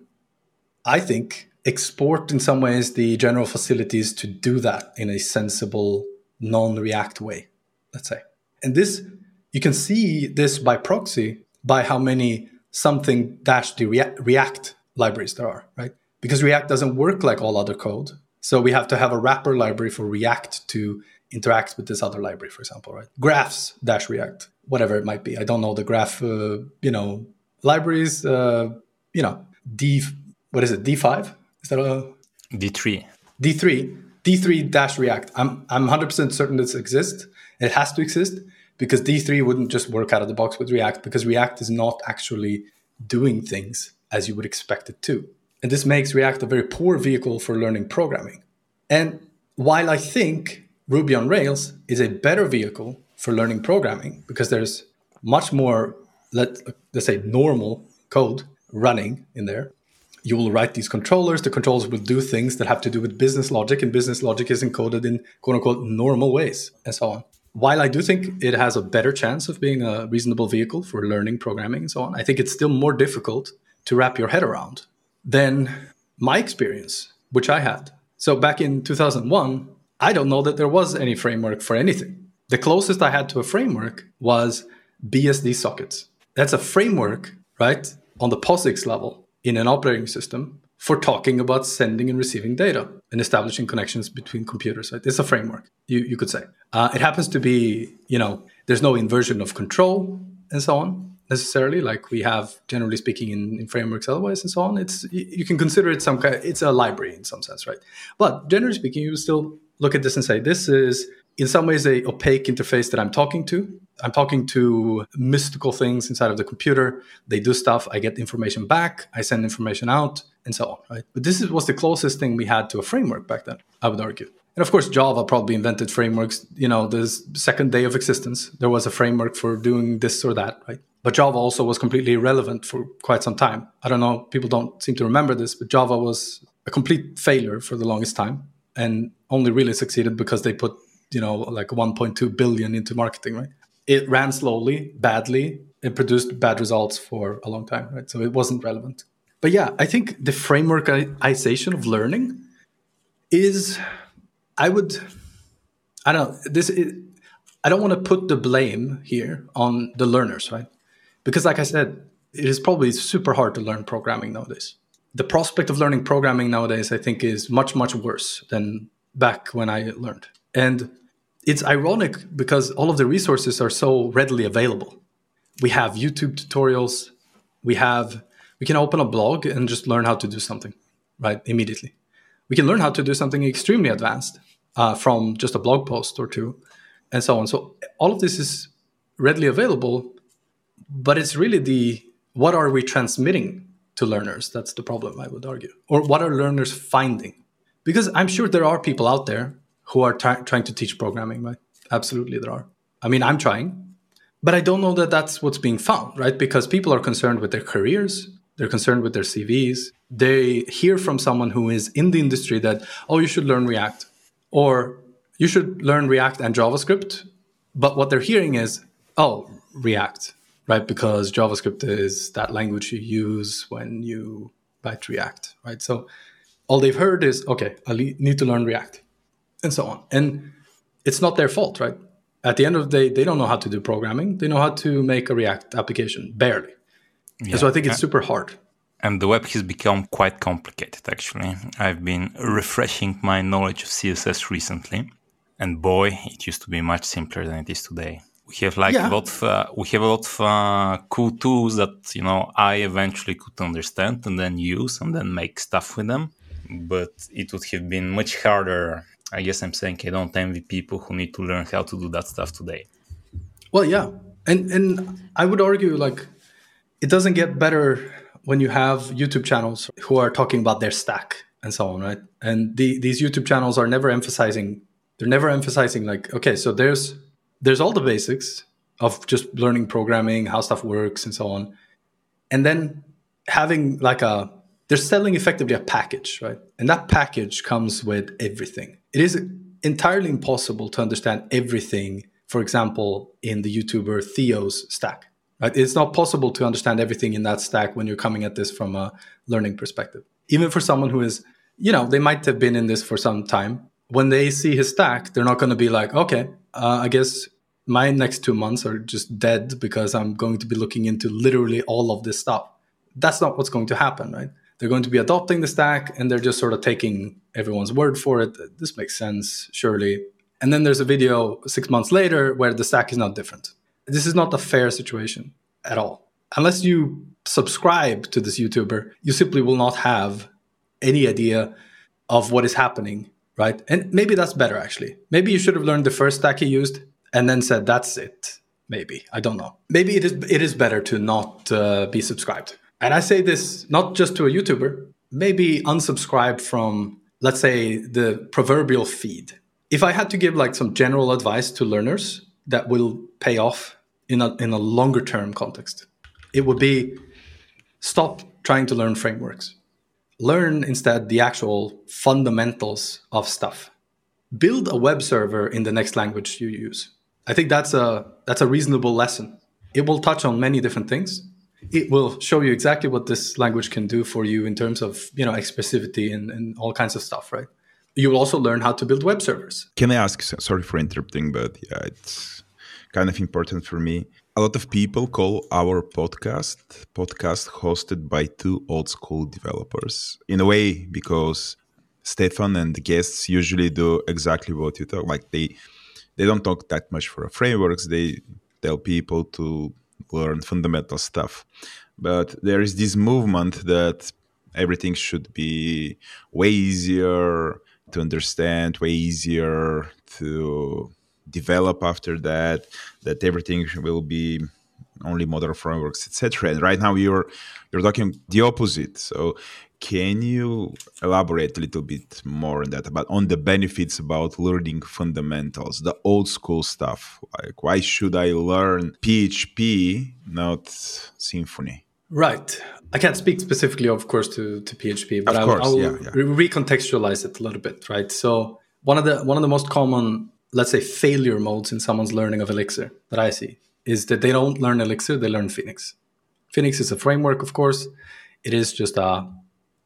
I think, export in some ways the general facilities to do that in a sensible, non React way, let's say. And this, you can see this by proxy by how many something dash the React libraries there are, right? Because React doesn't work like all other code. So we have to have a wrapper library for React to interact with this other library, for example, right? Graphs dash React, whatever it might be. I don't know the graph, uh, you know, libraries, uh, you know, D, what is it? D5? Is that a D3? D3, D3 dash React. I'm, I'm 100% certain this exists. It has to exist because D3 wouldn't just work out of the box with React because React is not actually doing things as you would expect it to. And this makes React a very poor vehicle for learning programming. And while I think Ruby on Rails is a better vehicle for learning programming because there's much more, let, let's say, normal code running in there, you will write these controllers. The controllers will do things that have to do with business logic, and business logic is encoded in quote unquote normal ways, and so on while I do think it has a better chance of being a reasonable vehicle for learning programming and so on, I think it's still more difficult to wrap your head around than my experience, which I had. So back in 2001, I don't know that there was any framework for anything. The closest I had to a framework was BSD sockets. That's a framework, right, on the POSIX level in an operating system for talking about sending and receiving data and establishing connections between computers. Right? It's a framework, you, you could say. Uh, it happens to be, you know, there's no inversion of control and so on necessarily, like we have generally speaking in, in frameworks otherwise and so on. It's you can consider it some kind. It's a library in some sense, right? But generally speaking, you still look at this and say this is in some ways a opaque interface that I'm talking to. I'm talking to mystical things inside of the computer. They do stuff. I get information back. I send information out and so on, right? But this was the closest thing we had to a framework back then, I would argue. And of course, Java probably invented frameworks. You know, the second day of existence, there was a framework for doing this or that, right? But Java also was completely irrelevant for quite some time. I don't know, people don't seem to remember this, but Java was a complete failure for the longest time and only really succeeded because they put, you know, like 1.2 billion into marketing, right? It ran slowly, badly, it produced bad results for a long time, right? So it wasn't relevant. But yeah, I think the frameworkization of learning is, I would, I don't know, this, is, I don't want to put the blame here on the learners, right? Because, like I said, it is probably super hard to learn programming nowadays. The prospect of learning programming nowadays, I think, is much, much worse than back when I learned. And it's ironic because all of the resources are so readily available. We have YouTube tutorials, we have we can open a blog and just learn how to do something, right? Immediately. We can learn how to do something extremely advanced uh, from just a blog post or two, and so on. So all of this is readily available, but it's really the what are we transmitting to learners that's the problem i would argue or what are learners finding because i'm sure there are people out there who are t- trying to teach programming right? Absolutely there are. I mean i'm trying but i don't know that that's what's being found right? Because people are concerned with their careers they're concerned with their cvs they hear from someone who is in the industry that oh you should learn react or you should learn react and javascript but what they're hearing is oh react right? Because JavaScript is that language you use when you write React, right? So all they've heard is, okay, I need to learn React, and so on. And it's not their fault, right? At the end of the day, they don't know how to do programming. They know how to make a React application, barely. Yeah. So I think it's super hard. And the web has become quite complicated, actually. I've been refreshing my knowledge of CSS recently. And boy, it used to be much simpler than it is today we have like yeah. a lot of uh, we have a lot of uh, cool tools that you know I eventually could understand and then use and then make stuff with them. But it would have been much harder. I guess I'm saying I don't envy people who need to learn how to do that stuff today. Well, yeah, and and I would argue like it doesn't get better when you have YouTube channels who are talking about their stack and so on, right? And the, these YouTube channels are never emphasizing. They're never emphasizing like, okay, so there's there's all the basics of just learning programming, how stuff works, and so on. And then having like a, they're selling effectively a package, right? And that package comes with everything. It is entirely impossible to understand everything, for example, in the YouTuber Theo's stack, right? It's not possible to understand everything in that stack when you're coming at this from a learning perspective. Even for someone who is, you know, they might have been in this for some time. When they see his stack, they're not going to be like, okay, uh, I guess my next two months are just dead because I'm going to be looking into literally all of this stuff. That's not what's going to happen, right? They're going to be adopting the stack and they're just sort of taking everyone's word for it. This makes sense, surely. And then there's a video six months later where the stack is not different. This is not a fair situation at all. Unless you subscribe to this YouTuber, you simply will not have any idea of what is happening right? And maybe that's better actually. Maybe you should have learned the first stack he used and then said that's it. Maybe I don't know. Maybe it is it is better to not uh, be subscribed. And I say this not just to a YouTuber. Maybe unsubscribe from let's say the proverbial feed. If I had to give like some general advice to learners that will pay off in a in a longer term context, it would be stop trying to learn frameworks learn instead the actual fundamentals of stuff. Build a web server in the next language you use. I think that's a that's a reasonable lesson. It will touch on many different things. It will show you exactly what this language can do for you in terms of you know expressivity and, and all kinds of stuff, right? You will also learn how to build web servers. Can I ask? Sorry for interrupting, but yeah, it's kind of important for me a lot of people call our podcast podcast hosted by two old school developers in a way because stefan and the guests usually do exactly what you talk like they they don't talk that much for frameworks they tell people to learn fundamental stuff but there is this movement that everything should be way easier to understand way easier to develop after that that everything will be only modern frameworks, etc. And right now you're you're talking the opposite. So can you elaborate a little bit more on that about on the benefits about learning fundamentals, the old school stuff? Like why should I learn PHP, not Symfony? Right. I can't speak specifically, of course, to, to PHP, but of course, I'll, I'll yeah, yeah. Re- recontextualize it a little bit, right? So one of the one of the most common, let's say, failure modes in someone's learning of Elixir that I see is that they don't learn Elixir, they learn Phoenix. Phoenix is a framework, of course. It is just a,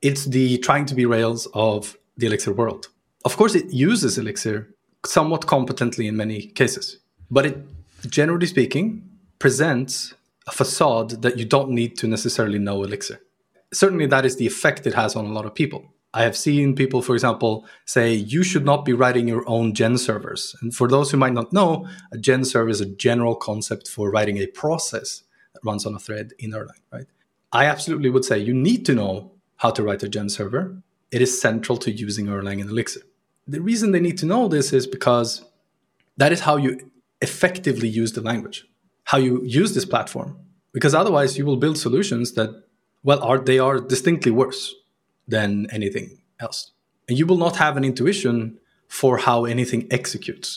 it's the trying to be Rails of the Elixir world. Of course, it uses Elixir somewhat competently in many cases, but it, generally speaking, presents a facade that you don't need to necessarily know Elixir. Certainly, that is the effect it has on a lot of people. I have seen people, for example, say you should not be writing your own gen servers. And for those who might not know, a gen server is a general concept for writing a process that runs on a thread in Erlang, right? I absolutely would say you need to know how to write a gen server. It is central to using Erlang and Elixir. The reason they need to know this is because that is how you effectively use the language how you use this platform because otherwise you will build solutions that well are they are distinctly worse than anything else and you will not have an intuition for how anything executes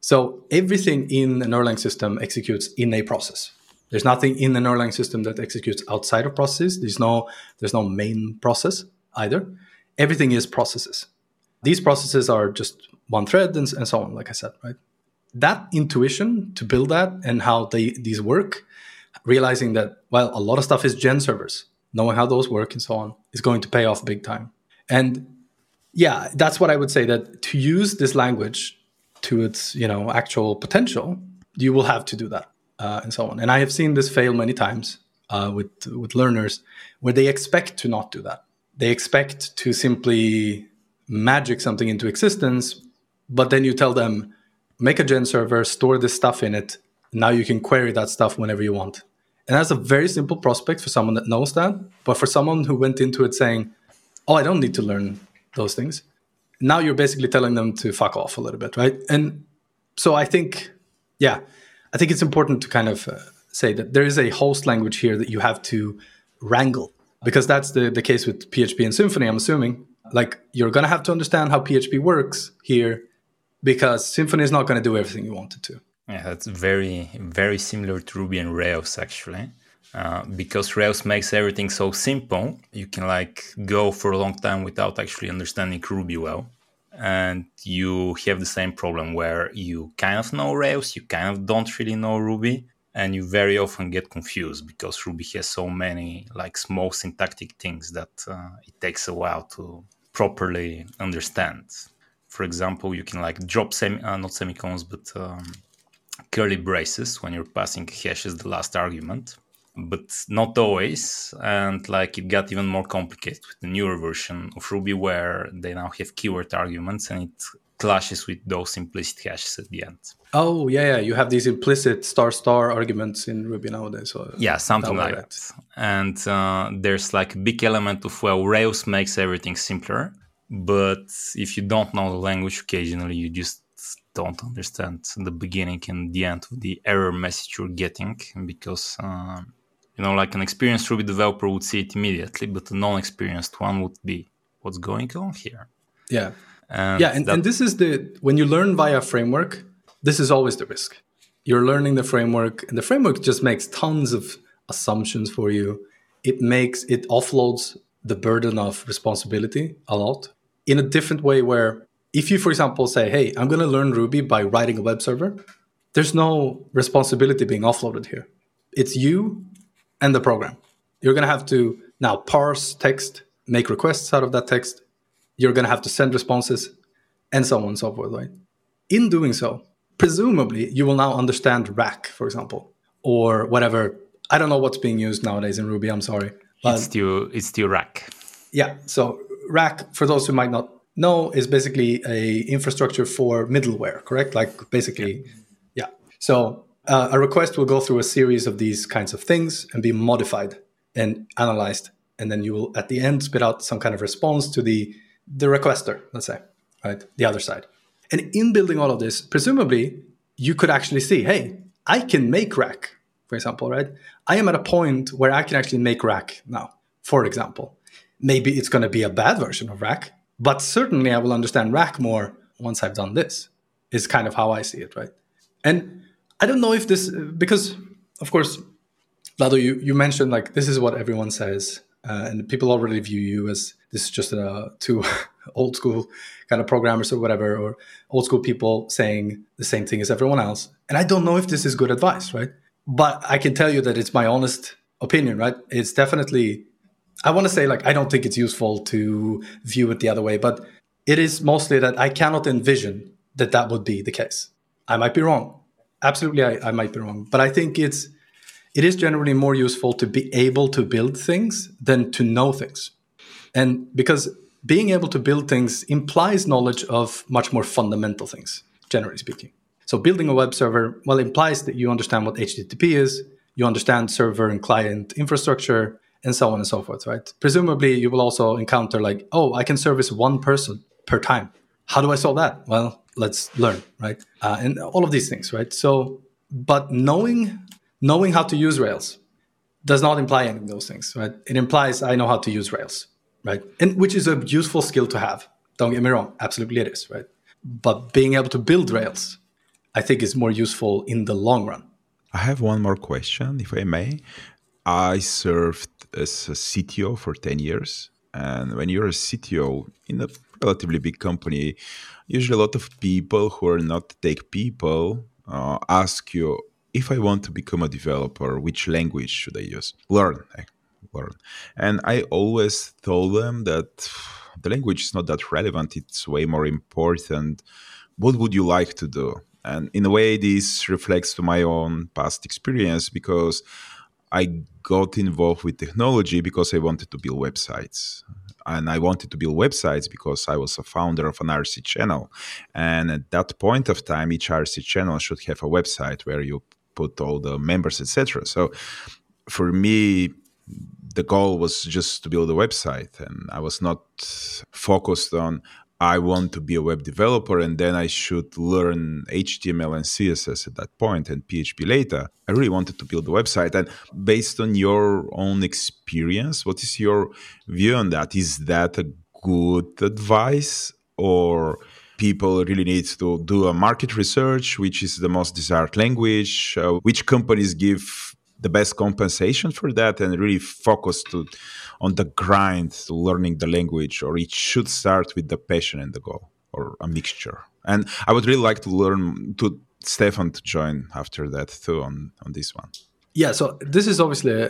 so everything in an erlang system executes in a process there's nothing in an erlang system that executes outside of processes. There's no there's no main process either. Everything is processes. These processes are just one thread and, and so on like i said right? That intuition to build that and how they these work, realizing that well, a lot of stuff is gen servers, knowing how those work and so on is going to pay off big time. And yeah, that's what I would say that to use this language to its you know actual potential, you will have to do that uh, and so on. And I have seen this fail many times uh, with with learners where they expect to not do that. They expect to simply magic something into existence, but then you tell them make a gen server, store this stuff in it. Now you can query that stuff whenever you want. And that's a very simple prospect for someone that knows that. But for someone who went into it saying, oh, I don't need to learn those things, now you're basically telling them to fuck off a little bit, right? And so I think, yeah, I think it's important to kind of uh, say that there is a host language here that you have to wrangle because that's the, the case with PHP and Symfony, I'm assuming. Like you're going to have to understand how PHP works here because Symfony is not going to do everything you want it to. Yeah, that's very, very similar to Ruby and Rails actually. Uh, because Rails makes everything so simple, you can like go for a long time without actually understanding Ruby well. And you have the same problem where you kind of know Rails, you kind of don't really know Ruby, and you very often get confused because Ruby has so many like small syntactic things that uh, it takes a while to properly understand. For example, you can like drop semi, uh, not semicolons, but um, curly braces when you're passing hash as the last argument, but not always. And like it got even more complicated with the newer version of Ruby, where they now have keyword arguments, and it clashes with those implicit hashes at the end. Oh yeah, yeah. You have these implicit star star arguments in Ruby nowadays. So yeah, something like that. And uh, there's like a big element of well, Rails makes everything simpler, but if you don't know the language occasionally you just don't understand the beginning and the end of the error message you're getting because uh, you know like an experienced ruby developer would see it immediately but a non-experienced one would be what's going on here? Yeah. And yeah and, that- and this is the when you learn via framework this is always the risk. You're learning the framework and the framework just makes tons of assumptions for you. It makes it offloads the burden of responsibility a lot in a different way where if you for example say hey i'm going to learn ruby by writing a web server there's no responsibility being offloaded here. It's you and the program. You're going to have to now parse text make requests out of that text. You're going to have to send responses and so on and so forth right? In doing so presumably you will now understand rack for example or whatever. I don't know what's being used nowadays in ruby i'm sorry it's still it's still rack. Yeah so rack for those who might not know is basically a infrastructure for middleware correct? Like basically yeah, yeah. so uh, a request will go through a series of these kinds of things and be modified and analyzed and then you will at the end spit out some kind of response to the the requester let's say right the other side and in building all of this presumably you could actually see hey i can make rack for for example, right? I am at a point where I can actually make Rack now, for example. Maybe it's going to be a bad version of Rack, but certainly I will understand Rack more once I've done this, is kind of how I see it, right? And I don't know if this, because of course, Vlado, you, you mentioned like this is what everyone says, uh, and people already view you as this is just a two [laughs] old school kind of programmers or whatever, or old school people saying the same thing as everyone else. And I don't know if this is good advice, right? But I can tell you that it's my honest opinion, right? It's definitely, I want to say, like, I don't think it's useful to view it the other way, but it is mostly that I cannot envision that that would be the case. I might be wrong. Absolutely, I, I might be wrong. But I think it's, it is generally more useful to be able to build things than to know things. And because being able to build things implies knowledge of much more fundamental things, generally speaking. So building a web server, well, implies that you understand what HTTP is, you understand server and client infrastructure, and so on and so forth, right? Presumably, you will also encounter like, oh, I can service one person per time. How do I solve that? Well, let's learn, right? Uh, and all of these things, right? So, but knowing knowing how to use Rails does not imply any of those things, right? It implies I know how to use Rails right? And which is a useful skill to have. Don't get me wrong, absolutely it is, right? But being able to build Rails, I think, is more useful in the long run. I have one more question, if I may. I served as a CTO for 10 years. And when you're a CTO in a relatively big company, usually a lot of people who are not tech people uh, ask you, if I want to become a developer, which language should I use? Learn learn. And I always told them that the language is not that relevant, it's way more important. What would you like to do? And in a way, this reflects to my own past experience because I got involved with technology because I wanted to build websites. And I wanted to build websites because I was a founder of an IRC channel. And at that point of time, each IRC channel should have a website where you put all the members, etc. So for me, the goal was just to build a website and i was not focused on i want to be a web developer and then i should learn html and css at that point and php later. I really wanted to build a website. And based on your own experience what is your view on that? Is that a good advice or people really need to do a market research which is the most desired language? Uh, which companies give the best compensation for that and really focus to on the grind to learning the language or it should start with the passion and the goal or a mixture. And i would really like to learn to stefan to join after that too on on this one. Yeah so this is obviously a,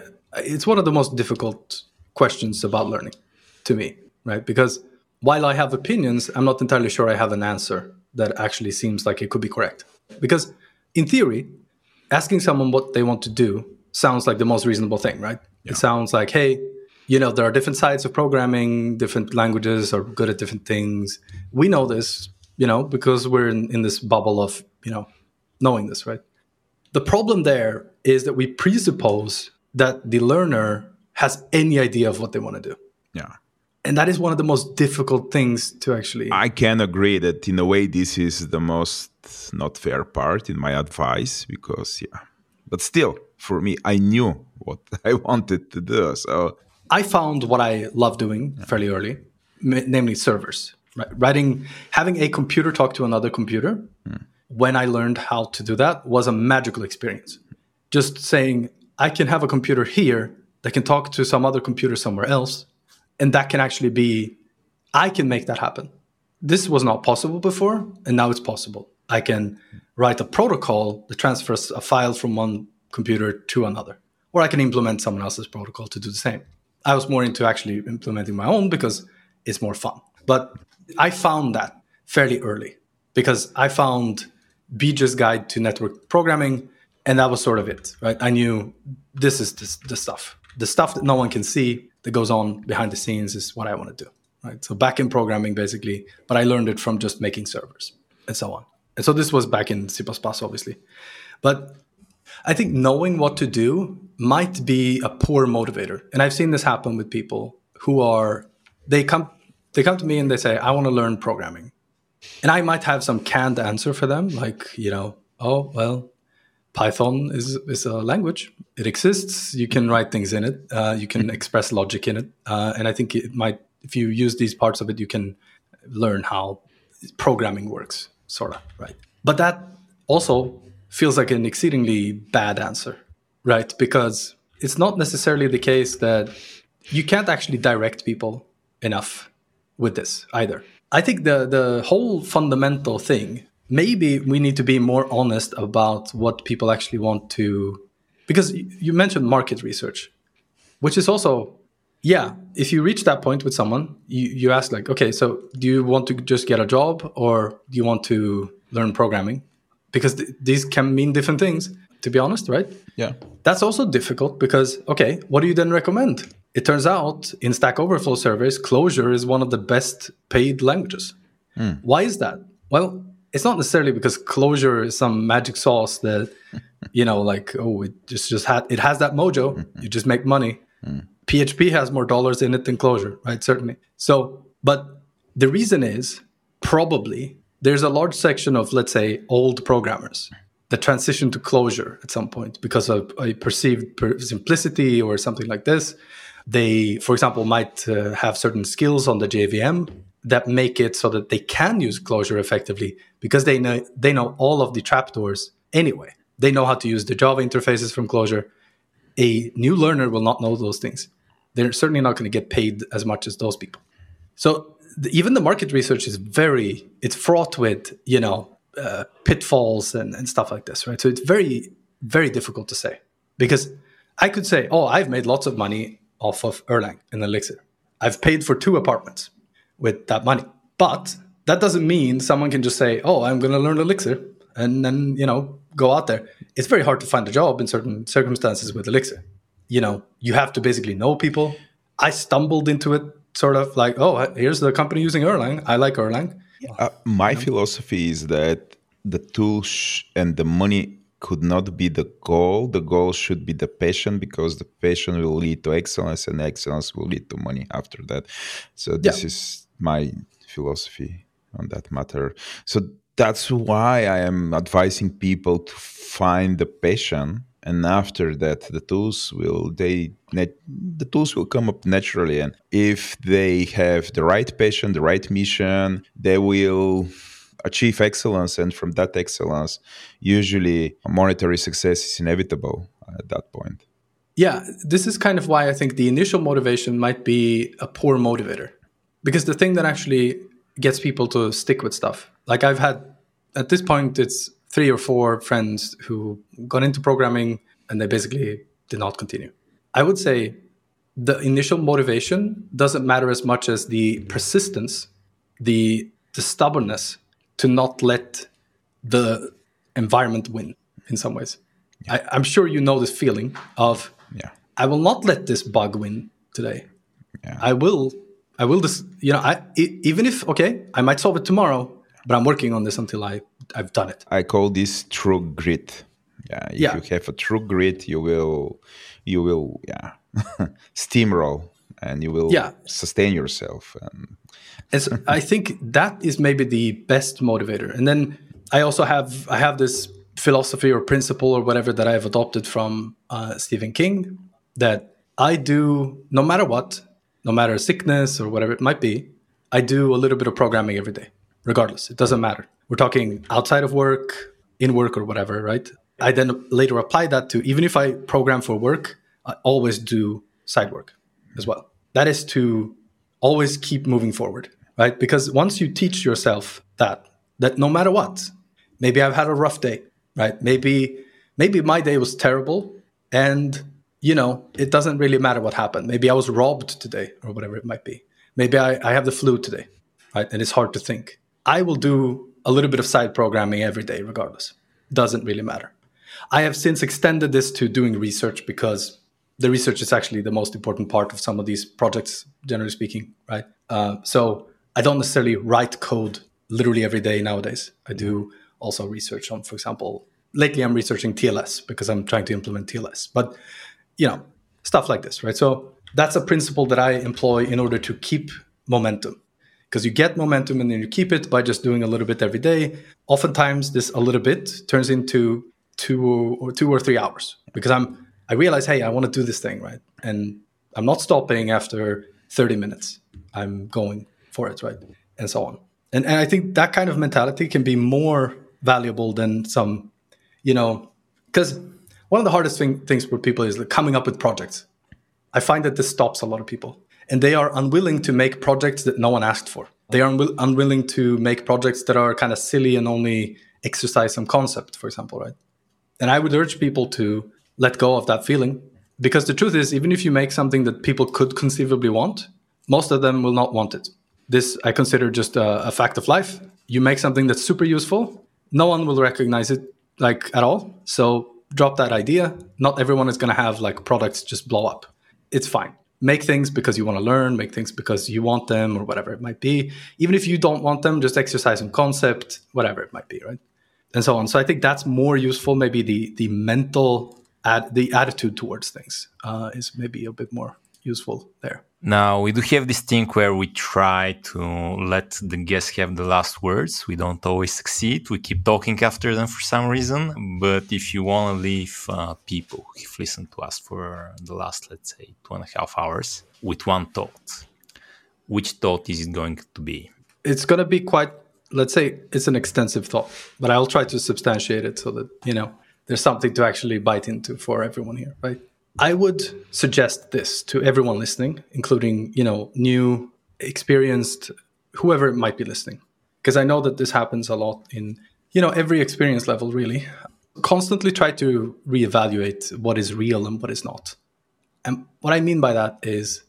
it's one of the most difficult questions about learning to me right? Because while i have opinions i'm not entirely sure i have an answer that actually seems like it could be correct. Because in theory asking someone what they want to do sounds like the most reasonable thing, right? Yeah. It sounds like, hey, you know, there are different sides of programming, different languages are good at different things. We know this, you know, because we're in, in this bubble of, you know, knowing this, right? The problem there is that we presuppose that the learner has any idea of what they want to do. Yeah. And that is one of the most difficult things to actually. I can agree that in a way, this is the most not fair part in my advice because, yeah, but still, for me, I knew what [laughs] I wanted to do. So I found what I love doing fairly early, namely servers. Right? Writing, having a computer talk to another computer. Mm. When I learned how to do that, was a magical experience. Just saying, I can have a computer here that can talk to some other computer somewhere else, and that can actually be, I can make that happen. This was not possible before, and now it's possible. I can write a protocol that transfers a file from one computer to another. Or I can implement someone else's protocol to do the same. I was more into actually implementing my own because it's more fun. But I found that fairly early because I found Beej's guide to network programming, and that was sort of it, right? I knew this is the, the stuff. The stuff that no one can see that goes on behind the scenes is what I want to do, right? So back in programming, basically, but I learned it from just making servers and so on. And so this was back in C++, obviously. But I think knowing what to do might be a poor motivator. And I've seen this happen with people who are they come they come to me and they say, I want to learn programming. And I might have some canned answer for them, like, you know, oh well, Python is is a language. It exists. You can write things in it. Uh, you can [laughs] express logic in it. Uh, and I think it might, if you use these parts of it, you can learn how programming works, sort of, right? But that also feels like an exceedingly bad answer, right? Because it's not necessarily the case that you can't actually direct people enough with this either. I think the the whole fundamental thing maybe we need to be more honest about what people actually want to because you mentioned market research which is also yeah if you reach that point with someone you, you ask like okay so do you want to just get a job or do you want to learn programming because th- these can mean different things to be honest right? Yeah. That's also difficult because okay what do you then recommend? It turns out in stack overflow surveys Clojure is one of the best paid languages. Mm. why is that? Well it's not necessarily because Clojure is some magic sauce that [laughs] you know like oh it just just had it has that mojo. Mm-hmm. you just make money. Mm. php has more dollars in it than Clojure right? Certainly. So but the reason is probably there's a large section of let's say old programmers that transition to Clojure at some point because of a perceived per- simplicity or something like this they for example might uh, have certain skills on the jvm that make it so that they can use Clojure effectively because they know they know all of the trapdoors anyway. They know how to use the Java interfaces from Clojure. A new learner will not know those things. They're certainly not going to get paid as much as those people. So even the market research is very it's fraught with you know uh, pitfalls and, and stuff like this, right? So it's very very difficult to say because I could say, oh, I've made lots of money off of Erlang and Elixir. I've paid for two apartments with that money. But that doesn't mean someone can just say, "Oh, I'm going to learn Elixir," and then you know go out there. It's very hard to find a job in certain circumstances with Elixir. You know, you have to basically know people. I stumbled into it sort of like, "Oh, here's the company using Erlang. I like Erlang." Uh, my philosophy is that the tools and the money could not be the goal. The goal should be the passion because the passion will lead to excellence and excellence will lead to money after that. So this yeah. is my philosophy on that matter. So that's why I am advising people to find the passion and after that the tools will they the tools will come up naturally. And if they have the right passion the right mission they will achieve excellence. And from that excellence usually monetary success is inevitable at that point. Yeah this is kind of why i think the initial motivation might be a poor motivator. Because the thing that actually gets people to stick with stuff like i've had at this point it's three or four friends who got into programming and they basically did not continue i would say the initial motivation doesn't matter as much as the persistence the the stubbornness to not let the environment win in some ways yeah. I, am sure you know this feeling of yeah. i will not let this bug win today yeah. i will I will just, you know, I, even if, okay, I might solve it tomorrow, but I'm working on this until I, I've done it. I call this true grit. Yeah. If yeah. you have a true grit, you will, you will, yeah, [laughs] steamroll and you will yeah. sustain yourself. And, I [laughs] think that is maybe the best motivator. And then I also have, I have this philosophy or principle or whatever that I've adopted from uh, Stephen King that I do no matter what, no matter sickness or whatever it might be, I do a little bit of programming every day, regardless. It doesn't matter. We're talking outside of work, in work, or whatever, right? I then later apply that to even if I program for work, I always do side work as well. That is to always keep moving forward, right? Because once you teach yourself that, that no matter what, maybe I've had a rough day, right? Maybe maybe my day was terrible and you know, it doesn't really matter what happened. Maybe I was robbed today or whatever it might be. Maybe I, I have the flu today, right? And it's hard to think. I will do a little bit of side programming every day, regardless. Doesn't really matter. I have since extended this to doing research because the research is actually the most important part of some of these projects, generally speaking, right? Uh, so I don't necessarily write code literally every day nowadays. I do also research on, for example, lately I'm researching TLS because I'm trying to implement TLS. But you know, stuff like this, right? So that's a principle that I employ in order to keep momentum because you get momentum and then you keep it by just doing a little bit every day. Oftentimes, this a little bit turns into two or two or three hours because I'm I realize, hey, I want to do this thing, right? And I'm not stopping after 30 minutes. I'm going for it, right? And so on. And, and I think that kind of mentality can be more valuable than some, you know, because one of the hardest thing, things for people is like coming up with projects. I find that this stops a lot of people, and they are unwilling to make projects that no one asked for. They are unwi- unwilling to make projects that are kind of silly and only exercise some concept, for example, right? And I would urge people to let go of that feeling because the truth is, even if you make something that people could conceivably want, most of them will not want it. This I consider just a, a fact of life. You make something that's super useful, no one will recognize it like at all. So drop that idea. Not everyone is going to have like products just blow up. It's fine. Make things because you want to learn, make things because you want them or whatever it might be. Even if you don't want them, just exercise some concept, whatever it might be, right? And so on. So I think that's more useful. Maybe the the mental ad, the attitude towards things uh, is maybe a bit more useful there. Now, we do have this thing where we try to let the guests have the last words. We don't always succeed. We keep talking after them for some reason. But if you want to leave uh, people who've listened to us for the last, let's say, two and a half hours with one thought, which thought is it going to be? It's going to be quite, let's say, it's an extensive thought, but I'll try to substantiate it so that, you know, there's something to actually bite into for everyone here, right? I would suggest this to everyone listening, including, you know, new, experienced, whoever might be listening. Because I know that this happens a lot in, you know, every experience level, really. Constantly try to reevaluate what is real and what is not. And what I mean by that is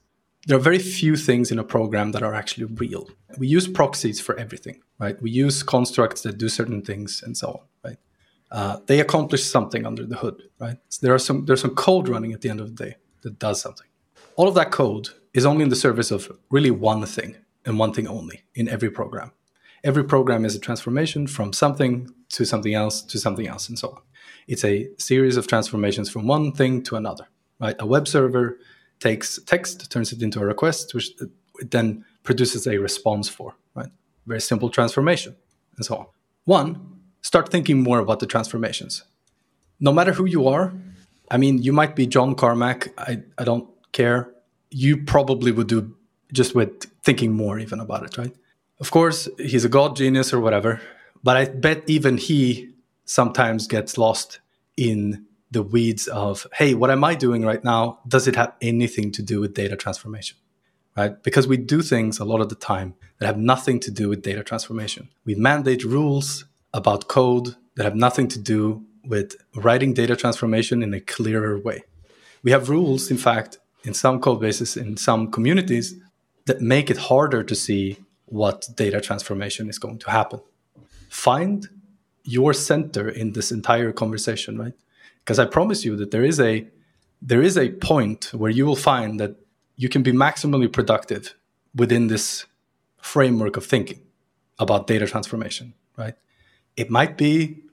there are very few things in a program that are actually real. We use proxies for everything, right? We use constructs that do certain things and so on, right? Uh, they accomplish something under the hood, right? So there are some there's some code running at the end of the day that does something. All of that code is only in the service of really one thing and one thing only in every program. Every program is a transformation from something to something else to something else and so on. It's a series of transformations from one thing to another, right? A web server takes text, turns it into a request, which it then produces a response for, right? Very simple transformation and so on. One start thinking more about the transformations. No matter who you are, I mean, you might be John Carmack. I, I don't care. You probably would do just with thinking more even about it, right? Of course, he's a god genius or whatever, but I bet even he sometimes gets lost in the weeds of, hey, what am I doing right now? Does it have anything to do with data transformation? Right? Because we do things a lot of the time that have nothing to do with data transformation. We mandate rules about code that have nothing to do with writing data transformation in a clearer way. We have rules, in fact, in some code bases, in some communities, that make it harder to see what data transformation is going to happen. Find your center in this entire conversation, right? Because I promise you that there is a there is a point where you will find that you can be maximally productive within this framework of thinking about data transformation, right? It might be,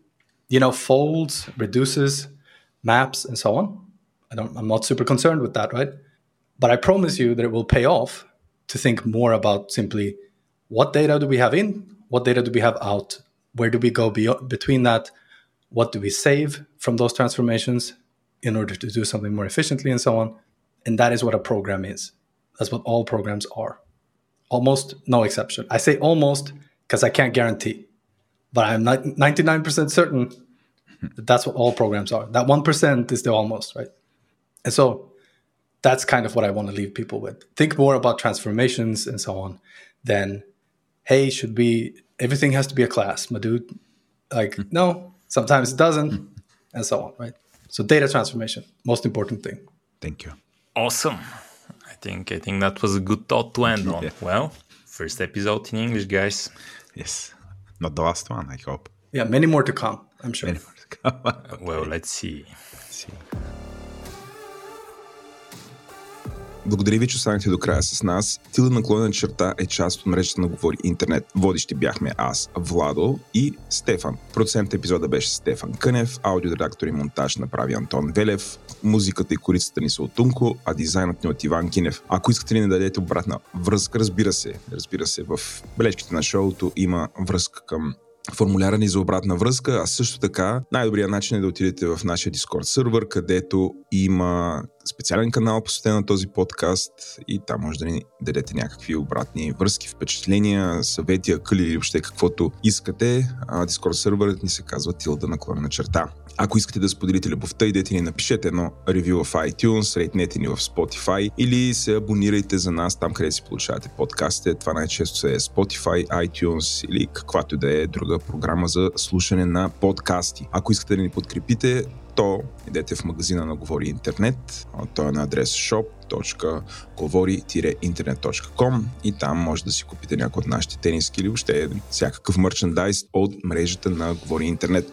you know, folds, reduces, maps, and so on. I don't, I'm not super concerned with that, right? But I promise you that it will pay off to think more about simply what data do we have in, what data do we have out, where do we go beyond, between that, what do we save from those transformations in order to do something more efficiently, and so on. And that is what a program is. That's what all programs are. Almost no exception. I say almost because I can't guarantee but I'm not 99% certain that that's what all programs are. That 1% is the almost, right? And so that's kind of what I want to leave people with. Think more about transformations and so on than, hey, should we, everything has to be a class, my dude. Like, mm. no, sometimes it doesn't, mm. and so on, right? So data transformation, most important thing. Thank you. Awesome. I think I think that was a good thought to end [laughs] on. Yeah. Well, first episode in English, guys. Yes. Not the last one, I hope. Yeah, many more to come, I'm sure. Many more to come. okay. [laughs] Well, let's see. Let's see. Благодаря ви, че останахте до края с нас. Тила наклонена черта е част от мрежата на Говори Интернет. Водещи бяхме аз, Владо и Стефан. Процент епизода беше Стефан Кънев, аудиоредактор и монтаж направи Антон Велев, музиката и корицата ни са от Тунко, а дизайнът ни от Иван Кинев. Ако искате ли да дадете обратна връзка, разбира се, разбира се, в бележките на шоуто има връзка към формуляра ни за обратна връзка, а също така най-добрият начин е да отидете в нашия Discord сервер, където има специален канал посветен на този подкаст и там може да ни дадете някакви обратни връзки, впечатления, съвети, акъли или въобще каквото искате. Discord серверът ни се казва Тилда наклонена черта. Ако искате да споделите любовта, идете ни напишете едно ревю в iTunes, рейтнете ни в Spotify или се абонирайте за нас там, къде си получавате подкастите. Това най-често е Spotify, iTunes или каквато да е друга програма за слушане на подкасти. Ако искате да ни подкрепите, то идете в магазина на Говори Интернет. Той е на адрес shop www.govori-internet.com и там може да си купите някои от нашите тениски или въобще всякакъв мерчендайз от мрежата на Говори Интернет.